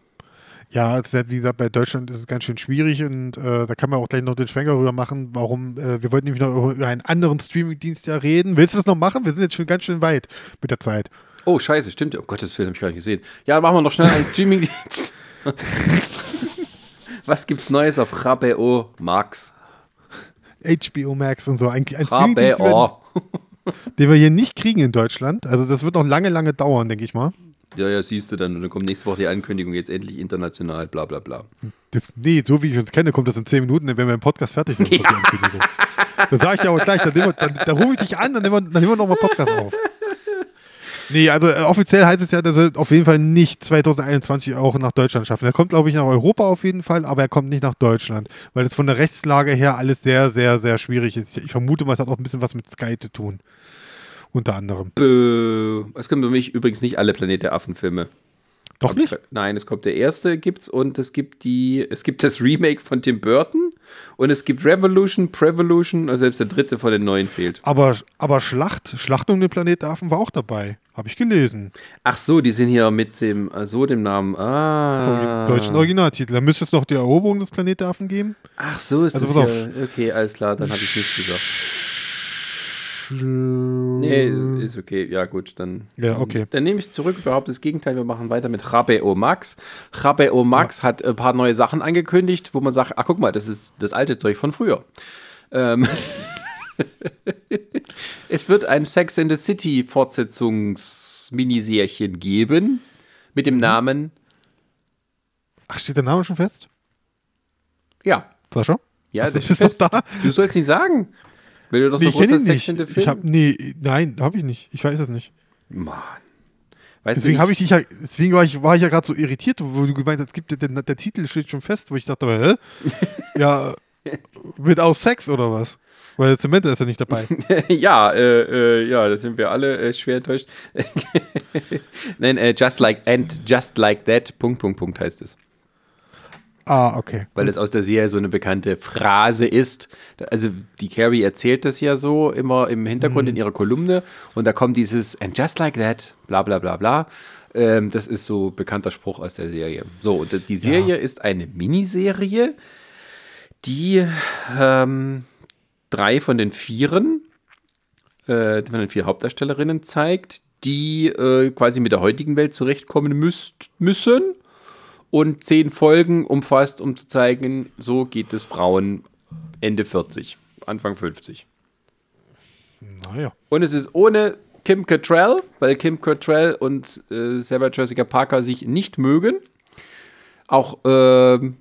Ja, halt, wie gesagt, bei Deutschland ist es ganz schön schwierig und äh, da kann man auch gleich noch den Schwenker rüber machen, warum, äh, wir wollten nämlich noch über einen anderen Streaming-Dienst ja reden. Willst du das noch machen? Wir sind jetzt schon ganz schön weit mit der Zeit. Oh, scheiße, stimmt ja. Um Gottes Willen, habe ich gar nicht gesehen. Ja, dann machen wir noch schnell einen Streamingdienst. Was gibt's Neues auf HBO Max? HBO Max und so. Ein, ein Streaming-Dienst, den, wir hier nicht kriegen in Deutschland. Also das wird noch lange, lange dauern, denke ich mal. Ja, ja, siehst du dann. Und dann kommt nächste Woche die Ankündigung, jetzt endlich international, bla bla bla. Das, nee, so wie ich uns kenne, kommt das in 10 Minuten, wenn wir im Podcast fertig sind. Ankündigung. Das sage ich dir aber gleich, dann, wir- dann, dann rufe ich dich an, dann nehmen wir, dann nehmen wir nochmal Podcast auf. Nee, also äh, offiziell heißt es ja, der soll auf jeden Fall nicht 2021 auch nach Deutschland schaffen. Er kommt, glaube ich, nach Europa auf jeden Fall, aber er kommt nicht nach Deutschland, weil das von der Rechtslage her alles sehr, sehr, sehr schwierig ist. Ich vermute mal, es hat auch ein bisschen was mit Sky zu tun. Unter anderem. Bö. Es kommen für mich übrigens nicht alle Planet der Affen-Filme. Doch nicht? Nein, es kommt der erste, gibt's und es gibt die, es gibt das Remake von Tim Burton und es gibt Revolution, Prevolution, also selbst der dritte von den neuen fehlt. Aber, aber Schlacht, Schlacht um den Planet Affen war auch dabei. Habe ich gelesen. Ach so, die sind hier mit dem, äh, so dem Namen. Ah. Deutschen Originaltitel. Da müsste es noch die Eroberung des Planet Affen geben. Ach so ist Also das pass ja. Okay, alles klar, dann habe ich nichts gesagt. Nee, ist okay. Ja, gut, dann. Ja, okay. Dann nehme ich zurück, überhaupt das Gegenteil. Wir machen weiter mit Rabeo Max. Rabeo Max hat ein paar neue Sachen angekündigt, wo man sagt: Ach, guck mal, das ist das alte Zeug von früher. Ähm es wird ein Sex in the City Fortsetzungs-Miniserchen geben mit Mhm. dem Namen, Ach, steht der Name schon fest? ja, Sascha? ja, Also, das bist ist doch da? Du sollst nicht sagen. Wenn du doch Nee, so ich kenne ihn nicht. Ich hab, nee, nein, habe ich nicht. Ich weiß es nicht. Mann. Weißt Deswegen habe ich dich ja, deswegen war ich, war ich ja gerade so irritiert, wo du gemeint hast, gibt, der, der Titel steht schon fest, wo ich dachte, hä? ja, mit aus Sex oder was? Weil Samantha ist ja nicht dabei. ja, äh, äh, ja, da sind wir alle äh, schwer enttäuscht. Nein, äh, just like and just like that. Punkt, Punkt, Punkt heißt es. Ah, okay. Weil es aus der Serie so eine bekannte Phrase ist. Also die Carrie erzählt das ja so immer im Hintergrund in ihrer Kolumne und da kommt dieses and just like that, bla bla bla bla. Ähm, das ist so bekannter Spruch aus der Serie. So, und die Serie ist eine Miniserie, die ähm, drei von den Vieren, äh, von den vier Hauptdarstellerinnen zeigt, die äh, quasi mit der heutigen Welt zurechtkommen müsst, müssen und zehn Folgen umfasst, um zu zeigen, so geht es Frauen Ende 40, Anfang 50. Naja. Und es ist ohne Kim Cattrall, weil Kim Cattrall und äh, Sarah Jessica Parker sich nicht mögen. Auch ähm,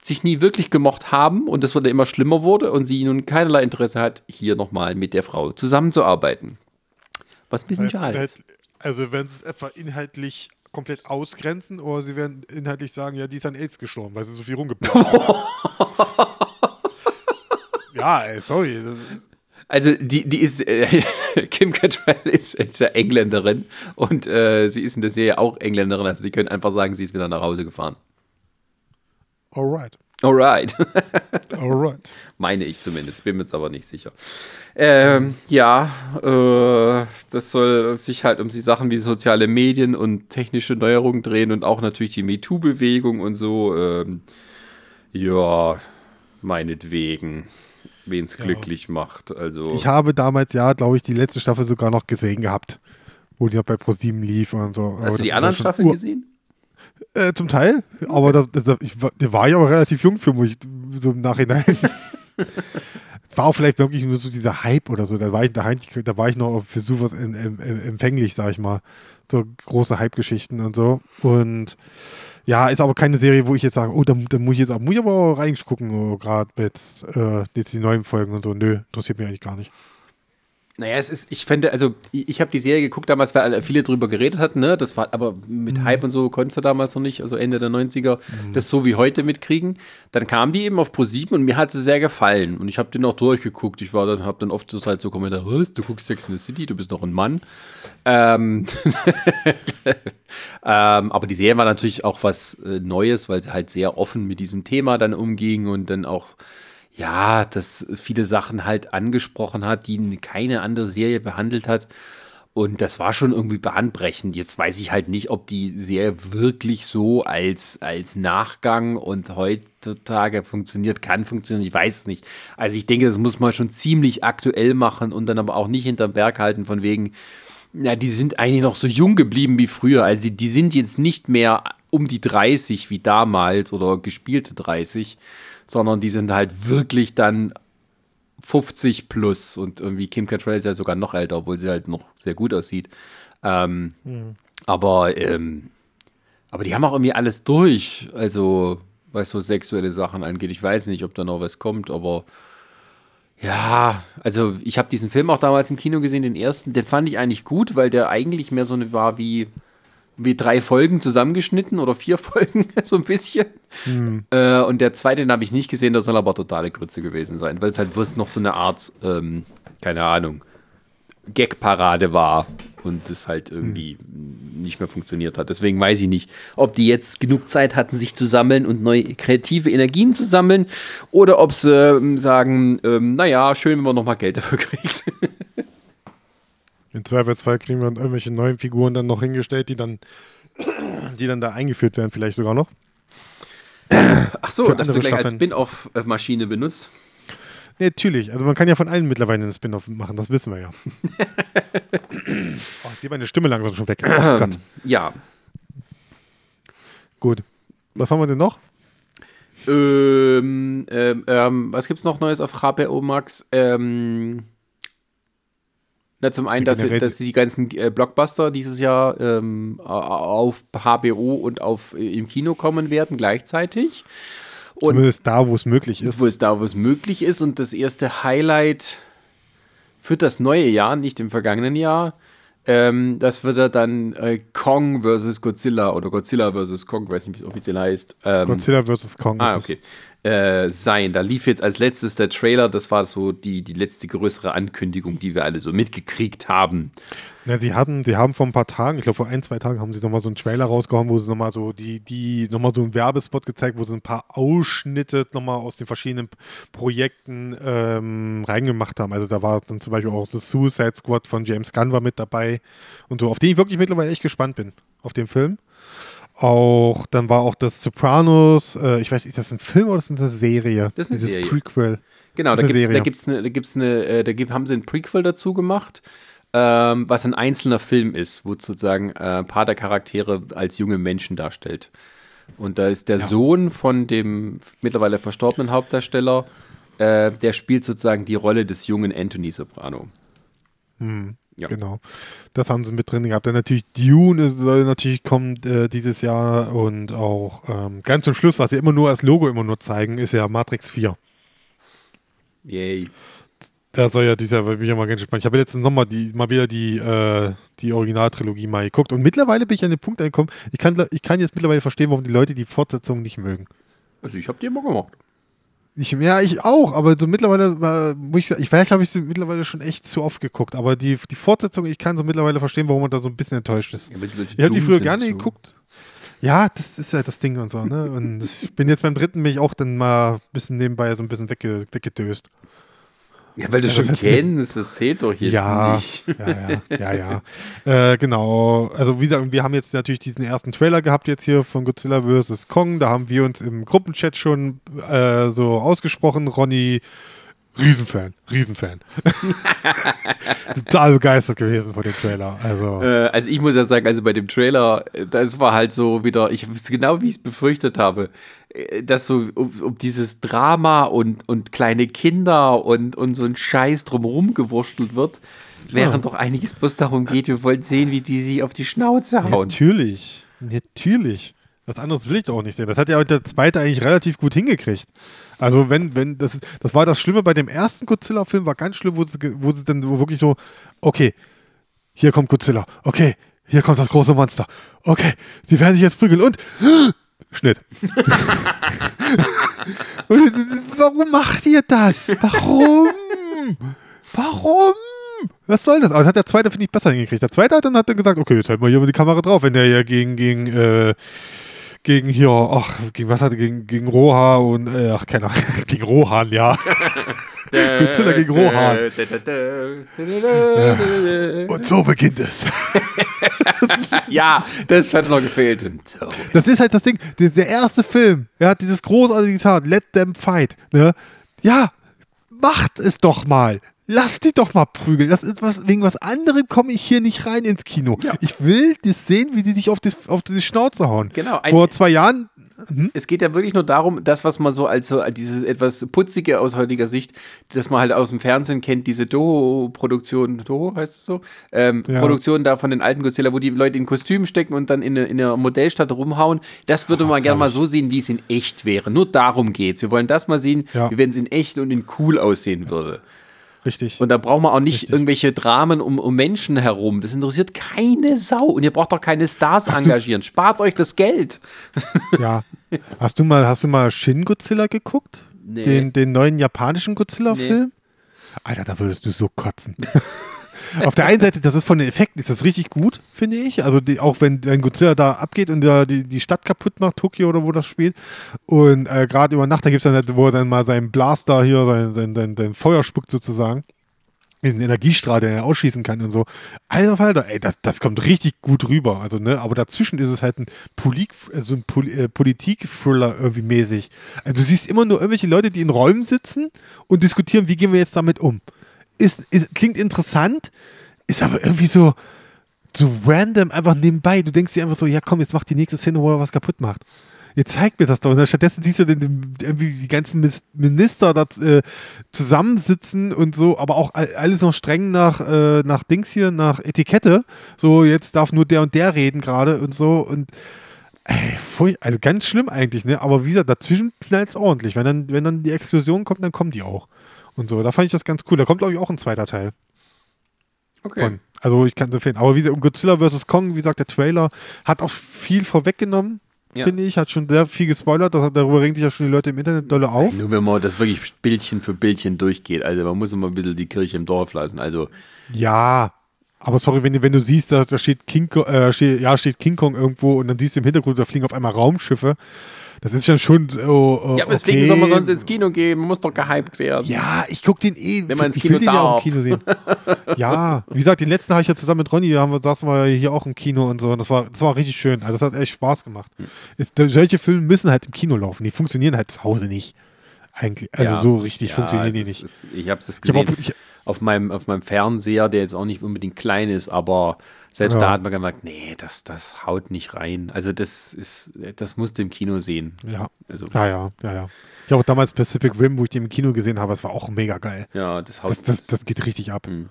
sich nie wirklich gemocht haben und das wurde immer schlimmer wurde und sie nun keinerlei Interesse hat, hier nochmal mit der Frau zusammenzuarbeiten. Was ein bisschen schade ist. inhalt- also sie es etwa inhaltlich komplett ausgrenzen oder sie werden inhaltlich sagen, ja, die ist an AIDS gestorben, weil sie so viel rumgepasst hat. ja, ey, sorry. Also die, die ist, äh, Kim Cattrall ist, ist ja Engländerin und äh, sie ist in der Serie auch Engländerin, also die können einfach sagen, sie ist wieder nach Hause gefahren. alright. Alright. Alright. Meine ich zumindest, bin mir jetzt aber nicht sicher. Ähm, ja, äh, das soll sich halt um die Sachen wie soziale Medien und technische Neuerungen drehen und auch natürlich die MeToo-Bewegung und so. Ähm, ja, meinetwegen, wen es Ja. glücklich macht. Also, Ich habe damals, ja, glaube ich, die letzte Staffel sogar noch gesehen gehabt, wo die noch bei ProSieben lief und so. Aber hast das du die anderen Staffeln gesehen? Äh, zum Teil, aber das, das, ich, war- der war ja auch relativ jung für mich, so im Nachhinein. war auch vielleicht wirklich nur so dieser Hype oder so. Da war ich, da, da war ich noch für sowas em, em, em, empfänglich, sag ich mal. So große Hype-Geschichten und so. Und ja, ist aber keine Serie, wo ich jetzt sage, oh, da, da muss ich jetzt muss ich aber auch reingucken, oh, gerade mit äh, jetzt die neuen Folgen und so. Nö, interessiert mich eigentlich gar nicht. Naja, es ist, ich finde, also ich, ich habe die Serie geguckt damals, weil viele drüber geredet hatten, ne? Das war, aber mit Hype und so konntest du damals noch nicht, also Ende der 90er, das so wie heute mitkriegen. Dann kam die eben auf Pro7 und mir hat sie sehr gefallen. Und ich habe den auch durchgeguckt. Ich war dann, habe dann oft so halt so kommentiert, was, du guckst Sex in the City, du bist doch ein Mann. Ähm, ähm, aber die Serie war natürlich auch was äh, Neues, weil sie halt sehr offen mit diesem Thema dann umging und dann auch ja, dass viele Sachen halt angesprochen hat, die keine andere Serie behandelt hat. Und das war schon irgendwie bahnbrechend. Jetzt weiß ich halt nicht, ob die Serie wirklich so als, als Nachgang und heutzutage funktioniert, kann funktionieren. Ich weiß es nicht. Also ich denke, das muss man schon ziemlich aktuell machen und dann aber auch nicht hinterm Berg halten, von wegen, ja, die sind eigentlich noch so jung geblieben wie früher. Also die, die sind jetzt nicht mehr um die 30 wie damals oder gespielte 30, sondern die sind halt wirklich dann 50 plus und irgendwie Kim Cattrall ist ja sogar noch älter, obwohl sie halt noch sehr gut aussieht. Ähm, Aber ähm, aber die haben auch irgendwie alles durch, also was so sexuelle Sachen angeht. Ich weiß nicht, ob da noch was kommt, aber ja, also ich habe diesen Film auch damals im Kino gesehen, den ersten, den fand ich eigentlich gut, weil der eigentlich mehr so eine war wie wie drei Folgen zusammengeschnitten oder vier Folgen, so ein bisschen. Äh, und der zweite, den habe ich nicht gesehen, der soll aber totale Grütze gewesen sein, weil es halt bloß noch so eine Art, ähm, keine Ahnung, Gag-Parade war und das halt irgendwie nicht mehr funktioniert hat. Deswegen weiß ich nicht, ob die jetzt genug Zeit hatten, sich zu sammeln und neue kreative Energien zu sammeln oder ob sie ähm, sagen, ähm, naja, schön, wenn man nochmal Geld dafür kriegt. Im Zweifelsfall kriegen wir dann irgendwelche neuen Figuren dann noch hingestellt, die dann, die dann da eingeführt werden, vielleicht sogar noch. Ach so, dass du gleich als Staffeln. Spin-off-Maschine benutzt. Nee, natürlich. Also man kann ja von allen mittlerweile einen Spin-off machen, das wissen wir ja. oh, es geht meine Stimme langsam schon weg. Oh Gott. Ja, Gut. Was haben wir denn noch? Ähm, ähm, ähm, was gibt's noch Neues auf HBO Max? Ähm, na, zum einen, dass, dass die ganzen äh, Blockbuster dieses Jahr ähm, au- auf HBO und auf, äh, im Kino kommen werden gleichzeitig. Und Zumindest da, wo es möglich ist. wo es da, wo es möglich ist. Und das erste Highlight für das neue Jahr, nicht im vergangenen Jahr, ähm, das wird dann äh, Kong vs. Godzilla oder Godzilla vs. Kong, weiß nicht, wie es offiziell heißt. Ähm, Godzilla vs. Kong. Ah, okay. Äh, sein. Da lief jetzt als letztes der Trailer. Das war so die, die letzte größere Ankündigung, die wir alle so mitgekriegt haben. Ja, sie haben, sie haben vor ein paar Tagen, ich glaube vor ein, zwei Tagen, haben sie nochmal so einen Trailer rausgehauen, wo sie nochmal so die, die, nochmal so einen Werbespot gezeigt, wo sie ein paar Ausschnitte nochmal aus den verschiedenen Projekten ähm, reingemacht haben. Also da war dann zum Beispiel auch das Suicide Squad von James Gunn war mit dabei und so, auf den ich wirklich mittlerweile echt gespannt bin, auf den Film. Auch, dann war auch das Sopranos, äh, ich weiß, ist das ein Film oder ist das eine Serie? Das ist eine Dieses Serie. Prequel. Genau, da gibt's, eine da gibt's eine, da gibt's eine, äh, da gibt, haben sie ein Prequel dazu gemacht, ähm, was ein einzelner Film ist, wo sozusagen äh, ein paar der Charaktere als junge Menschen darstellt. Und da ist der Sohn von dem mittlerweile verstorbenen Hauptdarsteller, äh, der spielt sozusagen die Rolle des jungen Anthony Soprano. Ja. Genau. Das haben sie mit drin gehabt. Dann natürlich Dune soll natürlich kommen äh, dieses Jahr und auch ähm, ganz zum Schluss, was sie immer nur als Logo immer nur zeigen, ist ja Matrix 4. Yay. Da soll ja dieser, bin ich ja mal ganz gespannt. Ich habe letzten Sommer die, mal wieder die, äh, die Originaltrilogie mal geguckt und mittlerweile bin ich an den Punkt angekommen, ich kann, ich kann jetzt mittlerweile verstehen, warum die Leute die Fortsetzung nicht mögen. Also ich habe die immer gemacht. Ich, ja, ich auch, aber so mittlerweile, muss ich, ich vielleicht habe ich sie mittlerweile schon echt zu oft geguckt, aber die, die Fortsetzung, ich kann so mittlerweile verstehen, warum man da so ein bisschen enttäuscht ist. Ja, Ich habe die früher gerne so. geguckt. Ja, das ist ja das Ding und so, ne? Und ich bin jetzt beim dritten mich auch dann mal ein bisschen nebenbei so ein bisschen wegge weggedöst. Ja, weil du Ja, schon kennst, das zählt doch jetzt ja, nicht. ja, ja, ja, ja. Äh, genau. Also wie gesagt, wir haben jetzt natürlich diesen ersten Trailer gehabt jetzt hier von Godzilla vs. Kong. Da haben wir uns im Gruppenchat schon äh, so ausgesprochen. Ronny, Riesenfan, Riesenfan. Total begeistert gewesen von dem Trailer. Also Äh, also ich muss ja sagen, also bei dem Trailer, das war halt so wieder, ich genau wie ich es befürchtet habe, dass so um, um dieses Drama und, und kleine Kinder und, und so ein Scheiß drumherum gewurstelt wird, während doch einiges bloß darum geht, wir wollen sehen, wie die sie auf die Schnauze hauen. Natürlich. Natürlich. Was anderes will ich doch auch nicht sehen. Das hat ja auch der zweite eigentlich relativ gut hingekriegt. Also wenn, wenn, das, das war das Schlimme bei dem ersten Godzilla-Film, war ganz schlimm, wo sie, wo sie dann wirklich so, okay, hier kommt Godzilla, okay, hier kommt das große Monster, okay, sie werden sich jetzt prügeln und Schnitt. warum macht ihr das? Warum? Warum? Was soll das? Aber das hat der zweite, finde ich, besser hingekriegt. Der zweite hat dann, hat dann gesagt, okay, jetzt halten wir hier mal die Kamera drauf, wenn der ja gegen, gegen, äh, gegen hier, ach, gegen was hat er, gegen, gegen Roha und, äh, ach, keine Ahnung, gegen Rohan, ja. Godzilla gegen Rohan. Und so beginnt es. Ja, das hat noch gefehlt. So. Das ist halt das Ding, der, erste Film, ja, dieses großartige Zitat, let them fight, ne? Ja, macht es doch mal. Lass die doch mal prügeln. Das ist was, wegen was anderem komme ich hier nicht rein ins Kino. Ich will das sehen, wie die sich auf, das, auf diese Schnauze hauen. Genau, Vor zwei Jahren, Es geht ja wirklich nur darum, das, was man so als so dieses etwas putzige aus heutiger Sicht, das man halt aus dem Fernsehen kennt, diese Toho-Produktion, Toho heißt es so, ähm, Ja. Produktion da von den alten Godzilla, wo die Leute in Kostümen stecken und dann in, eine- in einer Modellstadt rumhauen, das würde man gerne mal so sehen, wie es in echt wäre. Nur darum geht's. Wir wollen das mal sehen, Ja. wie wenn es in echt und in cool aussehen würde. Richtig. Und da braucht man auch nicht Richtig. irgendwelche Dramen um, um Menschen herum. Das interessiert keine Sau. Und ihr braucht doch keine Stars Hast engagieren. Spart euch das Geld. ja. Hast du mal, hast du mal Shin Godzilla geguckt? Nee. Den, den neuen japanischen Godzilla-Film? Alter, da würdest du so kotzen. Auf der einen Seite, das ist von den Effekten, ist das richtig gut, finde ich. Also die, auch wenn, wenn Godzilla da abgeht und da die, die Stadt kaputt macht, Tokio oder wo das spielt. Und äh, gerade über Nacht, da gibt es dann, halt, wo er dann mal seinen Blaster hier, sein, sein, sein, sein Feuer spuckt sozusagen. Diesen Energiestrahl, den er ausschießen kann und so. Alter Falter, ey, das, das kommt richtig gut rüber. Also, ne, aber dazwischen ist es halt ein, Polik, also ein Pol äh, Politik-Thriller irgendwie mäßig. Also du siehst immer nur irgendwelche Leute, die in Räumen sitzen und diskutieren, wie gehen wir jetzt damit um. Ist, ist, klingt interessant, ist aber irgendwie so, so random, einfach nebenbei. Du denkst dir einfach so, ja komm, jetzt macht die nächste Szene, wo er was kaputt macht. Jetzt zeig mir das doch. Und stattdessen siehst du den, irgendwie die ganzen Minister da äh, zusammensitzen und so, aber auch all- alles noch streng nach, äh, nach Dings hier, nach Etikette. So, jetzt darf nur der und der reden gerade und so. Und ey, also ganz schlimm eigentlich, ne? Aber wie gesagt, dazwischen knallt es ordentlich. Wenn dann, wenn dann die Explosion kommt, dann kommen die auch. Und so, da fand ich das ganz cool. Da kommt, glaube ich, auch ein zweiter Teil Okay. von. Also ich kann es empfehlen. Aber wie gesagt, Godzilla vs. Kong, wie gesagt, der Trailer hat auch viel vorweggenommen, Ja. finde ich. Hat schon sehr viel gespoilert. Das, darüber regen sich ja schon die Leute im Internet dolle auf. Nur wenn man das wirklich Bildchen für Bildchen durchgeht. Also man muss immer ein bisschen die Kirche im Dorf lassen. Also Ja. Aber sorry, wenn, du- wenn du siehst, da, da steht, King, äh, steht, ja, steht King Kong irgendwo und dann siehst du im Hintergrund, da fliegen auf einmal Raumschiffe. Das ist ja schon so. äh, ja, aber deswegen okay. soll man sonst ins Kino gehen. Man muss doch gehypt werden. Ja, ich gucke den eh. Wenn man ins ich Kino will den ja auch darf. im Kino sehen. ja, wie gesagt, den letzten habe ich ja zusammen mit Ronny, da haben wir, saßen wir hier auch im Kino und so. Und das war, das war richtig schön. Also das hat echt Spaß gemacht. Hm. Ist, solche Filme müssen halt im Kino laufen. Die funktionieren halt zu Hause nicht. Eigentlich. Also Ja. so richtig Ja, funktionieren die nicht. Ist, ich habe es Ich hab gesehen. auch- ich- auf, meinem, auf meinem Fernseher, der jetzt auch nicht unbedingt klein ist, aber selbst Ja. da hat man gemerkt, nee, das, das haut nicht rein. Also das ist, das musst du im Kino sehen. Ja. Also, Ja, ja, ja, ja. Ich habe auch damals Pacific Rim, wo ich den im Kino gesehen habe, das war auch mega geil. ja, das haut Das, das, das geht richtig ab. Hm.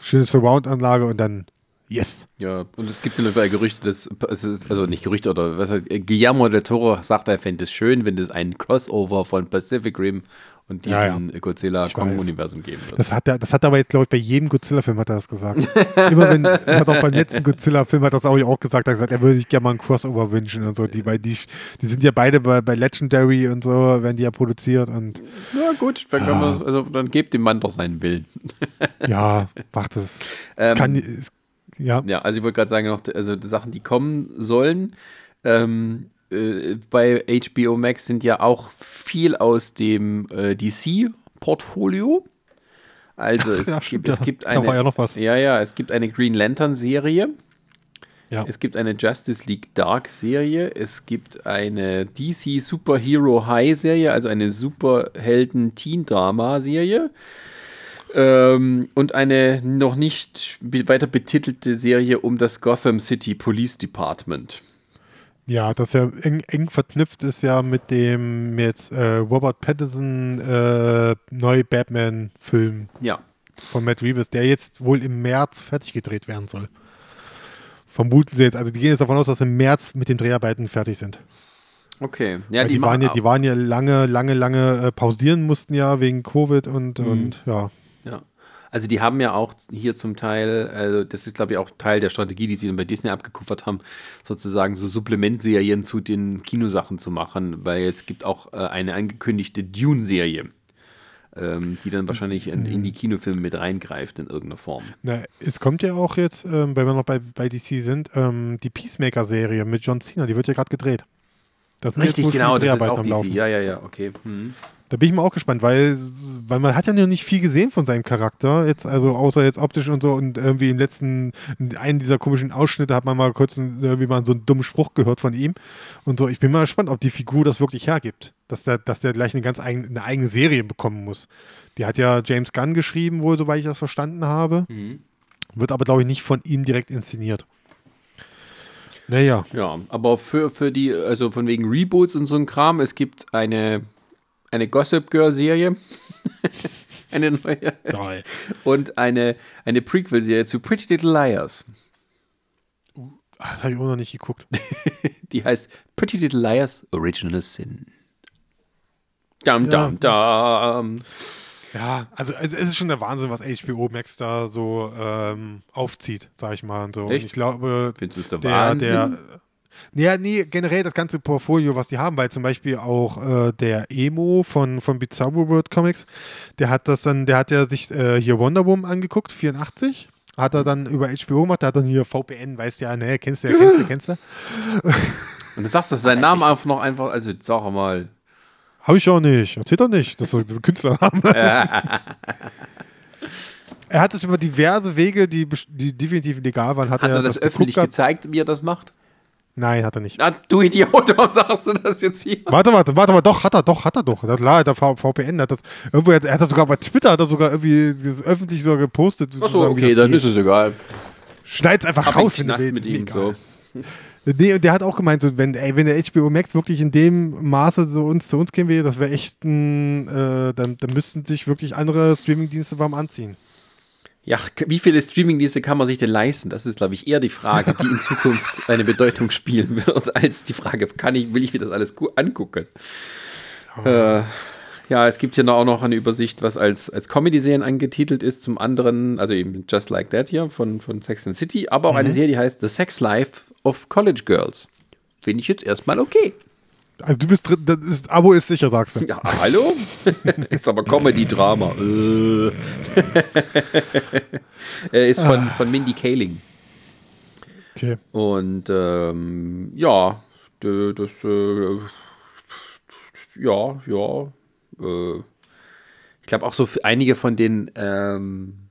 schöne Surround-Anlage und dann yes. Ja, und es gibt mittlerweile Gerüchte, dass, also nicht Gerüchte, oder was heißt, Guillermo del Toro sagt, er fände es schön, wenn es einen Crossover von Pacific Rim und diesem Ja, ja. Godzilla-Kong-Universum geben wird. Das hat er, das hat er aber jetzt, glaube ich, bei jedem Godzilla-Film hat er das gesagt. Immer wenn, er hat auch beim letzten Godzilla-Film hat das auch, auch gesagt, er hat gesagt, er würde sich gerne mal einen Crossover wünschen und so. Die, weil die, die sind ja beide bei, bei Legendary und so, werden die ja produziert und Ja, gut, dann, kann man, also, dann gebt dem Mann doch seinen Willen. ja, macht es. Es Ähm, kann, es, ja. Ja, also ich wollte gerade sagen, noch, also die Sachen, die kommen sollen. Ähm, äh, bei HBO Max sind ja auch viel aus dem äh, DC-Portfolio. Also es, ja, gibt, es gibt eine. ja. Ja, ja, es gibt eine Green Lantern-Serie. Ja. Es gibt eine Justice League Dark-Serie. Es gibt eine DC Superhero High-Serie, also eine Superhelden-Teen-Drama-Serie. Ähm, und eine noch nicht weiter betitelte Serie um das Gotham City Police Department. Ja, das ja eng, eng verknüpft ist ja mit dem jetzt äh, Robert Pattinson äh, neue Batman-Film Ja. von Matt Reeves, der jetzt wohl im März fertig gedreht werden soll. Vermuten sie jetzt, also die gehen jetzt davon aus, dass im März mit den Dreharbeiten fertig sind. Okay. Ja, die, machen waren ja, die waren ja lange, lange, lange äh, pausieren mussten ja wegen Covid und, Mhm. und ja. Ja. Also die haben ja auch hier zum Teil, also das ist glaube ich auch Teil der Strategie, die sie dann bei Disney abgekupfert haben, sozusagen so Supplementserien zu den Kinosachen zu machen, weil es gibt auch äh, eine angekündigte Dune-Serie, ähm, die dann wahrscheinlich in, in die Kinofilme mit reingreift in irgendeiner Form. Na, es kommt ja auch jetzt, ähm, weil wir noch bei, bei DC sind, ähm, die Peacemaker-Serie mit John Cena, die wird ja gerade gedreht. Das Richtig, genau, das ist auch DC. Laufen. Ja, ja, ja, okay. Mhm. Da bin ich mal auch gespannt, weil, weil man hat ja noch nicht viel gesehen von seinem Charakter, jetzt, also außer jetzt optisch und so und irgendwie im letzten, in einem dieser komischen Ausschnitte hat man mal kurz irgendwie mal so einen dummen Spruch gehört von ihm und so. Ich bin mal gespannt, ob die Figur das wirklich hergibt, dass der, dass der gleich eine ganz eigene, eine eigene Serie bekommen muss. Die hat ja James Gunn geschrieben, wohl, soweit ich das verstanden habe. Mhm. Wird aber, glaube ich, nicht von ihm direkt inszeniert. Naja, Ja, aber für, für die, also von wegen Reboots und so ein Kram, es gibt eine, eine Gossip Girl-Serie. eine neue. toll. Und eine, eine Prequel-Serie zu Pretty Little Liars. Ah, Das habe ich auch noch nicht geguckt. Die heißt Pretty Little Liars Original Sin. Dam, Ja. dam, dam. Ja, also es, es ist schon der Wahnsinn, was HBO Max da so ähm, aufzieht, sag ich mal. Und so. Und Echt? ich glaube, Findest du es der der, Wahnsinn? der, ja, nee, generell das ganze Portfolio, was die haben, weil zum Beispiel auch äh, der Emo von, von Bizarro World Comics, der hat das dann, der hat ja sich äh, hier Wonder Woman angeguckt, 84. Hat er dann über HBO gemacht, der hat dann hier VPN, weißt ja, ne, kennst du ja, kennst du, kennst du. Und du sagst, dass sein Name einfach noch einfach, also sag mal. Habe ich auch nicht. Erzählt doch nicht. Das ist, so- das ist ein Künstlername. er hat es über diverse Wege, die, die definitiv legal waren, hat, Hat er er das geguckt öffentlich gezeigt, wie er das macht? Nein, hat er nicht. Na, du Idiot, warum sagst du das jetzt hier? Warte, warte, warte mal, doch, hat er, doch, hat er doch. Das klar, der VPN hat das. Irgendwo, hat- er hat das sogar bei Twitter, hat er sogar irgendwie öffentlich sogar gepostet. Achso, okay, dann geht. ist es egal. Schneid's einfach Ab in raus, wenn du willst. mit ihm, so. Nee, und der hat auch gemeint, so, wenn, ey, wenn der HBO Max wirklich in dem Maße so uns, zu uns gehen will, das wäre echt ein, äh, dann, dann müssten sich wirklich andere Streamingdienste warm anziehen. Ja, wie viele Streamingdienste kann man sich denn leisten? Das ist, glaube ich, eher die Frage, die in Zukunft eine Bedeutung spielen wird, als die Frage, kann ich, will ich mir das alles gu- angucken? Äh, ja, es gibt hier noch- auch noch eine Übersicht, was als, als Comedy-Serien angetitelt ist. Zum anderen, also eben Just Like That hier von, von Sex and City, aber auch eine Serie, die heißt The Sex Life of College Girls. Finde ich jetzt erstmal okay. Also du bist drin, das ist, Abo ist sicher, sagst du. Ja, hallo? ist aber Comedy-Drama. Äh. Ist von, von Mindy Kaling. Okay. Und ähm, ja, das, äh, ja, ja. Äh, ich glaube auch so für einige von den, ähm,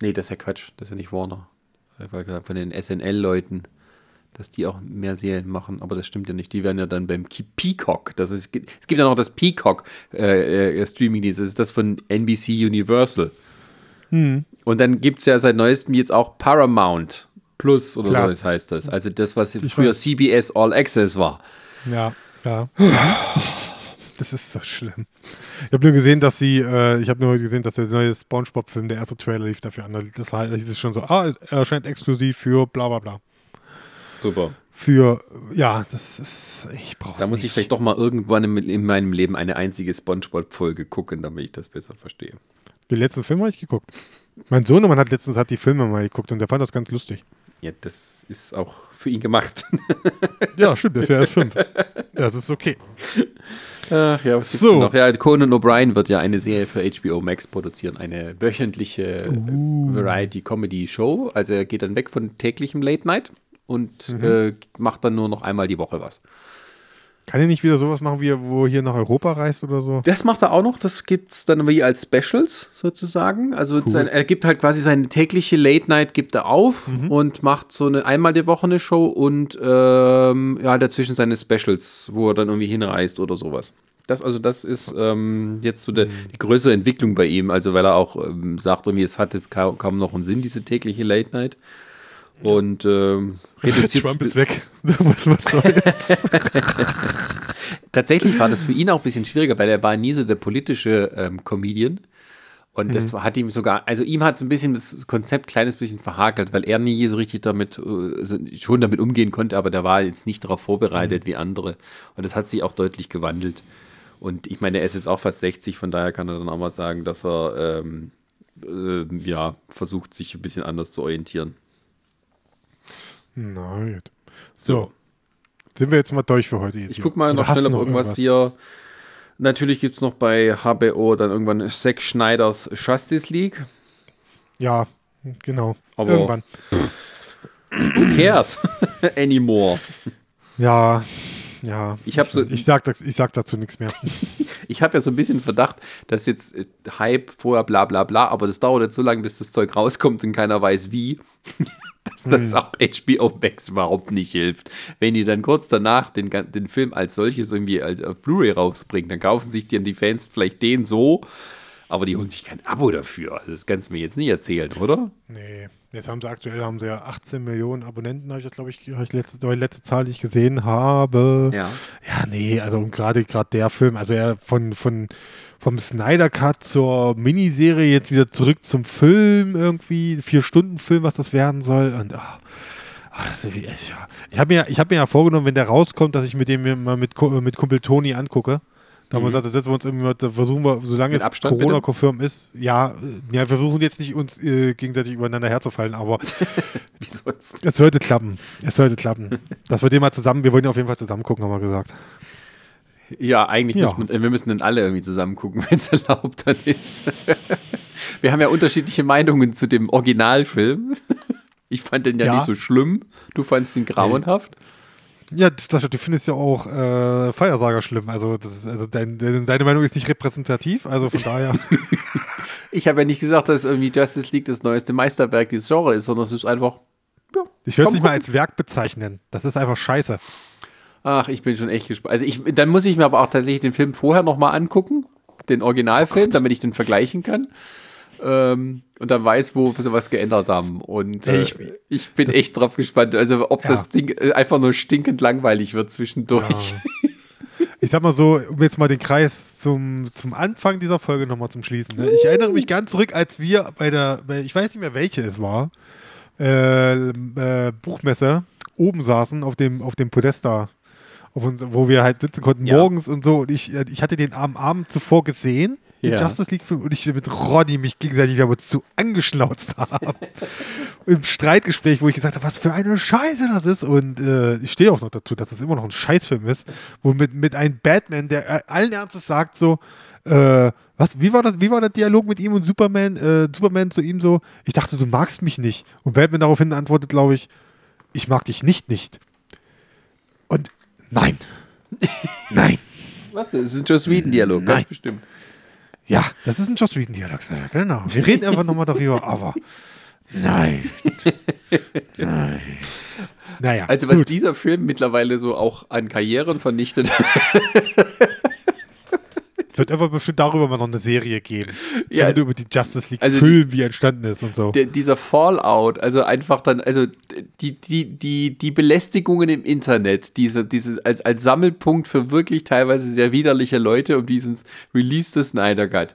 nee, das ist ja Quatsch, das ist ja nicht Warner. Von den SNL-Leuten, dass die auch mehr Serien machen, aber das stimmt ja nicht. Die werden ja dann beim Peacock, das ist, es gibt ja noch das Peacock äh, äh, Streaming-Dienst, das ist das von NBC Universal. Hm. Und dann gibt es ja seit neuestem jetzt auch Paramount Plus oder Plus. so das heißt das. Also das, was Ich früher weiß. CBS All Access war. Ja, ja. Das ist so schlimm. Ich habe nur gesehen, dass sie, äh, ich habe nur gesehen, dass der neue Spongebob-Film, der erste Trailer lief dafür an. Das hieß es schon so, ah, er erscheint exklusiv für bla bla bla. Super. Für, ja, das ist, ich brauche Da muss nicht. ich vielleicht doch mal irgendwann in, in meinem Leben eine einzige Spongebob-Folge gucken, damit ich das besser verstehe. Den letzten Film habe ich geguckt. Mein Sohnemann hat letztens hat die Filme mal geguckt und der fand das ganz lustig. Ja, das ist auch für ihn gemacht. Ja, stimmt, der ist ja erst fünf. Das ist okay. Ach ja, was So. noch? Ja, Conan O'Brien wird ja eine Serie für HBO Max produzieren, eine wöchentliche Uh. Variety-Comedy-Show. Also er geht dann weg von täglichem Late Night und Mhm. äh, macht dann nur noch einmal die Woche was. Kann er nicht wieder sowas machen, wie wo er hier nach Europa reist oder so? Das macht er auch noch, das gibt's dann wie als Specials sozusagen. Also sein, er gibt halt quasi seine tägliche Late Night gibt er auf und macht so eine einmal die Woche eine Show und ähm, ja, dazwischen seine Specials, wo er dann irgendwie hinreist oder sowas. Das, also das ist ähm, jetzt so der, die größere Entwicklung bei ihm, also weil er auch ähm, sagt, irgendwie, es hat jetzt kaum, kaum noch einen Sinn, diese tägliche Late Night. Und ähm, reduziert Trump ist weg. was, was soll jetzt? Tatsächlich war das für ihn auch ein bisschen schwieriger, weil er war nie so der politische ähm, Comedian. Und das hat ihm sogar, also ihm hat so ein bisschen das Konzept kleines bisschen verhakelt, weil er nie so richtig damit, also schon damit umgehen konnte, aber der war jetzt nicht darauf vorbereitet wie andere. Und das hat sich auch deutlich gewandelt. Und ich meine, er ist jetzt auch fast 60, von daher kann er dann auch mal sagen, dass er ähm, äh, ja, versucht, sich ein bisschen anders zu orientieren. Na gut. So. Sind wir jetzt mal durch für heute? Jetzt Ich hier? guck mal Oder noch schnell, ob irgendwas hier. Natürlich gibt es noch bei HBO dann irgendwann Zack Schneiders Justice League. Ja, genau. Aber- Irgendwann. Who cares anymore? Ja, ja. Ich hab so- ich, sag, das, ich sag dazu nichts mehr. Ich habe ja so ein bisschen Verdacht, dass jetzt äh, Hype vorher bla bla bla, aber das dauert jetzt so lange, bis das Zeug rauskommt und keiner weiß wie, dass das auch HBO Max überhaupt nicht hilft. Wenn die dann kurz danach den, den Film als solches irgendwie als auf Blu-ray rausbringen, dann kaufen sich dann die Fans vielleicht den so, aber die holen sich kein Abo dafür. Also das kannst du mir jetzt nicht erzählen, oder? Nee, jetzt haben sie aktuell haben sie ja 18 Millionen Abonnenten, habe ich jetzt, glaube ich, ich letzte, die letzte Zahl, die ich gesehen habe. Ja. Ja, nee, also und gerade gerade der Film, also er von, von vom Snyder Cut zur Miniserie jetzt wieder zurück zum Film irgendwie, vier Stunden Film, was das werden soll und ah, ah, das ist, ich, ja. ich habe mir, ich hab mir ja vorgenommen, wenn der rauskommt, dass ich mit dem mal mit, mit Kumpel Toni angucke. Da haben wir gesagt, da setzen wir uns irgendwie mal, da versuchen wir, solange Mit jetzt Abstand, Corona bitte? konfirm ist, ja, ja, wir versuchen jetzt nicht uns äh, gegenseitig übereinander herzufallen, aber es sollte klappen. Es sollte klappen. Dass wir den mal zusammen, wir wollen ja auf jeden Fall zusammen gucken, haben wir gesagt. Ja, eigentlich Ja. müssen wir, wir müssen dann alle irgendwie zusammen gucken, wenn es erlaubt dann ist. wir haben ja unterschiedliche Meinungen zu dem Originalfilm. Ich fand den ja, Ja. nicht so schlimm. Du fandst ihn grauenhaft. Ja, das, du findest ja auch äh, Feiersager schlimm. Also, das ist, also dein, dein, deine Meinung ist nicht repräsentativ, also von daher. Ich habe ja nicht gesagt, dass irgendwie Justice League das neueste Meisterwerk dieses Genres ist, sondern es ist einfach. Ja, Ich will es nicht mal als Werk bezeichnen. Das ist einfach scheiße. Ach, ich bin schon echt gespannt. Also ich, dann muss ich mir aber auch tatsächlich den Film vorher nochmal angucken, den Originalfilm, damit ich den vergleichen kann. Ähm, und dann weiß, wo sie was geändert haben. Und äh, ich- ich, bin echt drauf gespannt, also ob Ja. das Ding äh, einfach nur stinkend langweilig wird zwischendurch. Ich sag mal so, um jetzt mal den Kreis zum, zum Anfang dieser Folge nochmal zum Schließen. Ne? Ich erinnere mich ganz zurück, als wir bei der, bei, ich weiß nicht mehr welche es war, äh, äh, Buchmesse oben saßen auf dem, auf dem Podest da, auf uns, wo wir halt sitzen konnten Ja. morgens und so. Und ich, äh, ich hatte den am Abend zuvor gesehen, den Ja. Justice League-Film, und ich mit Roddy mich gegenseitig, wir haben uns zu angeschnauzt haben. Im Streitgespräch, wo ich gesagt habe, was für eine Scheiße das ist. Und äh, ich stehe auch noch dazu, dass es immer noch ein Scheißfilm ist, wo mit, mit einem Batman, der äh, allen Ernstes sagt so, äh, was, wie war das, wie war der Dialog mit ihm und Superman, äh, Superman zu ihm so, ich dachte, du magst mich nicht. Und Batman daraufhin antwortet, glaube ich, ich mag dich nicht nicht. Und nein. nein. Was? Das ist ein Joss Whedon-Dialog, ganz bestimmt. Ja, das ist ein Joss Whedon-Dialog, genau. Wir reden einfach nochmal darüber, aber nein. Nein. Naja, Also was gut. dieser Film mittlerweile so auch an Karrieren vernichtet. wird einfach bestimmt darüber mal noch eine Serie geben. Ja. Ja. über die Justice League Also Film, wie er entstanden ist und so. der, dieser Fallout, also einfach dann, also die, die, die, die Belästigungen im Internet, diese, diese, als, als Sammelpunkt für wirklich teilweise sehr widerliche Leute um diesen Release des Snyder Cut.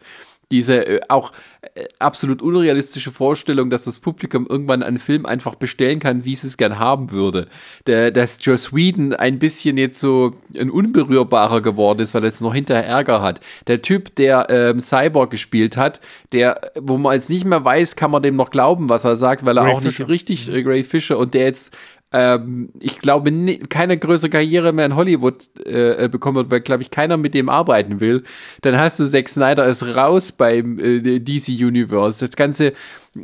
Diese äh, auch äh, absolut unrealistische Vorstellung, dass das Publikum irgendwann einen Film einfach bestellen kann, wie es es gern haben würde. Der, dass Joss Whedon ein bisschen jetzt so ein unberührbarer geworden ist, weil er jetzt noch hinterher Ärger hat. Der Typ, der ähm, Cyborg gespielt hat, der, wo man jetzt nicht mehr weiß, kann man dem noch glauben, was er sagt, weil er Ray auch Fisher. nicht richtig, äh, Ray Fisher, und der jetzt ähm, ich glaube, ni- keine größere Karriere mehr in Hollywood äh, äh, bekommen wird, weil, glaube ich, keiner mit dem arbeiten will. Dann hast du Zack Snyder ist raus beim äh, DC Universe. Das ganze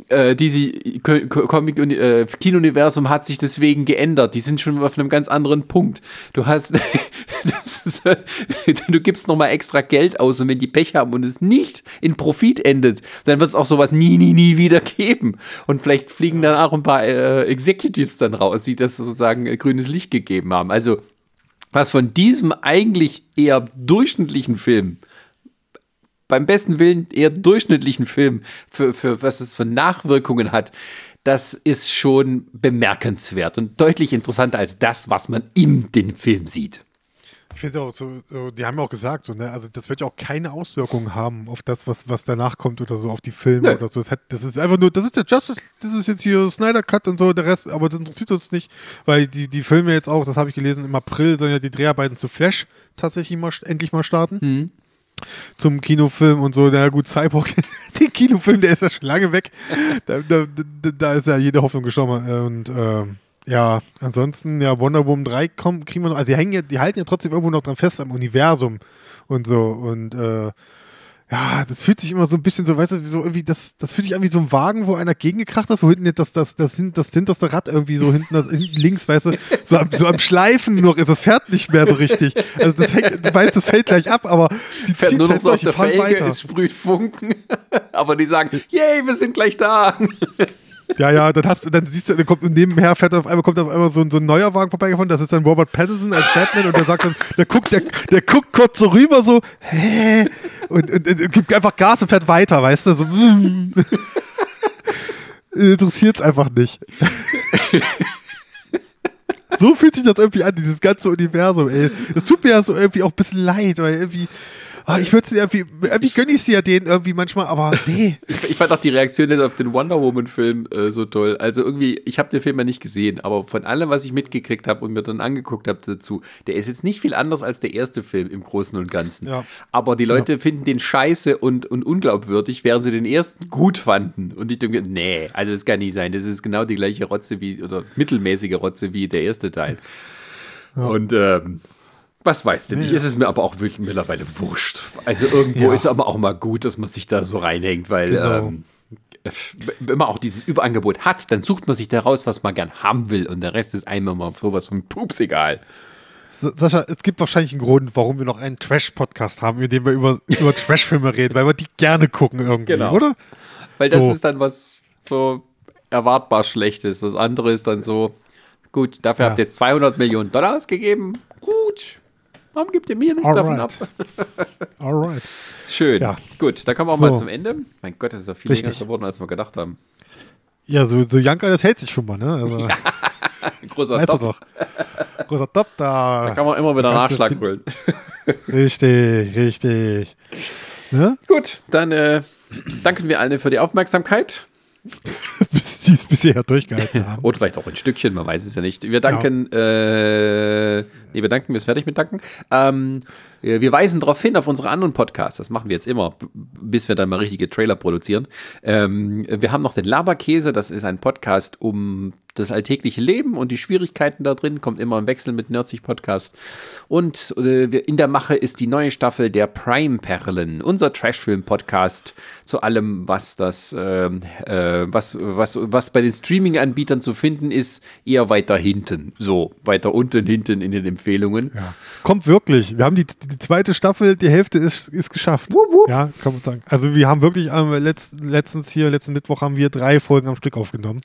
äh, DC Co- Co- Comic äh, Kino-Universum hat sich deswegen geändert. Die sind schon auf einem ganz anderen Punkt. Du hast, ist, äh, du gibst noch mal extra Geld aus und wenn die Pech haben und es nicht in Profit endet, dann wird es auch sowas nie, nie, nie wieder geben. Und vielleicht fliegen dann auch ein paar äh, Executives dann raus, die das sozusagen äh, grünes Licht gegeben haben. Also was von diesem eigentlich eher durchschnittlichen Film beim besten Willen eher durchschnittlichen Film, für, für was es für Nachwirkungen hat, das ist schon bemerkenswert und deutlich interessanter als das, was man in den Film sieht. Ich finde es auch so, so, die haben ja auch gesagt, so, ne, also das wird ja auch keine Auswirkungen haben auf das, was, was danach kommt oder so, auf die Filme Nö. oder so. Das, hat, das ist einfach nur, das ist der Justice, das ist jetzt hier Snyder Cut und so, der Rest, aber das interessiert uns nicht, weil die, die Filme jetzt auch, das habe ich gelesen, im April sollen ja die Dreharbeiten zu Flash tatsächlich mal, endlich mal starten. Zum Kinofilm und so, na gut, Cyborg, den Kinofilm, der ist ja schon lange weg. Da, da, da, ist ja jede Hoffnung gestorben. Und ähm, ja, ansonsten, ja, Wonder Woman 3 kommen, kriegen wir noch, also die hängen ja, die halten ja trotzdem irgendwo noch dran fest am Universum und so. Und äh, ja, das fühlt sich immer so ein bisschen so, weißt du, wie so irgendwie, das, das fühlt sich an wie so ein Wagen, wo einer gegengekracht ist, wo hinten das, das, das, das hinterste Rad irgendwie so hinten, das, hinten links, weißt du, so am, so am Schleifen noch ist, das fährt nicht mehr so richtig. Also das hängt, du weißt, das fällt gleich ab, aber die Fährt zieht nur noch halt so auf der Felge, weiter. es sprüht Funken, aber die sagen, yay, wir sind gleich da. Ja, ja, dann hast dann siehst du, dann kommt nebenher fährt auf einmal, kommt auf einmal so, ein- so ein neuer Wagen vorbeigefahren, das ist dann Robert Pattinson als Batman und der sagt dann, der guckt, der, der guckt kurz so rüber, so, hä? Und, und, und gibt einfach Gas und fährt weiter, weißt du, so, interessiert es einfach nicht. so fühlt sich das irgendwie an, dieses ganze Universum, ey. Das tut mir ja so irgendwie auch ein bisschen leid, weil irgendwie, ah, ich würde es irgendwie, irgendwie gönne ich es ja denen irgendwie manchmal, aber nee. Ich, ich fand auch die Reaktion jetzt auf den Wonder Woman-Film äh, so toll. Also irgendwie, ich habe den Film ja nicht gesehen, aber von allem, was ich mitgekriegt habe und mir dann angeguckt habe dazu, der ist jetzt nicht viel anders als der erste Film im Großen und Ganzen. Ja. Aber die Leute finden den scheiße und, und unglaubwürdig, während sie den ersten gut fanden. Und ich denke, nee, also das kann nicht sein. Das ist genau die gleiche Rotze wie, oder mittelmäßige Rotze wie der erste Teil. Und ähm, was weiß denn ich, ist es mir aber auch wirklich mittlerweile wurscht. Also irgendwo Ja. ist aber auch mal gut, dass man sich da so reinhängt, weil Genau. ähm, wenn man auch dieses Überangebot hat, dann sucht man sich daraus, was man gern haben will und der Rest ist einem immer sowas von Pups egal. Sa- Sascha, es gibt wahrscheinlich einen Grund, warum wir noch einen Trash-Podcast haben, in dem wir über, über Trash-Filme reden, weil wir die gerne gucken irgendwie, Genau. oder? Weil das So. ist dann was so erwartbar Schlechtes. Das andere ist dann so, gut, dafür Ja. habt ihr jetzt 200 Millionen Dollar ausgegeben. Gut, warum gibt ihr mir nichts davon ab? Alright. Alright. Schön. Ja. Gut, dann kommen wir auch So. mal zum Ende. Mein Gott, das ist doch viel Richtig. länger geworden, als wir gedacht haben. Ja, so, so Janka, das hält sich schon mal, ne? Also, Großer weißt du Top. doch. Großer Top da. Kann man immer wieder Nachschlag holen. Richtig, richtig. Ne? Gut, dann äh, danken wir allen für die Aufmerksamkeit. Bis die es bisher durchgehalten haben. Oder vielleicht auch ein Stückchen, man weiß es ja nicht. Wir danken, äh, nee, wir danken, wir sind fertig mit danken. Ähm, äh, wir weisen darauf hin, auf unsere anderen Podcasts, das machen wir jetzt immer, bis wir dann mal richtige Trailer produzieren. Ähm, wir haben noch den Laberkäse, das ist ein Podcast um das alltägliche Leben und die Schwierigkeiten da drin, kommt immer im Wechsel mit Nerdsich Podcast. Und äh, in der Mache ist die neue Staffel der Prime Perlen, unser Trashfilm-Podcast zu allem, was das, ähm, äh, was, was, was bei den Streaming-Anbietern zu finden ist, eher weiter hinten. So, weiter unten, hinten in den Empfehlungen. Ja. Kommt wirklich. Wir haben die, die zweite Staffel, die Hälfte ist, ist geschafft. Wupp, wupp. Ja, kann man sagen. Also wir haben wirklich am letzten, letztens hier, letzten Mittwoch haben wir drei Folgen am Stück aufgenommen.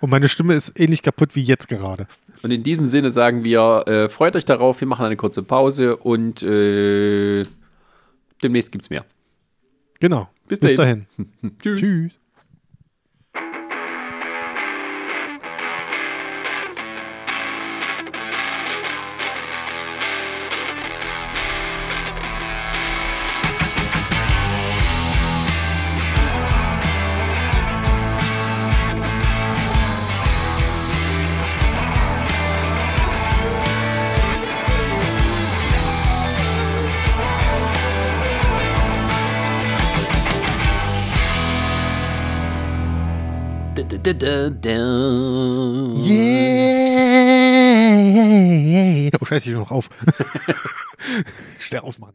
Und meine Stimme ist ähnlich kaputt wie jetzt gerade. Und in diesem Sinne sagen wir, äh, freut euch darauf, wir machen eine kurze Pause und äh, demnächst gibt's mehr. Genau. Bis Bis dahin. dahin. Tschüss. Tschüss. Da, da, da. Yeah. Oh, scheiße, ich will noch auf. Schnell aufmachen.